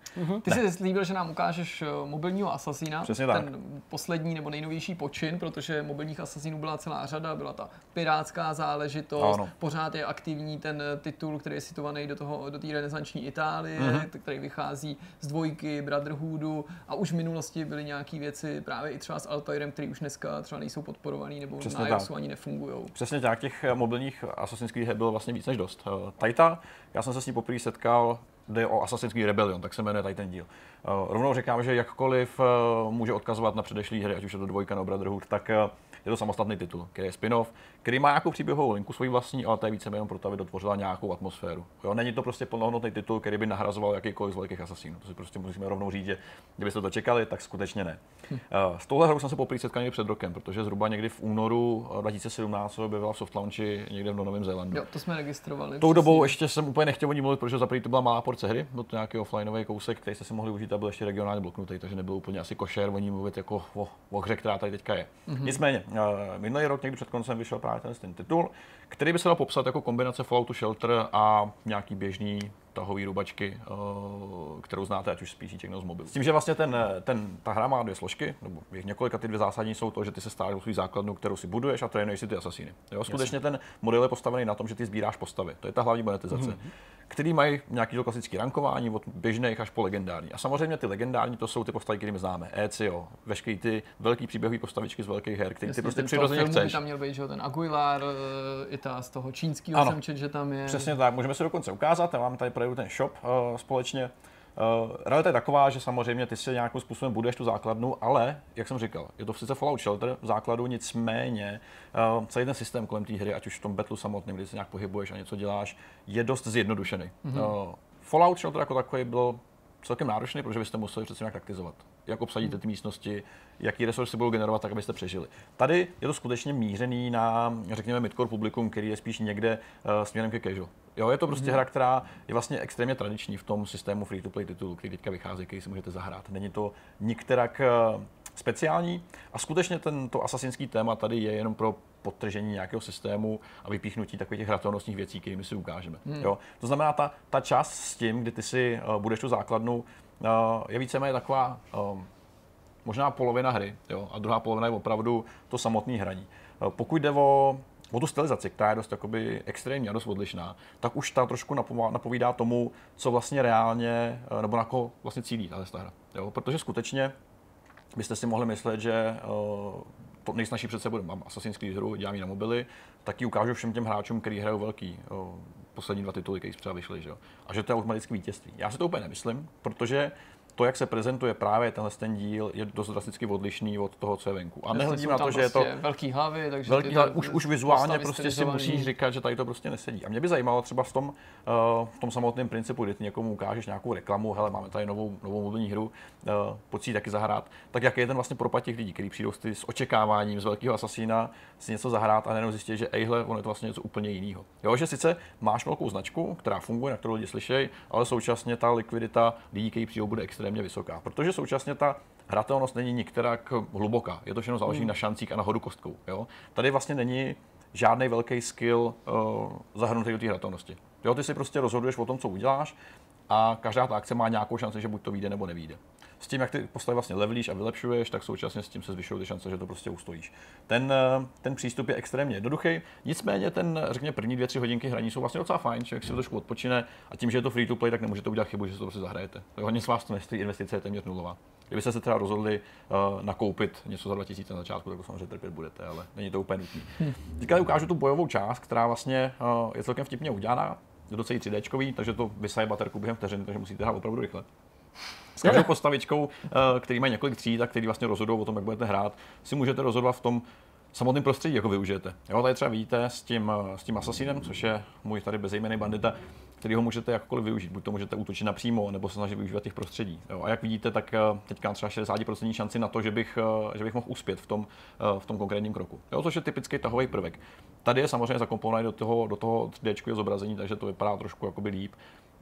Ty jsi slíbil, že nám ukážeš eh, mobilního asasína, Přesně ten tak. poslední nebo nejnovější počin, protože mobilních asasínů byla celá řada, byla ta pirátská záležitost, Ano. pořád je aktivní ten eh, titul, který je situovaný do toho do té renesanční Itálie, Mhm. mm-hmm. který vychází z dvojky Brotherhoodu a už v minulosti byly nějaké věci právě i třeba s Altairem, který už dneska třeba nejsou podporovaný nebo Přesně na iOSu ani nefungují. Přesně tak, těch eh, mobilních Assassin's Creed her bylo vlastně víc než dost. Taita, já jsem se s ní poprvé setkal, jde o Assassin's Creed Rebellion, tak se jmenuje tady ten díl. Eh, Rovnou říkám, že jakkoliv eh, může odkazovat na předešlé hry, ať už je to dvojka nebo Brotherhood, tak eh, je to samostatný titul, který je spin-off, který má nějakou příběhovou linku svoji vlastní, ale to je více jenom proto, aby dotvořila nějakou atmosféru. Jo, není to prostě plnohodnotný titul, který by nahrazoval jakýkoliv z velkých asasínů. To si prostě musíme rovnou říct, že kdybyste to čekali, tak skutečně ne. Eh, S touhle hrou jsem se poprvé setkal někdy před rokem, protože zhruba někdy v únoru eh, 2017 se objevila v soft launchi někde v Novém Zélandu. Jo, to jsme registrovali. Tou dobou ještě jsem úplně nechtěl o ní mluvit, protože za to byla malá porce hry, byl to nějaký offlineový kousek, který jste si mohli užít a byl ještě regionálně bloknutý, takže nebyl úplně asi košer o ní mluvit jako o, o hře, která tady teďka je. Mm-hmm. Nicméně, uh, minulý rok někdy před koncem vyšel právě ten, ten titul, který by se dal popsat jako kombinace Falloutu Shelter a nějaký běžný tahový rubačky, uh, kterou znáte ať už z PC nebo z mobilu. S tím, že vlastně ten, ten, ta hra má dvě složky, nebo jich několika ty dvě zásadní jsou to, že ty se stáváš svou základnu, kterou si buduješ a trénuješ si ty asasíny. Jo, skutečně ten model je postavený na tom, že ty sbíráš postavy. To je ta hlavní monetizace. Mm-hmm. Který mají nějaký to klasický rankování od běžných až po legendární. A samozřejmě ty legendární to jsou ty postavy, které my známe. ECO, veškeré ty velký příběhové postavičky z velkých her, které ty Jasně, prostě přirozeně chceš. tam měl být, že jo, ten Aguilar, eh, i ta z toho čínského Ano. jsem čet, že tam je. Přesně tak, můžeme si dokonce ukázat, já mám tady projevil ten shop uh, společně. Uh, realita je taková, že samozřejmě ty si nějakým způsobem buduješ tu základnu, ale, jak jsem říkal, je to sice Fallout Shelter v základu, nicméně uh, celý ten systém kolem té hry, ať už v tom betlu samotném, kdy se nějak pohybuješ a něco děláš, je dost zjednodušený. Mm-hmm. Uh, Fallout Shelter jako takový byl celkem náročný, protože byste museli přece nějak taktizovat. Jak obsadíte ty místnosti, jaký resursy budou generovat, tak abyste přežili. Tady je to skutečně mířený na, řekněme, midcore publikum, který je spíš někde uh, směrem ke casual. Jo, je to prostě hra, která je vlastně extrémně tradiční v tom systému free-to-play titulu, který teďka vychází, který si můžete zahrát. Není to nikterak uh, speciální a skutečně tento asasinský téma tady je jenom pro podtržení nějakého systému a vypíchnutí takových těch hratelnostních věcí, kterými si ukážeme. Hmm. Jo? To znamená, ta, ta část s tím, kdy ty si uh, budeš tu základnu, uh, je víceméně taková um, možná polovina hry, jo? a druhá polovina je opravdu to samotné hraní. Uh, pokud jde o o tu stylizaci, která je dost jakoby extrémní a dost odlišná, tak už ta trošku napovídá tomu, co vlastně reálně, nebo na koho vlastně cílí tahle hra. Jo? Protože skutečně byste si mohli myslet, že to nejsnažší přece bude, mám Assassin's Creed hru, dělám ji na mobily, tak ji ukážu všem těm hráčům, kteří hrajou velký, uh, poslední dva tituly, které třeba vyšly, že jo? a že to je automaticky vítězství. Já si to úplně nemyslím, protože to, jak se prezentuje právě tenhle ten díl, je dost drasticky odlišný od toho, co je venku. A nehledím na to, že je to prostě velký hlavy, takže velký, to- už, už vizuálně prostě si musíš říkat, že tady to prostě nesedí. A mě by zajímalo třeba v tom, uh, v tom samotném principu, kdy ty někomu ukážeš nějakou reklamu, hele, máme tady novou, novou mobilní hru, uh, pojď si taky zahrát, tak jaký je ten vlastně propad těch lidí, kteří přijdou s očekáváním z velkého asasína si něco zahrát a nejenom zjistí, že ejhle, ono je to vlastně něco úplně jiného. Jo, že sice máš velkou značku, která funguje, na kterou lidi slyšejí, ale současně ta likvidita lidí, kteří přijdou, bude extrémně vysoká. Protože současně ta hratelnost není nikterak hluboká. Je to všechno záleží Hmm. na šancích a na hodu kostkou. Jo? Tady vlastně není žádný velký skill uh, zahrnutý do té hratelnosti. Jo, ty si prostě rozhoduješ o tom, co uděláš a každá ta akce má nějakou šanci, že buď to vyjde nebo nevyjde. S tím, jak ty postavy vlastně levelíš a vylepšuješ, tak současně s tím se zvyšují ty šance, že to prostě ustojíš. Ten, eh, ten přístup je extrémně jednoduchý, nicméně ten, řekněme, první dvě, tři hodinky hraní jsou vlastně docela fajn, člověk si trošku odpočine a tím, že je to free to play, tak nemůžete udělat chybu, že si to prostě zahrajete. Jo, Nic vás to nestojí, investice je téměř nulová. Kdybyste se teda rozhodli uh, nakoupit něco za 2000 na začátku, tak to samozřejmě trpět budete, ale není to úplně nutné. Teďka ukážu tu bojovou část, která vlastně uh, je celkem vtipně udělaná, je docela 3D, takže to vysaje baterku během vteřiny, takže musíte hrát opravdu rychle. S každou postavičkou, eh, který mají několik tříd a který vlastně rozhodují o tom, jak budete hrát, si můžete rozhodovat v tom samotném prostředí, jako využijete. Jo, tady třeba vidíte s tím, eh, s tím Assassinem, což je můj tady bezejmený bandita, který ho můžete jakkoliv využít. Buď to můžete útočit napřímo, nebo se snažit využívat těch prostředí. Jo, a jak vidíte, tak eh, teďka mám třeba 60% šanci na to, že bych, že bych mohl uspět v tom, v tom konkrétním kroku. Jo, což je typický tahový prvek. Tady je samozřejmě zakomponovaný do toho, do toho 3D zobrazení, takže to vypadá trošku jakoby líp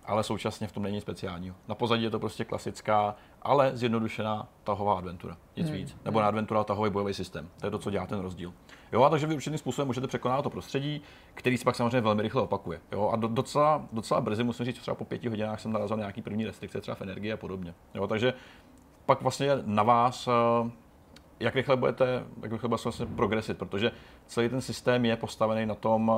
ale současně v tom není speciálního. Na pozadí je to prostě klasická, ale zjednodušená tahová adventura. Nic hmm. víc. Nebo na adventura tahový bojový systém. To je to, co dělá ten rozdíl. Jo, a takže vy určitým způsobem můžete překonat to prostředí, který se pak samozřejmě velmi rychle opakuje. Jo, a do, docela, docela brzy, musím říct, třeba po pěti hodinách jsem narazil na nějaký první restrikce, třeba v energii a podobně. Jo, takže pak vlastně na vás, eh, jak rychle budete, jak rychle budete vlastně progresit, protože celý ten systém je postavený na tom,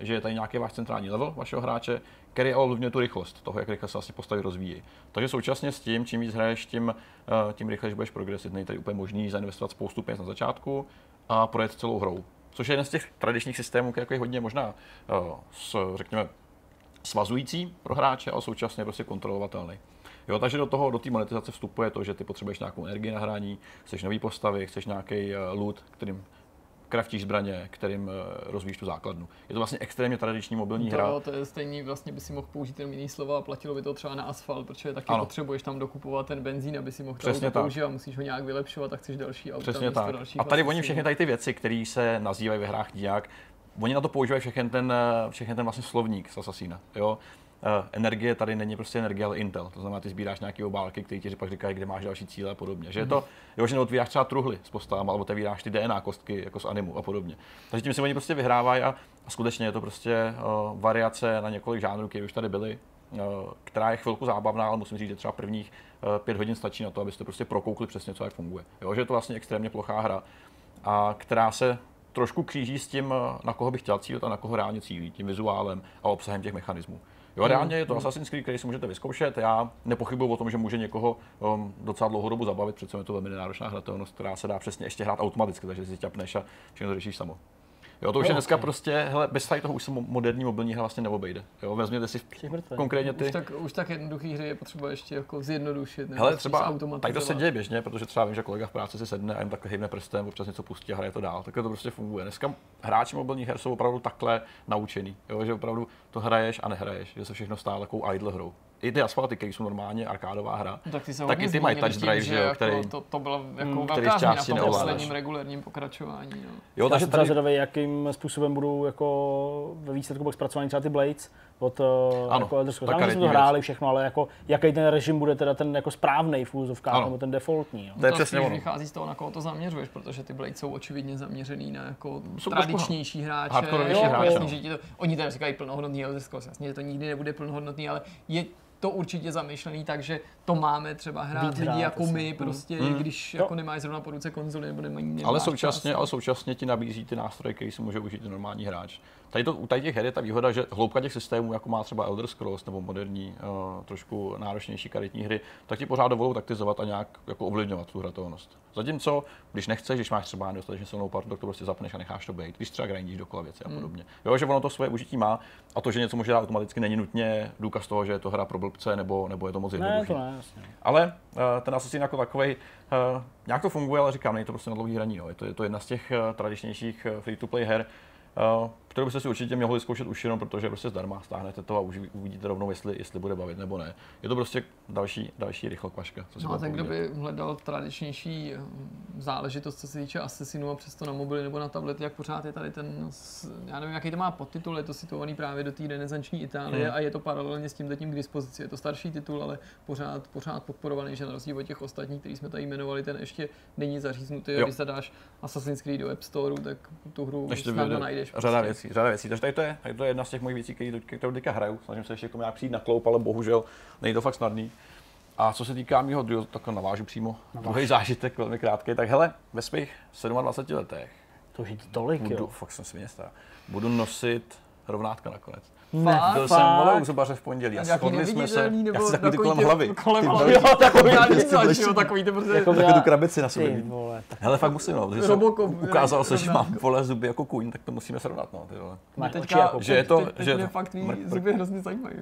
eh, že je tady nějaký váš centrální level vašeho hráče, který ovlivňuje tu rychlost toho, jak rychle se vlastně postavy rozvíjí. Takže současně s tím, čím víc hraješ, tím, eh, tím rychleji budeš progresit. Není tady úplně možný zainvestovat spoustu peněz na začátku a projet celou hrou. Což je jeden z těch tradičních systémů, který je hodně možná eh, s, řekněme, svazující pro hráče, ale současně prostě kontrolovatelný. Jo, takže do toho, do té monetizace vstupuje to, že ty potřebuješ nějakou energii na hraní, chceš nový postavy, chceš nějaký uh, loot, kterým kraftíš zbraně, kterým uh, rozvíjíš tu základnu. Je to vlastně extrémně tradiční mobilní hra. To, to je stejný, vlastně by si mohl použít jenom jiný slova a platilo by to třeba na asfalt, protože taky Ano. potřebuješ tam dokupovat ten benzín, aby si mohl to Přesně auto tak. používat, musíš ho nějak vylepšovat a chceš další auta. Přesně tak. dalších A tady oni všechny tady ty věci, které se nazývají ve hrách nějak, oni na to používají všechny ten, eh, všechny ten vlastně slovník z Assassina. Jo? Eh, Energie tady není prostě energie, ale Intel. To znamená, ty sbíráš nějaké obálky, které ti pak říkají, kde máš další cíle a podobně. Že je to, jo, že neotvíráš třeba truhly s postavama, alebo otevíráš ty DNA kostky jako z animu a podobně. Takže tím si oni prostě vyhrávají a, a skutečně je to prostě uh, variace na několik žánrů, které už tady byly, uh, která je chvilku zábavná, ale musím říct, že třeba prvních uh, pět hodin stačí na to, abyste prostě prokoukli přesně, co jak funguje. Jo, že je to vlastně extrémně plochá hra, a která se trošku kříží s tím, na koho bych chtěl cílit a na koho reálně cílí, tím vizuálem a obsahem těch mechanismů. Jo, reálně je to Assassin's Creed, který si můžete vyzkoušet. Já nepochybuji o tom, že může někoho um, docela dlouhou dobu zabavit, přece je to velmi náročná hratelnost, která se dá přesně ještě hrát automaticky, takže si ťapneš a všechno to řešíš samo. Jo, to už je dneska ok. prostě, hele, bez tady toho už se mo- moderní mobilní hra vlastně neobejde. Jo, vezměte si konkrétně ty, Už tak, už tak jednoduchý hry je potřeba ještě jako zjednodušit. nebo Hele, třeba tady to se děje běžně, protože třeba vím, že kolega v práci si sedne a jen takhle hejbne prstem, občas něco pustí a hraje to dál. Takhle to prostě funguje. Dneska hráči mobilních her jsou opravdu takhle naučený, jo? že opravdu to hraješ a nehraješ, že se všechno stává takovou idle hrou. I ty asfalty, které jsou normálně arkádová hra, No, tak ty se tak i ty mají touch drive, že že jo, jako který- to, to byla jako Mm, který velká změna v části tom posledním regulérním pokračování. No. jo, takže tady, zvědavý, jakým způsobem budou jako ve výsledku pak zpracovaný třeba ty Blades od ano, Ano, jako Elder Scrolls. jsme to hráli všechno, ale jako, jaký ten režim bude teda ten jako správný v úzovkách, nebo ten defaultní. Jo. To je to přesně ono. vychází z toho, na koho to zaměřuješ, protože ty Blades jsou očividně zaměřený na jako tradičnější hráče. jo, hráče, jasný, no. že ti to, oni teda říkají plnohodnotný Elder Scrolls, jasně, že to nikdy nebude plnohodnotný, ale je to určitě zamýšlený tak, že to máme třeba hrát Víc lidi hrát, jako my, prostě, Mm. když Jo. jako nemáš zrovna po ruce konzoli nebo nemají ale čas, současně, no. ale současně ti nabízí ty nástroje, které si může užít normální hráč. Tady, to, u tady těch her je ta výhoda, že hloubka těch systémů, jako má třeba Elder Scrolls nebo moderní, uh, trošku náročnější karetní hry, tak ti pořád dovolou taktizovat a nějak jako ovlivňovat tu hratelnost. Zatímco, když nechceš, když máš třeba nedostatečně silnou partu, tak to prostě zapneš a necháš to být. Když třeba grindíš dokola věci a podobně. Jo, že ono to svoje užití má a to, že něco může dát automaticky, není nutně důkaz toho, že je to hra pro, bl- korupce, nebo, nebo je to moc jednoduché. Ale uh, ten Assassin jako takový uh, nějak to funguje, ale říkám, není to prostě na dlouhý hraní. No. Je, to, je to jedna z těch uh, tradičnějších free-to-play her, uh, kterou byste si určitě mohli zkoušet už jenom, protože prostě zdarma, stáhnete to a už uvidíte rovnou, jestli, jestli bude bavit nebo ne. Je to prostě další, další rychlokvaška, co si No ten, kdo by hledal tradičnější eh, záležitost, co se týče Assassinu a přesto na mobily nebo na tablety, jak pořád je tady ten, já nevím, jaký to má podtitul, je to situovaný právě do té renesanční Itálie Hmm. a je to paralelně s tím zatím k dispozici. Je to starší titul, ale pořád, pořád podporovaný, že na rozdíl od těch ostatních, který jsme tady jmenovali, ten ještě není zaříznutý. Jo. Když se dáš Assassin's Creed do App Store, tak tu hru Ještě snadno najdeš. řada prostě. věcí, řada věcí. Takže tady to je, tady to je jedna z těch mojich věcí, který- kterou teďka hraju. Snažím se ještě tomu nějak přijít na kloup, ale bohužel není to fakt snadný. A co se týká mého druhého, tak navážu přímo. Druhý zážitek, velmi krátký. Tak hele, ve svých 27 letech To už je tolik, budu, jo. fakt jsem svině stará, budu nosit rovnátka nakonec. Ne, Byl jsem vole u zubaře v pondělí a shodli jsme se, nebo já chci takový ty kolem ty- hlavy. Kolem Ty hlavy. Jo, (laughs) takový já ty nic takový ty prostě... Jako Takovou tu krabici na sobě. Ty Hele, fakt musím, no, protože jsem ukázal se, (laughs) že mám vole zuby jako kůň, tak to musíme srovnat, no, ty vole. máš Teďka- oči jako že je to- že je fakt tvý zuby hrozně zajímají.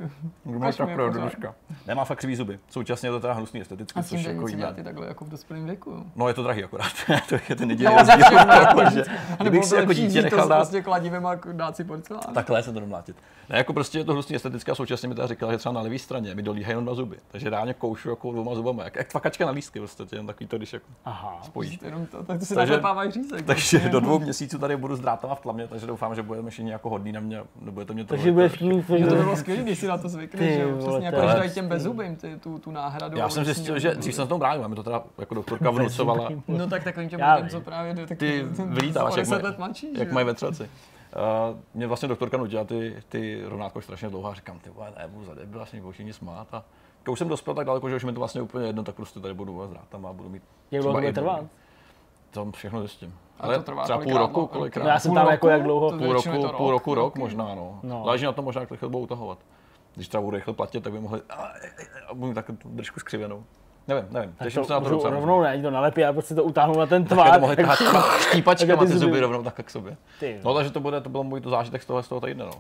Máš tak pořád. Duška. Nemá fakt křivý zuby. Současně je to teda hnusný esteticky, A s což jako dělat i takhle jako v dospělém věku. No je to drahý akorát, (laughs) to je ten jediný No, rozdíl, jako jako, že Nebo kdybych si jako dítě nechal to dát, prostě kladivem a dát si porcelán. takhle se to domlátit. Ne, jako prostě je to hnusný estetické a současně mi teda říkala, že třeba na levé straně mi dolíhají jenom dva zuby. Takže reálně koušu jako dvouma zubama, jak, jak tvakačka na lístky, prostě jenom takový to, když jako Aha. spojíš. Jenom to, tak to si Takže- řízek. Takže do dvou měsíců tady budu s drátama v tlamě, takže doufám, že budeme všichni jako hodný na mě, nebudete mě Takže budeš mít... To by bylo skvělé, když si na to zvykneš, že jo? Přesně jako to dají těm bezzubým ty, tu, tu náhradu. Já a jsem zjistil, že dřív jsem se tomu bránil, mi to teda jako doktorka vnucovala, No tak takovým těm co právě jde, tak Ty (laughs) o jak 10 mají- let mladší, že jak jo? mají ve třelci. Uh, mě vlastně doktorka nutila ty, ty rovnátko strašně dlouho a říkám, ty vole, ne, budu za debila, se mi budou všichni smát. A když už jsem dospěl tak daleko, že už mi to vlastně úplně jedno, tak prostě tady budu s drátama a budu mít Jak dlouho to bude trvat? To všechno zjistím. A Ale to trvá třeba půl kolikrát, roku, no? kolikrát. Já jsem Půl tam roku? jako jak dlouho. To půl roku, to půl rok, roku, rok roky. možná, no. No. Záleží na tom možná, jak rychle budou utahovat. Když třeba budu rychle platit, tak by mohli a budu mít tak držku skřivenou. Nevím, nevím, Tak těším to se na to můžu docela. rovnou ne, to nalepí a prostě to utáhnu na ten Tak tvár. to mohli tahat (laughs) třeba štípačkama ty ty zuby rovnou tak k sobě. Ty, No takže to bude, to byl můj to zážitek z toho, z toho týdne, no.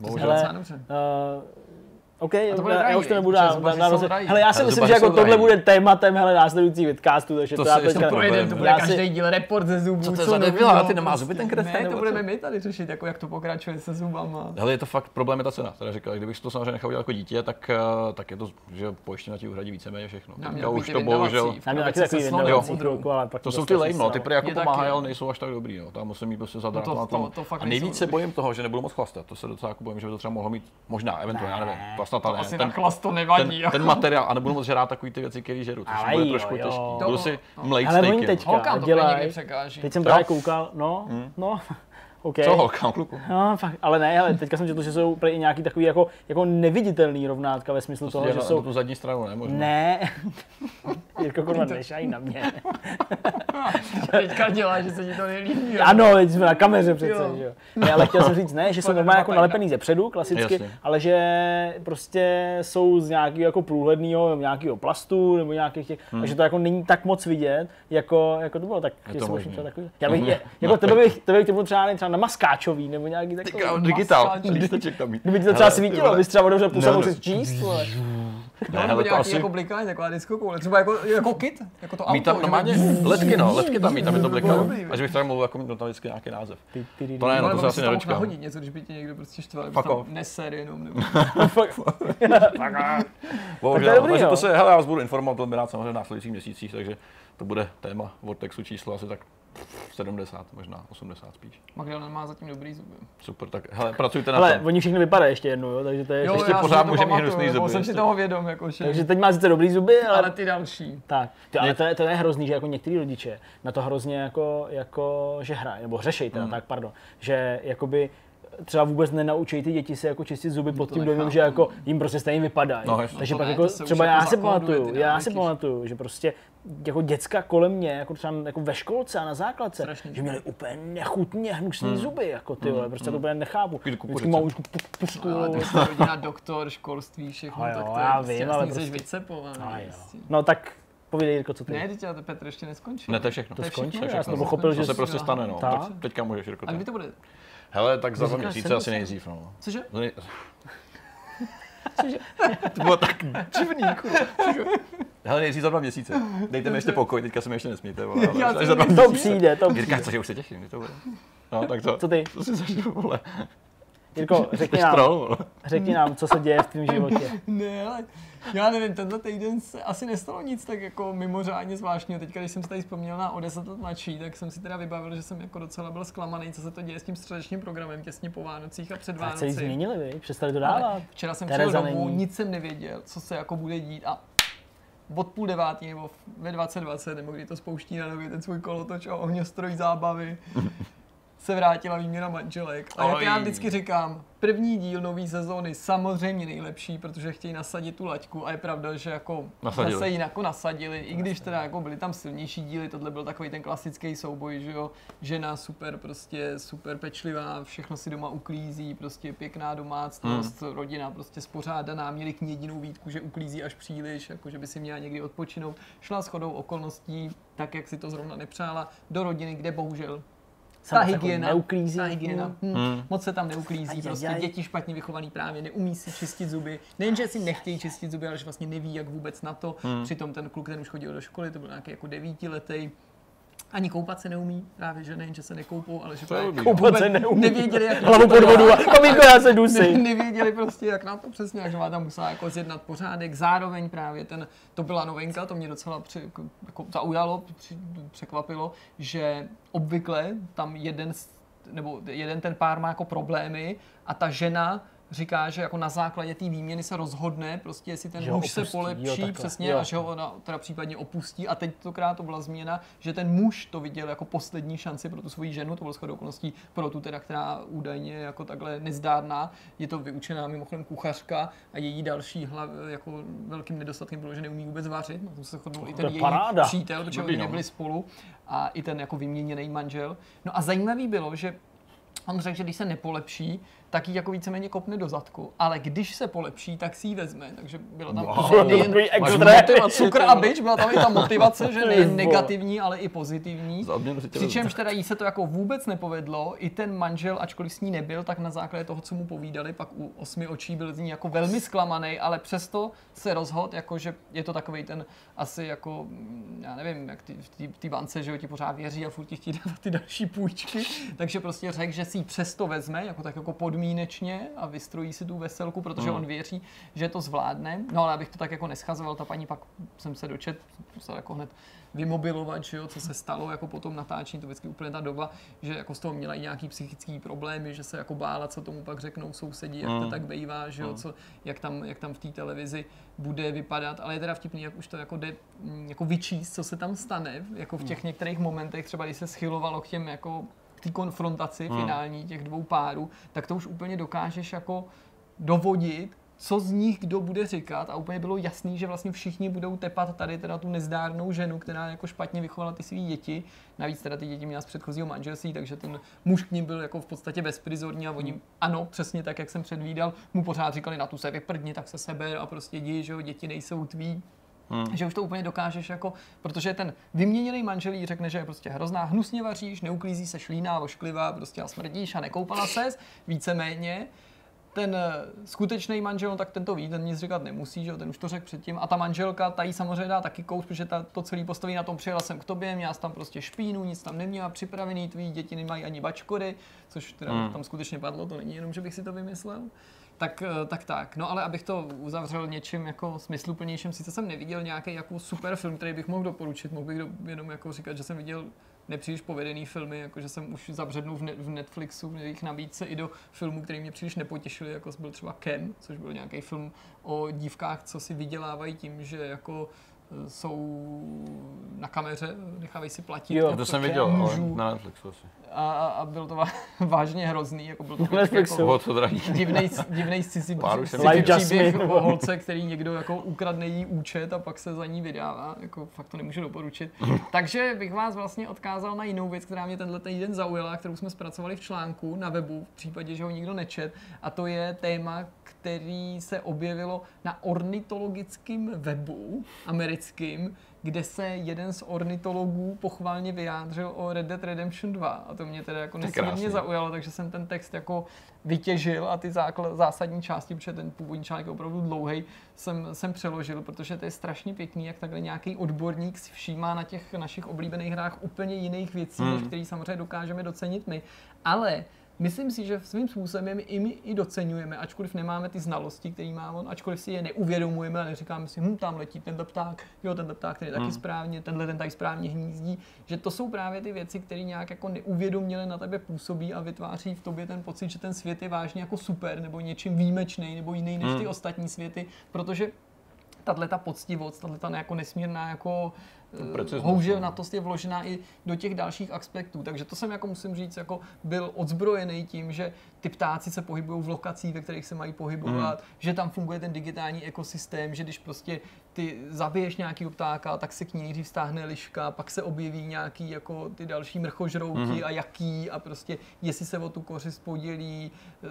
Bohužel. Hele. Uh, OK, to bude já, já drahý, už to nebudu dál. jsou rozhodně- drahý. Hele, já si Ale myslím, že jako tohle drahý. bude tématem hele, následující vidcastu, takže To to, já teďka... problém. Projedem, to bude Já každý si- díl report ze zubů. Co to je za debila? Ty nemá prostě. zuby ten nebo to budeme my tady řešit, jako jak to pokračuje se zubama. Hele, je to fakt problém je ta cena, teda říkal, kdybych to samozřejmě nechal dělat jako dítě, tak, eh, tak je to, že pojištěna ti uhradí víceméně všechno. Já už to bohužel, Já to jsou ty strašně lame, no, ty prý jako pomáhají, ale nejsou až tak dobrý, no. Tam musím mít prostě zadat No to- na to- to A nejvíc se bojím toho, že nebudu moc chlastat. To se docela jako bojím, že by to třeba mohlo mít, možná, eventuálně, já nevím, chlastat, ale Asi ten, na chlast to ten, nevadí. jako. ten materiál, a nebudu moc žrát takový ty věci, které žeru, což Ale bude jo, trošku jo. těžký. Budu si no. mlejt Ale oni no. teďka Holkám dělají-. Teď jsem právě koukal, no, no, OK. Co holkám, kluku? No, fakt, ale ne, ale teďka jsem četl, že jsou i nějaký takový jako, jako neviditelný rovnátka ve smyslu To toho, je že na, jsou... na tu zadní stranu, ne? Možná. Ne, (laughs) Jirko, kurva, nešaj na mě. (laughs) Teďka dělá, že se ti to nelíbí. Ano, teď jsme na kameře přece, Jo. že jo. Ne, ale chtěl jsem říct, ne, že jsou normálně jako nalepený ze předu, klasicky, Jasně. ale že prostě jsou z nějakého jako průhledného nějakého plastu nebo nějakých těch, Hmm. takže to jako není tak moc vidět, jako, jako to bylo, tak to jestli možný. takový. Já bych, je, No, jako tebe tak- bych, tebe bych třeba, třeba na maskáčový nebo nějaký takový. kámo, digitál, lísteček tam mít. Kdyby ti to třeba svítilo, bys třeba Ne, mohl ne. si číst. No, Ne, nebo to nějaký asi- jako blikání, taková diskokoule. Třeba jako, jako kit, jako to Mít auto. tam že normálně letky, no, letky tam mít, tam je to blikalo. A že bych tam mluvil, jako no, tam vždycky nějaký název. To ne, No, no, to se asi tam nedočkám. nahodit něco, když by tě někdo prostě štval, Fuck bys tam off. neser jenom. Nebo... (laughs) Fakt. (laughs) Bohužel, to dobrý, takže to se, hele, já vás budu informovat velmi rád samozřejmě v následujících měsících, takže to bude téma Vortexu číslo asi tak 70, možná 80 spíš. Magdalena má zatím dobrý zuby. Super, tak hele, pracujte na Ale tom. oni všichni vypadají ještě jednou, jo, takže to je Jo, ještě... pořád může mít hnusný zuby, Jsem si toho vědom, jako, že... Takže teď má sice dobrý zuby, ale... Ale ty další. Tak, ty, ale to je, to je hrozný, že jako některý rodiče na to hrozně jako, jako že hrají, nebo řešej teda, Hmm. tak pardon, že jakoby třeba vůbec nenaučí ty děti se jako čistit zuby pod tím dojmem, že jako jim prostě stejně vypadají. No. Takže No to pak ne, jako to se už třeba jako já si pamatuju, já si pamatuju, že prostě jako děcka kolem mě, jako třeba jako ve školce a na základce, Strašný. že měli úplně nechutně hnusný zuby, jako ty vole, prostě to úplně nechápu. Vždycky mám už pu- pušku, rodina, doktor, školství, všechno, tak to je já prostě, vím, ale prostě- prostě. No tak povídej, Jirko, co ty? Ne, teď ale Petr ještě neskončil. Ne, to je všechno. To je skončilo, všechno. já jsem to no. pochopil, že To se prostě stane, no. Tak. Tak teďka můžeš, Jirko. A kdy to bude? Hele, tak za dva měsíce asi 70? nejdřív, no. Cože? Nej- (laughs) To bylo tak divný, kurva. Hele, nejdřív za dva měsíce. Dejte mi ještě pokoj, teďka se mi ještě nesmíte. Vole, ale Já až si za dva myslím, To měsíce. přijde, to Jirka, přijde. cože už se těším, kdy to bude. No, tak to. Co ty? To si zažiju, vole. Jirko, řekni nám, troll, řekni nám, co se děje v tvém životě. (laughs) Ne, ale já nevím, tenhle týden se asi nestalo nic tak jako mimořádně zvláštního. Teďka, když jsem si tady vzpomněl na o 10 let mladší, tak jsem si teda vybavil, že jsem jako docela byl zklamaný, co se to děje s tím středečním programem těsně po Vánocích a před Tak celý Vánoci. změnili, vy? Přestali to Ale dávat. včera jsem Tereza přijel domů, není. nic jsem nevěděl, co se jako bude dít a od půl devátý nebo ve 2020, nebo kdy to spouští na nový ten svůj kolotoč a ohňostroj zábavy, (laughs) se vrátila výměna manželek. A jak Oj. já vždycky říkám, první díl nové sezóny samozřejmě nejlepší, protože chtějí nasadit tu laťku a je pravda, že jako Nasadili. se jí jako nasadili, i když teda jako byly tam silnější díly, tohle byl takový ten klasický souboj, že jo, žena super prostě, super pečlivá, všechno si doma uklízí, prostě pěkná domácnost, Hmm. rodina prostě spořádaná, měli k ní jedinou výtku, že uklízí až příliš, jako že by si měla někdy odpočinout. Šla shodou okolností, tak jak si to zrovna nepřála, do rodiny, kde bohužel Sama jako hygiena, neuklízí. ta hygiena, hm, Hmm. moc se tam neuklízí, Ajajaj. prostě děti špatně vychovaný právě neumí si čistit zuby. Nejenže si nechtějí čistit zuby, ale že vlastně neví, jak vůbec na to. Hmm. Přitom ten kluk, ten už chodil do školy, to byl nějaký jako devítiletý. Ani koupat se neumí, právě že nejen, že se nekoupou, ale že To. Koupat se neumí. nevěděli, jak Hlavu pod vodu a komínko, já se ne, dusím. nevěděli prostě, jak na to přesně, jak má tam musela jako zjednat pořádek. Zároveň právě ten, to byla novinka, to mě docela při, jako zaujalo, při, překvapilo, že obvykle tam jeden, nebo jeden ten pár má jako problémy a ta žena říká, že jako na základě té výměny se rozhodne, prostě jestli ten Že muž se opustí, jo, polepší takhle, přesně jo. a že ho ona teda případně opustí. A teď tokrát to byla změna, že ten muž to viděl jako poslední šanci pro tu svoji ženu, to bylo shodou okolností pro tu teda, která údajně jako takhle nezdárná. Je to vyučená mimochodem kuchařka a její další hlav, jako velkým nedostatkem bylo, že neumí vůbec vařit. Na tom se chodil i ten je její paráda. přítel, protože oni no. nebyli spolu a i ten jako vyměněný manžel. No a zajímavý bylo, že On řekl, že když se nepolepší, tak ji jako víceméně kopne do zadku, ale když se polepší, tak si ji vezme, takže bylo tam Wow. prostě nejen cukr a byč, byla tam i ta (laughs) motivace, že Ty nejen negativní, ale i pozitivní. Za odměnu si tě Přičemž teda jí se to jako vůbec nepovedlo, i ten manžel, ačkoliv s ní nebyl, tak na základě toho, co mu povídali, pak u osmi očí byl z ní jako velmi zklamaný, ale přesto se rozhodl, jako že je to takový ten asi jako, mm, já nevím, jak ty, v té bance, že jo, ti pořád věří a furt ti chtějí dát ty další půjčky, takže prostě řekl, že si ji přesto vezme, jako tak jako podmínečně a vystrojí si tu veselku, protože Hmm. on věří, že to zvládne. No ale abych to tak jako neschazoval, ta paní pak jsem se dočet, musel jako hned vymobilovat, že jo, co se stalo jako po tom natáčení, to vždycky úplně ta doba, že jako z toho měla i nějaký psychický problémy, že se jako bála, co tomu pak řeknou sousedi, jak to Mm. tak bejvá, že jo, Mm. co, jak, tam, jak tam v té televizi bude vypadat, ale je teda vtipný, jak už to jako jde mm, jako vyčíst, co se tam stane, jako v těch některých momentech, třeba když se schylovalo k těm jako k té konfrontaci Mm. finální těch dvou párů, tak to už úplně dokážeš jako dovodit, co z nich kdo bude říkat a úplně bylo jasný, že vlastně všichni budou tepat tady teda tu nezdárnou ženu, která jako špatně vychovala ty svý děti. Navíc teda ty děti měla z předchozího manželství, takže ten muž k ním byl jako v podstatě bezprizorní a oni, ano, přesně tak, jak jsem předvídal, mu pořád říkali, na tu se vyprdni, tak se seber a prostě jdi, že jo, děti nejsou tvý. Hmm. Že už to úplně dokážeš jako, protože ten vyměněný manžel jí řekne, že je prostě hrozná, hnusně vaříš, neuklízí se šlíná, ošklivá, prostě a smrdíš a nekoupala ses, víceméně. Ten eh, skutečný manžel, tak ten to ví, ten nic říkat nemusí, že jo, ten už to řekl předtím. A ta manželka, ta jí samozřejmě dá taky kous, protože ta, to celý postaví na tom, přijela jsem k tobě, měla jsi tam prostě špínu, nic tam neměla připravený, tvý děti nemají ani bačkory, což teda Hmm. tam skutečně padlo, to není jenom, že bych si to vymyslel. Tak, eh, tak, tak. No ale abych to uzavřel něčím jako smysluplnějším, sice jsem neviděl nějaký jako super film, který bych mohl doporučit, mohl bych do, jenom jako říkat, že jsem viděl nepříliš povedený filmy, jako že jsem už zabřednul v, ne, v Netflixu, v jejich nabídce i do filmů, které mě příliš nepotěšily, jako byl třeba Ken, což byl nějaký film o dívkách, co si vydělávají tím, že jako jsou na kameře, nechávají si platit. Jo, jako To jsem Ok, viděl, ale můžu. na Netflixu asi. A, a, a byl to vá- (laughs) vážně hrozný, jako byl to Netflixu. jako Bylo to drahý. divnej, (laughs) divnej cizí jsem cizí příběh o holce, který někdo jako ukradne jí účet a pak se za ní vydává. Jako fakt to nemůžu doporučit. (laughs) Takže bych vás vlastně odkázal na jinou věc, která mě tenhle týden zaujala, kterou jsme zpracovali v článku na webu, v případě, že ho nikdo nečet. A to je téma, který se objevilo na ornitologickém webu americkým, kde se jeden z ornitologů pochválně vyjádřil o Red Dead Redemption 2 a to mě teda jako nesmírně zaujalo, takže jsem ten text jako vytěžil a ty základ, zásadní části, protože ten původní článek je opravdu dlouhý, jsem, jsem přeložil, protože to je strašně pěkný, jak takhle nějaký odborník si všímá na těch našich oblíbených hrách úplně jiných věcí, hmm. než který samozřejmě dokážeme docenit my. Ale Myslím si, že svým způsobem i my i docenujeme, ačkoliv nemáme ty znalosti, které má on, ačkoliv si je neuvědomujeme a neříkáme si, hm, tam letí ten pták, jo, ten pták, ten je taky Hmm. správně, tenhle ten tady správně hnízdí, že to jsou právě ty věci, které nějak jako neuvědoměle na tebe působí a vytváří v tobě ten pocit, že ten svět je vážně jako super nebo něčím výjimečný nebo jiný než ty Hmm. ostatní světy, protože tahle ta poctivost, tahle ta jako nesmírná jako eh, precisnost, houže no. na to je vložená i do těch dalších aspektů. Takže to jsem jako musím říct, jako byl odzbrojený tím, že ty ptáci se pohybují v lokacích, ve kterých se mají pohybovat, že tam funguje ten digitální ekosystém, že když prostě ty zabiješ nějaký ptáka, tak se k ní nejdřív stáhne liška, pak se objeví nějaký jako ty další mrchožrouti a jaký a prostě jestli se o tu kořist podělí, eh,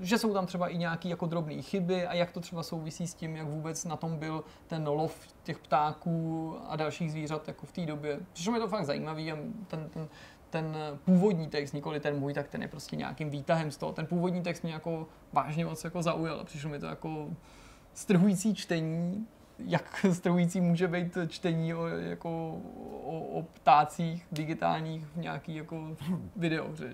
že jsou tam třeba i nějaký jako drobné chyby a jak to třeba souvisí s tím, jak vůbec na tom byl ten lov těch ptáků a dalších zvířat jako v té době. Přišlo mi to fakt zajímavý a ten, ten, ten původní text, nikoli ten můj, tak ten je prostě nějakým výtahem z toho. Ten původní text mě jako vážně moc jako zaujal přišlo mi to jako strhující čtení, jak (laughs) strhující může být čtení o, jako, o, o ptácích digitálních v nějaký jako (laughs) videohře.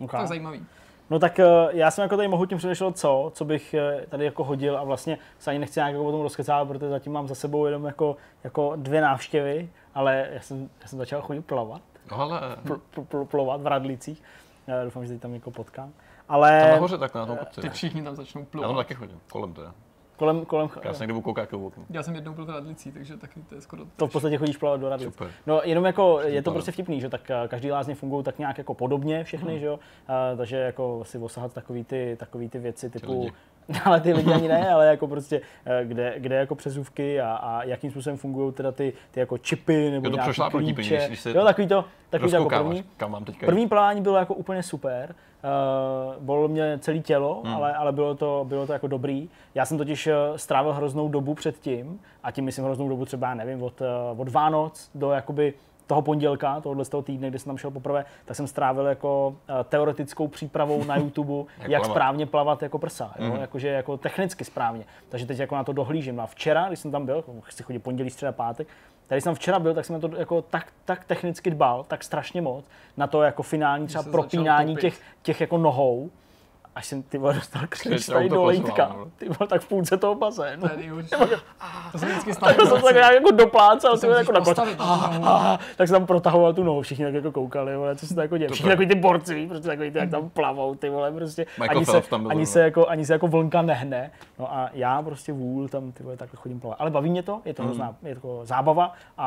Okay. Tak zajímavý. No tak eh, já jsem jako tady mohutně přemýšlel, co, co bych eh, tady jako hodil a vlastně se ani nechci nějak jako o tom rozkecávat, protože zatím mám za sebou jenom jako, jako dvě návštěvy, ale já jsem, já jsem začal chodit plavat, No ale pl, pl, pl, plovat v Radlicích. Já doufám, že teď tam někoho potkám. tam Ale nahoře tak na tom kopci. Teď všichni tam začnou Já tam plovat. taky chodím, kolem teda. kolem, kolem Já se někdy budu koukat jako okno. Já jsem jednou byl v Radlicí, takže taky to je skoro to v podstatě chodíš plavat do Radlic. Super. No jenom jako, je to Super. prostě vtipný, že tak eh, každý lázně fungují tak nějak jako podobně všechny, že jo, Eh, takže jako si osahat takový ty, takový ty věci typu, lidi. (laughs) ale ty lidi ani ne, ale jako prostě, eh, kde, kde jako přezůvky a, a jakým způsobem fungují teda ty, ty jako čipy nebo Jo, to nějaký klíče. první, když se jo, takový to, takový to jako první. kam mám teďka. První plavání bylo jako úplně super. Uh, bolelo mě celé tělo, Hmm. ale, ale bylo, to, bylo to jako dobrý. Já jsem totiž eh, strávil hroznou dobu předtím, a tím myslím hroznou dobu třeba, nevím, od, eh, od Vánoc do jakoby toho pondělka, tohohle z toho týdne, kdy jsem tam šel poprvé, tak jsem strávil jako eh, teoretickou přípravou na YouTube, (laughs) jak, správně plavat jako prsa, jo? Mhm. jakože jako technicky správně. Takže teď jako na to dohlížím. No a včera, když jsem tam byl, chci chodit pondělí, středa, pátek, Tady jsem včera byl, tak jsem na to jako tak, tak technicky dbal, tak strašně moc, na to jako finální třeba propínání těch, těch jako nohou, až jsem ty vole dostal křič Křič tady do lejtka, no. ty vole, tak v půlce toho bazénu. To je nejhorší. To jsem vždycky Tak to jsem tak nějak jako doplácal, ty jako na. Aha, tak jsem tam protahoval tu nohu, všichni tak jako koukali, vole, co se to jako děje. Všichni takový ty borci, prostě takový ty, jak tam plavou, ty vole, prostě. Ani se, ani, se jako, ani se jako vlnka nehne. No a já prostě vůl tam ty vole, takhle chodím plavat. Ale baví mě to, je to hrozná, je to jako zábava a,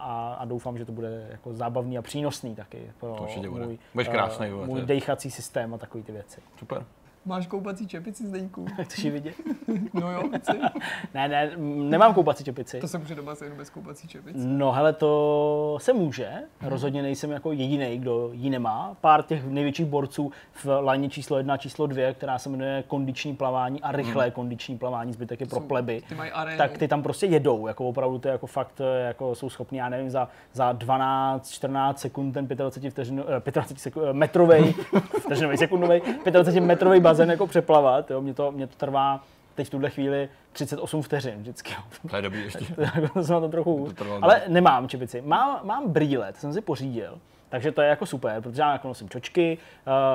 a, a, doufám, že to bude jako zábavný a přínosný taky pro To určitě bude. můj, Budeš eh, vole, můj to je- dechací systém a takový ty věci. Super. Máš koupací čepici, Zdeňku? (laughs) Chceš ji vidět? (laughs) No jo, chci. ne, ne, nemám koupací čepici. To se může doma jenom bez koupací čepic. No hele, to se může. Rozhodně nejsem jako jediný, kdo ji nemá. Pár těch největších borců v lajně číslo jedna, číslo dvě, která se jmenuje kondiční plavání a rychlé kondiční plavání, zbytek je pro Jsou- pleby. Ty mají arénu. Tak ty tam prostě jedou, jako opravdu to je jako fakt, eh, jako jsou schopní, já nevím, za, za 12, 14 sekund ten 25 vteřin, eh, 25 sekund, eh, metrovej, (laughs) vteřinový, sekundový, 25 metrový bazén jako přeplavat, jo, mě to, mě to trvá teď v tuhle chvíli 38 vteřin vždycky. jo. To je dobrý ještě. (laughs) jsem na to trochu, To ale nemám čepici. Mám, mám brýle, to jsem si pořídil. Takže to je jako super, protože já jako nosím čočky,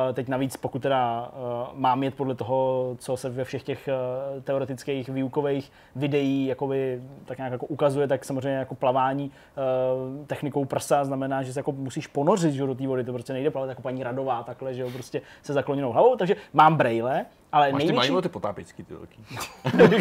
eh, teď navíc pokud teda eh, mám jet podle toho, co se ve všech těch eh, teoretických výukových videí jakoby, tak nějak jako ukazuje, tak samozřejmě jako plavání technikou prsa znamená, že se jako musíš ponořit že, do té vody, to prostě nejde plavat jako paní Radová takhle, že jo, prostě se zakloněnou hlavou, takže mám brejle, ale Máš ty největší... mají ty potápěčky, ty velký.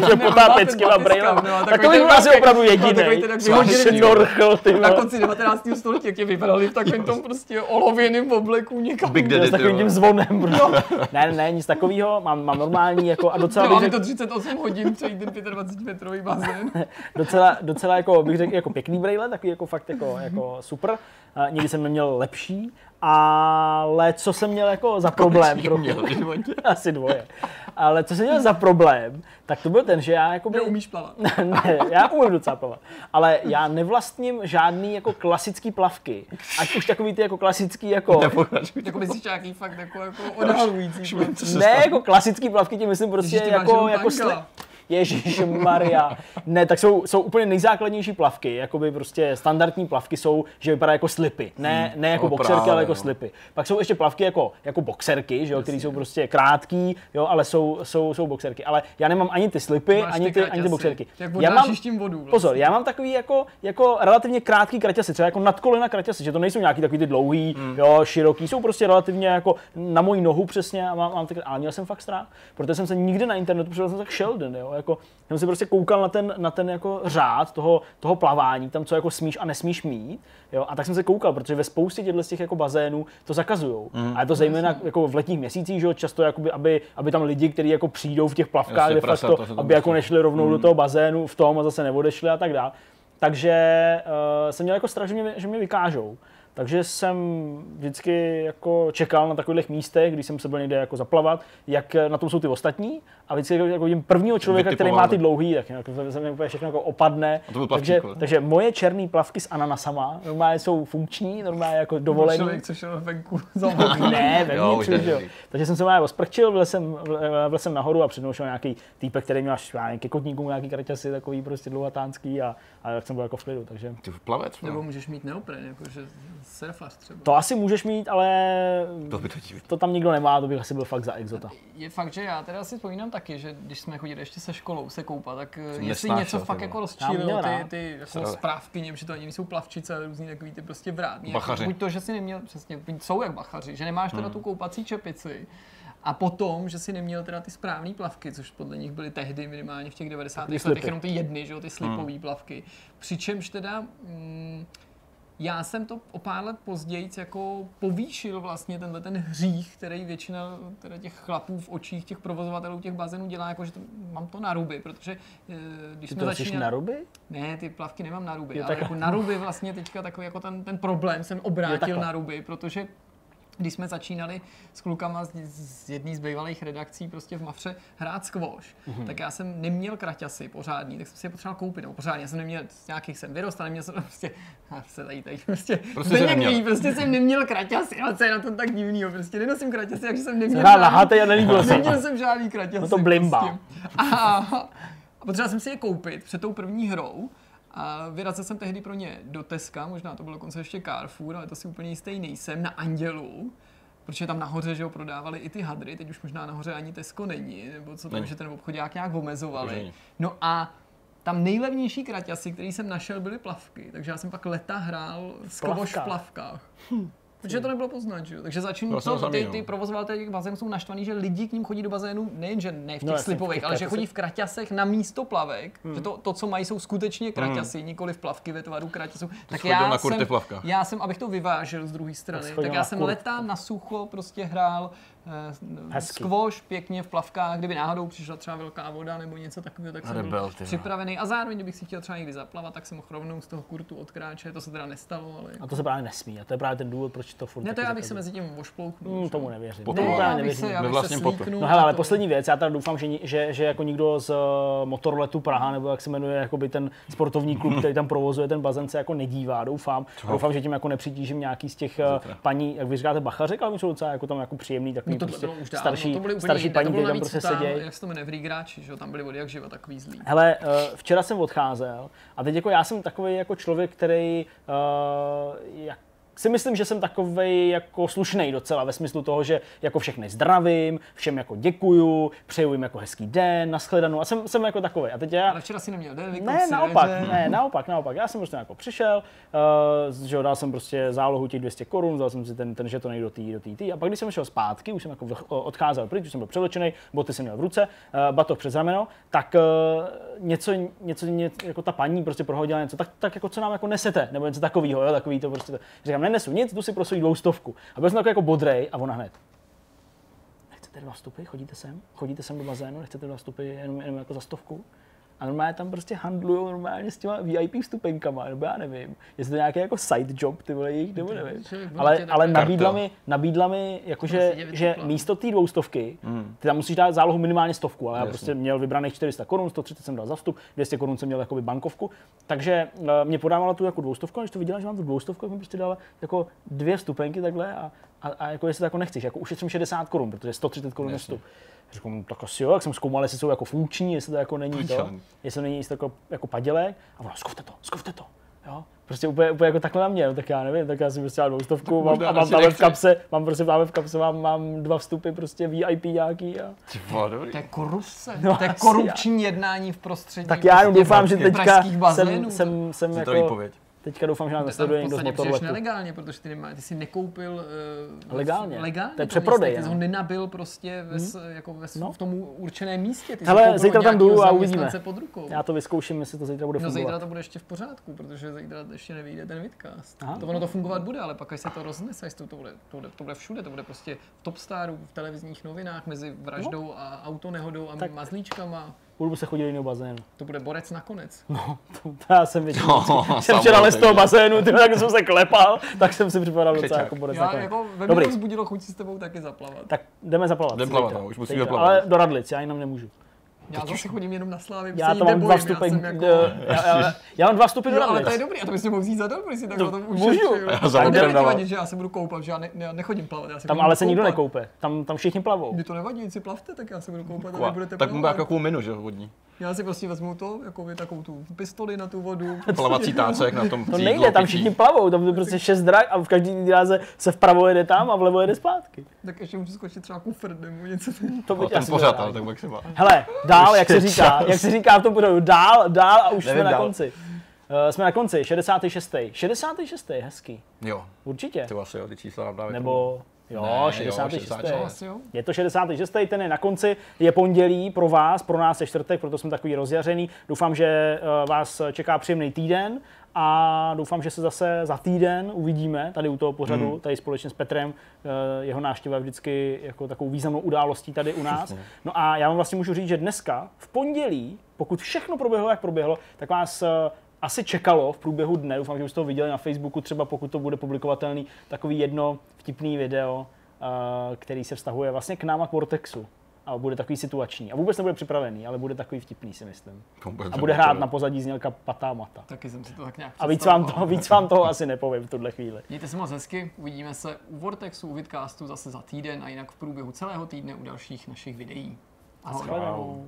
že potápěcky batiskaf, no, Tak to bych byl asi opravdu no, takový jediný. ten, jak Co máš vyhoděný, norchl, ty Na konci 19. století, jak tě vypadali v takovém tom prostě olověném obleku někam. Big S Daddy, ty takovým tím zvonem. Prostě. Ne, (laughs) ne, ne, nic takového. Mám, mám normální jako a docela No, bych ale řekl, to 38 hodin přejít ten 25 metrový bazén. (laughs) docela, docela jako bych řekl jako pěkný brejle, takový jako fakt jako, jako super. A nikdy jsem neměl lepší Ale co jsem měl jako za problém trochu, měl (laughs) asi dvoje, ale co jsem měl za problém, tak to byl ten, že já jako Neumíš plavat. (laughs) ne, já umím docela plavat, ale já nevlastním žádný jako klasický plavky, ať už takový ty jako klasický jako. Jako myslíš nějaký fakt jako, jako odhalující. ne jako klasický plavky, tím myslím prostě jako, jako tanka. sli- Ježíš Maria. Ne, tak jsou, jsou úplně nejzákladnější plavky, jakoby prostě standardní plavky jsou, že vypadá jako slipy. Ne, ne jako No boxerky, právě, ale jako no. slipy. Pak jsou ještě plavky jako, jako boxerky, že jo, které jsou prostě krátký, jo, ale jsou, jsou, jsou boxerky. Ale já nemám ani ty slipy, Máš ani ty ani ty boxerky. Jak Já mám, vodu vlastně. pozor, já mám takový jako, jako relativně krátký kraťasy, třeba jako nad kolena kraťasy, že to nejsou nějaký takový ty dlouhý, Hmm. jo, široký, jsou prostě relativně jako na moji nohu přesně a mám, mám tak, ale měl jsem fakt strach, protože jsem se nikdy na internetu, protože jsem tak Sheldon, jo, jako, jsem se prostě koukal na ten, na ten jako řád toho, toho plavání, tam co jako smíš a nesmíš mít, jo, a tak jsem se koukal, protože ve spoustě těchto z těch jako bazénů to zakazujou. Mhm. A je to zejména jako v letních měsících, že jo, často jakoby, aby, aby tam lidi, kteří jako přijdou v těch plavkách, de facto, tam aby jako nešli rovnou Mhm. do toho bazénu v tom a zase neodešli a tak dále. Takže uh, jsem měl jako strach, že mě, že mě vykážou. Takže jsem vždycky jako čekal na takových místech, když jsem se byl někde jako zaplavat, jak na tom jsou ty ostatní. A vždycky jako, jako vidím prvního člověka, který má ty dlouhý, tak jako, se mi úplně všechno jako opadne. Byl takže, plavčík, ale. takže moje černé plavky s ananasama normálně jsou funkční, normálně jako dovolený. Člověk, co šel venku. Ne, Jo, vevnitř, jo. Takže jsem se právě osprčil, vlez jsem, vlez jsem nahoru a před šel nějaký týpek, který měl až ke kotníkům nějaký kraťasy, takový prostě dlouhatánský a, a tak jsem byl jako v klidu, takže Ty plavec, Nebo no. můžeš mít neopren, jakože surfař třeba. to asi můžeš mít, ale To by to to tam nikdo nemá, to bych asi byl fakt za exota. Je fakt, že já teda si vzpomínám taky, že když jsme chodili ještě se školou se koupat, tak eh, jestli nesnášel, něco fakt jako rozčílilo ty, ty jako správky, že to ani nejsou plavčice, ale různý takový ty prostě vrátný. Bachaři. Jako, buď to, že si neměl, přesně, jsou jak bachaři, že nemáš Hmm. teda tu koupací čepici, a potom, že si neměl teda ty správné plavky, což podle nich byly tehdy minimálně v těch 90. Ty letech jenom ty jedny, že jo, ty Hmm. slipové plavky. Přičemž teda mm, já jsem to o pár let později jako povýšil vlastně tenhle ten hřích, který většina teda těch chlapů v očích těch provozovatelů těch bazénů dělá, jako že to, mám to na ruby, protože eh, když Ty jsme to začínali... na ruby? Ne, ty plavky nemám na ruby, Jo, ale tak- jako na ruby vlastně teďka takový jako ten, ten problém jsem obrátil takhle. na ruby, protože když jsme začínali s klukama z, z jedné z bývalých redakcí prostě v Mafře hrát squash, Mhm. tak já jsem neměl kraťasy pořádný, tak jsem si je potřeboval koupit, nebo pořádně, já jsem neměl, z nějakých jsem vyrostl, neměl jsem prostě, (laughs) a se tady, tady prostě, Prostě neměl. ví, prostě jsem neměl kraťasy, a co je na tom tak divnýho, prostě nenosím kraťasy, takže jsem neměl Hrál na hate a nelíbilo se. Neměl jsem žádný kraťasy. No to blimba. Prostě. A, a potřeboval jsem si je koupit před tou první hrou. A vyrazil jsem tehdy pro ně do Teska, možná to bylo dokonce ještě Carrefour, ale to si úplně jistý nejsem, na Andělu. Protože tam nahoře, že ho prodávali i ty hadry, teď už možná nahoře ani Tesco není, nebo co tam, Není. že ten obchodák nějak omezovali. No a tam nejlevnější kraťasy, který jsem našel, byly plavky, takže já jsem pak leta hrál skvoš v Plavkách. plavkách. Protože to nebylo poznat, že jo? Takže začnu Vlastně to to, ty, no. ty provozovatelé těch bazénů jsou naštvaný, že lidi k ním chodí do bazénu nejenže ne v těch No, no, jasně, v slipových, těch ale že chodí v kraťasech na místo plavek, že to, to, co mají, jsou skutečně kraťasy, nikoli v plavky ve tvaru kraťasů. Tak já na kurty jsem, já jsem, abych to vyvážil z druhé strany, tak na já jsem letám na sucho prostě hrál Hezky. skvoš pěkně v plavkách, kdyby náhodou přišla třeba velká voda nebo něco takového, tak jsem Rebel, byl ty připravený. A zároveň, kdybych si chtěl třeba někdy zaplavat, tak jsem mohl rovnou z toho kurtu odkráčet, to se teda nestalo, ale... A to se právě nesmí. A to je právě ten důvod, proč to furt Ne, to já bych se mezi tím vošplouknul. Hmm, že tomu nevěřím. Potom ne, já bych nevěřím. se, já Ve bych se potu. slíknul No hele, ale to- poslední věc, já teda doufám, že, že, že jako nikdo z eh, Motorletu Praha, nebo jak se jmenuje jakoby ten sportovní klub, který tam provozuje ten bazén, se jako nedívá, doufám. Doufám, že tím jako nepřitížím nějaký z těch eh, paní, jak vy říkáte, bachařek, ale jsou docela jako tam jako příjemný, takový to prostě bylo už dávno, starší, to byly úplně starší paní, které tam prostě tam, sedějí. Jak se to jmenuje, v hráči, že jo, tam byli od jak živa takový zlý. Hele, uh, včera jsem odcházel a teď jako já jsem takový jako člověk, který uh, jak si myslím, že jsem takový jako slušný docela ve smyslu toho, že jako všechny zdravím, všem jako děkuju, přeju jim jako hezký den, nashledanou a jsem, jsem jako takový. A teď já, Ale včera si neměl den, ne, si naopak, večer. ne, naopak, naopak. Já jsem prostě jako přišel, uh, že dal jsem prostě zálohu těch 200 korun, vzal jsem si ten, ten žetonek do té do tý, tý. a pak když jsem šel zpátky, už jsem jako odcházel pryč, už jsem byl převlečený, boty jsem měl v ruce, uh, batoh přes rameno, tak uh, něco, něco, něco, jako ta paní prostě prohodila něco, tak, tak jako co nám jako nesete, nebo něco takového, jo, takový to prostě. Říkám, nenesu nic, jdu si pro svou dvoustovku. A byl jsem jako bodrej a ona hned. Nechcete dva vstupy, chodíte sem, chodíte sem do bazénu, nechcete dva vstupy jenom, jenom jako za stovku. A normálně tam prostě handlují normálně s těma VIP vstupenkama, nebo já nevím, jestli to nějaký jako side job, ty vole jejich, nebo nevím. Ale, ale nabídla mi, nabídla mi jakože, Prostě tě že místo té dvoustovky, ty tam musíš dát zálohu minimálně stovku, ale já Jasně. prostě měl vybraných 400 korun, 130 jsem dal za vstup, 200 korun jsem měl jakoby bankovku, takže uh, mě podávala tu jako dvoustovku, a když to viděla, že mám tu dvoustovku, tak mi prostě dala jako dvě vstupenky takhle a, a, a jako jestli to jako nechceš, jako ušetřím 60 korun, protože 130 korun je Jasně. Řekl, no, tak asi jo, jak jsem zkoumal, jestli jsou jako funkční, jestli to jako není to, jestli to není jestli to jako, jako padělek. A ona, zkuste to, zkuste to. Jo? Prostě úplně, úplně jako takhle na mě, no, tak já nevím, tak já si prostě dám dvoustovku mám, a mám tam v kapse, mám prostě tam v kapse, mám, mám dva vstupy prostě VIP nějaký a Ty vole, dobrý. To je korupce. No, to je korupční jednání v prostředí. tak já jenom prostě doufám, že teďka jsem, bazénů. jsem, jsem Je to jako, výpověď. Teďka doufám, že nás nesleduje někdo z motorletu. nelegálně, protože ty, nemá, ty si nekoupil uh, Legálně. legálně To je přeprodej, Ty jsi no. ho nenabil prostě ve, s- jako ve, No. v tom určeném místě. Ty Hele, zítra tam jdu a uvidíme. Pod rukou. Já to vyzkouším, jestli to zítra bude No fungovat. zítra to bude ještě v pořádku, protože zítra ještě nevyjde ten vidcast. Aha. To ono to fungovat bude, ale pak až se to roznese, až to, to, bude, to, bude, to bude všude, to bude prostě v Topstaru, v televizních novinách, mezi vraždou a autonehodou a Tak. mazlíčkama. Budu se chodit do bazénu. To bude borec nakonec. No, to, to já jsem většinou. No, jsem včera les z toho bazénu, ty, tak jsem se klepal, tak jsem si připadal docela jako borec Já nakonec. jako ve Dobrý. mě vzbudilo chuť si s tebou taky zaplavat. Tak jdeme zaplavat. Jdem plavat, no, už musíme plavat. Ale do Radlic, já jinam nemůžu. Já zase chodím jenom na slávy, Já to mám dva vstupy. Jako... Já, já, já, mám dva vstupy do ale to je dobrý, a to bys si mohl vzít za když si takhle No, to můžu. Já za A autem nebude ti dával. vadit, že já se budu koupat, že já, ne, já nechodím plavat. Já se Tam ale se nikdo nekoupe. Tam, tam všichni plavou. Mně to nevadí, si plavte, tak já se budu koupat a budete Tak mu dá takovou minu, že vodní. Já si prostě vezmu to, jako vy takovou tu pistoli na tu vodu. (laughs) Plavací tácek na tom To nejde, tam všichni plavou, tam je prostě šest drah a v každý dráze se vpravo jede tam a vlevo jede zpátky. Tak ještě můžu skočit třeba kufr nebo něco. To No, bych ten asi pořád, ale tak maximálně. Hele, dál, jak se říká, čas. jak se říká v tom pořadu, dál, dál a už Nevím jsme na dál. konci. Uh, jsme na konci, 66. 66. hezký, Jo, určitě. ty asi jo, ty čísla nám dávají. Nebo, jo, Ne, jo, 66. 66. Asi jo. Je to 66. ten je na konci, je pondělí pro vás, pro nás je čtvrtek, proto jsme takový rozjařený. Doufám, že eh, vás čeká příjemný týden a doufám, že se zase za týden uvidíme tady u toho pořadu, Hmm. tady společně s Petrem. Eh, Jeho návštěva je vždycky jako takovou významnou událostí tady u nás. No a já vám vlastně můžu říct, že dneska, v pondělí, pokud všechno proběhlo, jak proběhlo, tak vás eh, asi čekalo v průběhu dne, doufám, že už to viděli na Facebooku, třeba pokud to bude publikovatelný, takový jedno vtipný video, eh, který se vztahuje vlastně k nám a k Vortexu. A bude takový situační. A vůbec nebude připravený, ale bude takový vtipný, si myslím. A bude hrát na pozadí znělka Patá Mata. Taky jsem si to tak nějak A víc vám, toho, víc vám toho asi nepovím v tuhle chvíli. Mějte se moc hezky, uvidíme se u Vortexu, u Vidcastu zase za týden a jinak v průběhu celého týdne u dalších našich videí. Ahoj. Shledanou.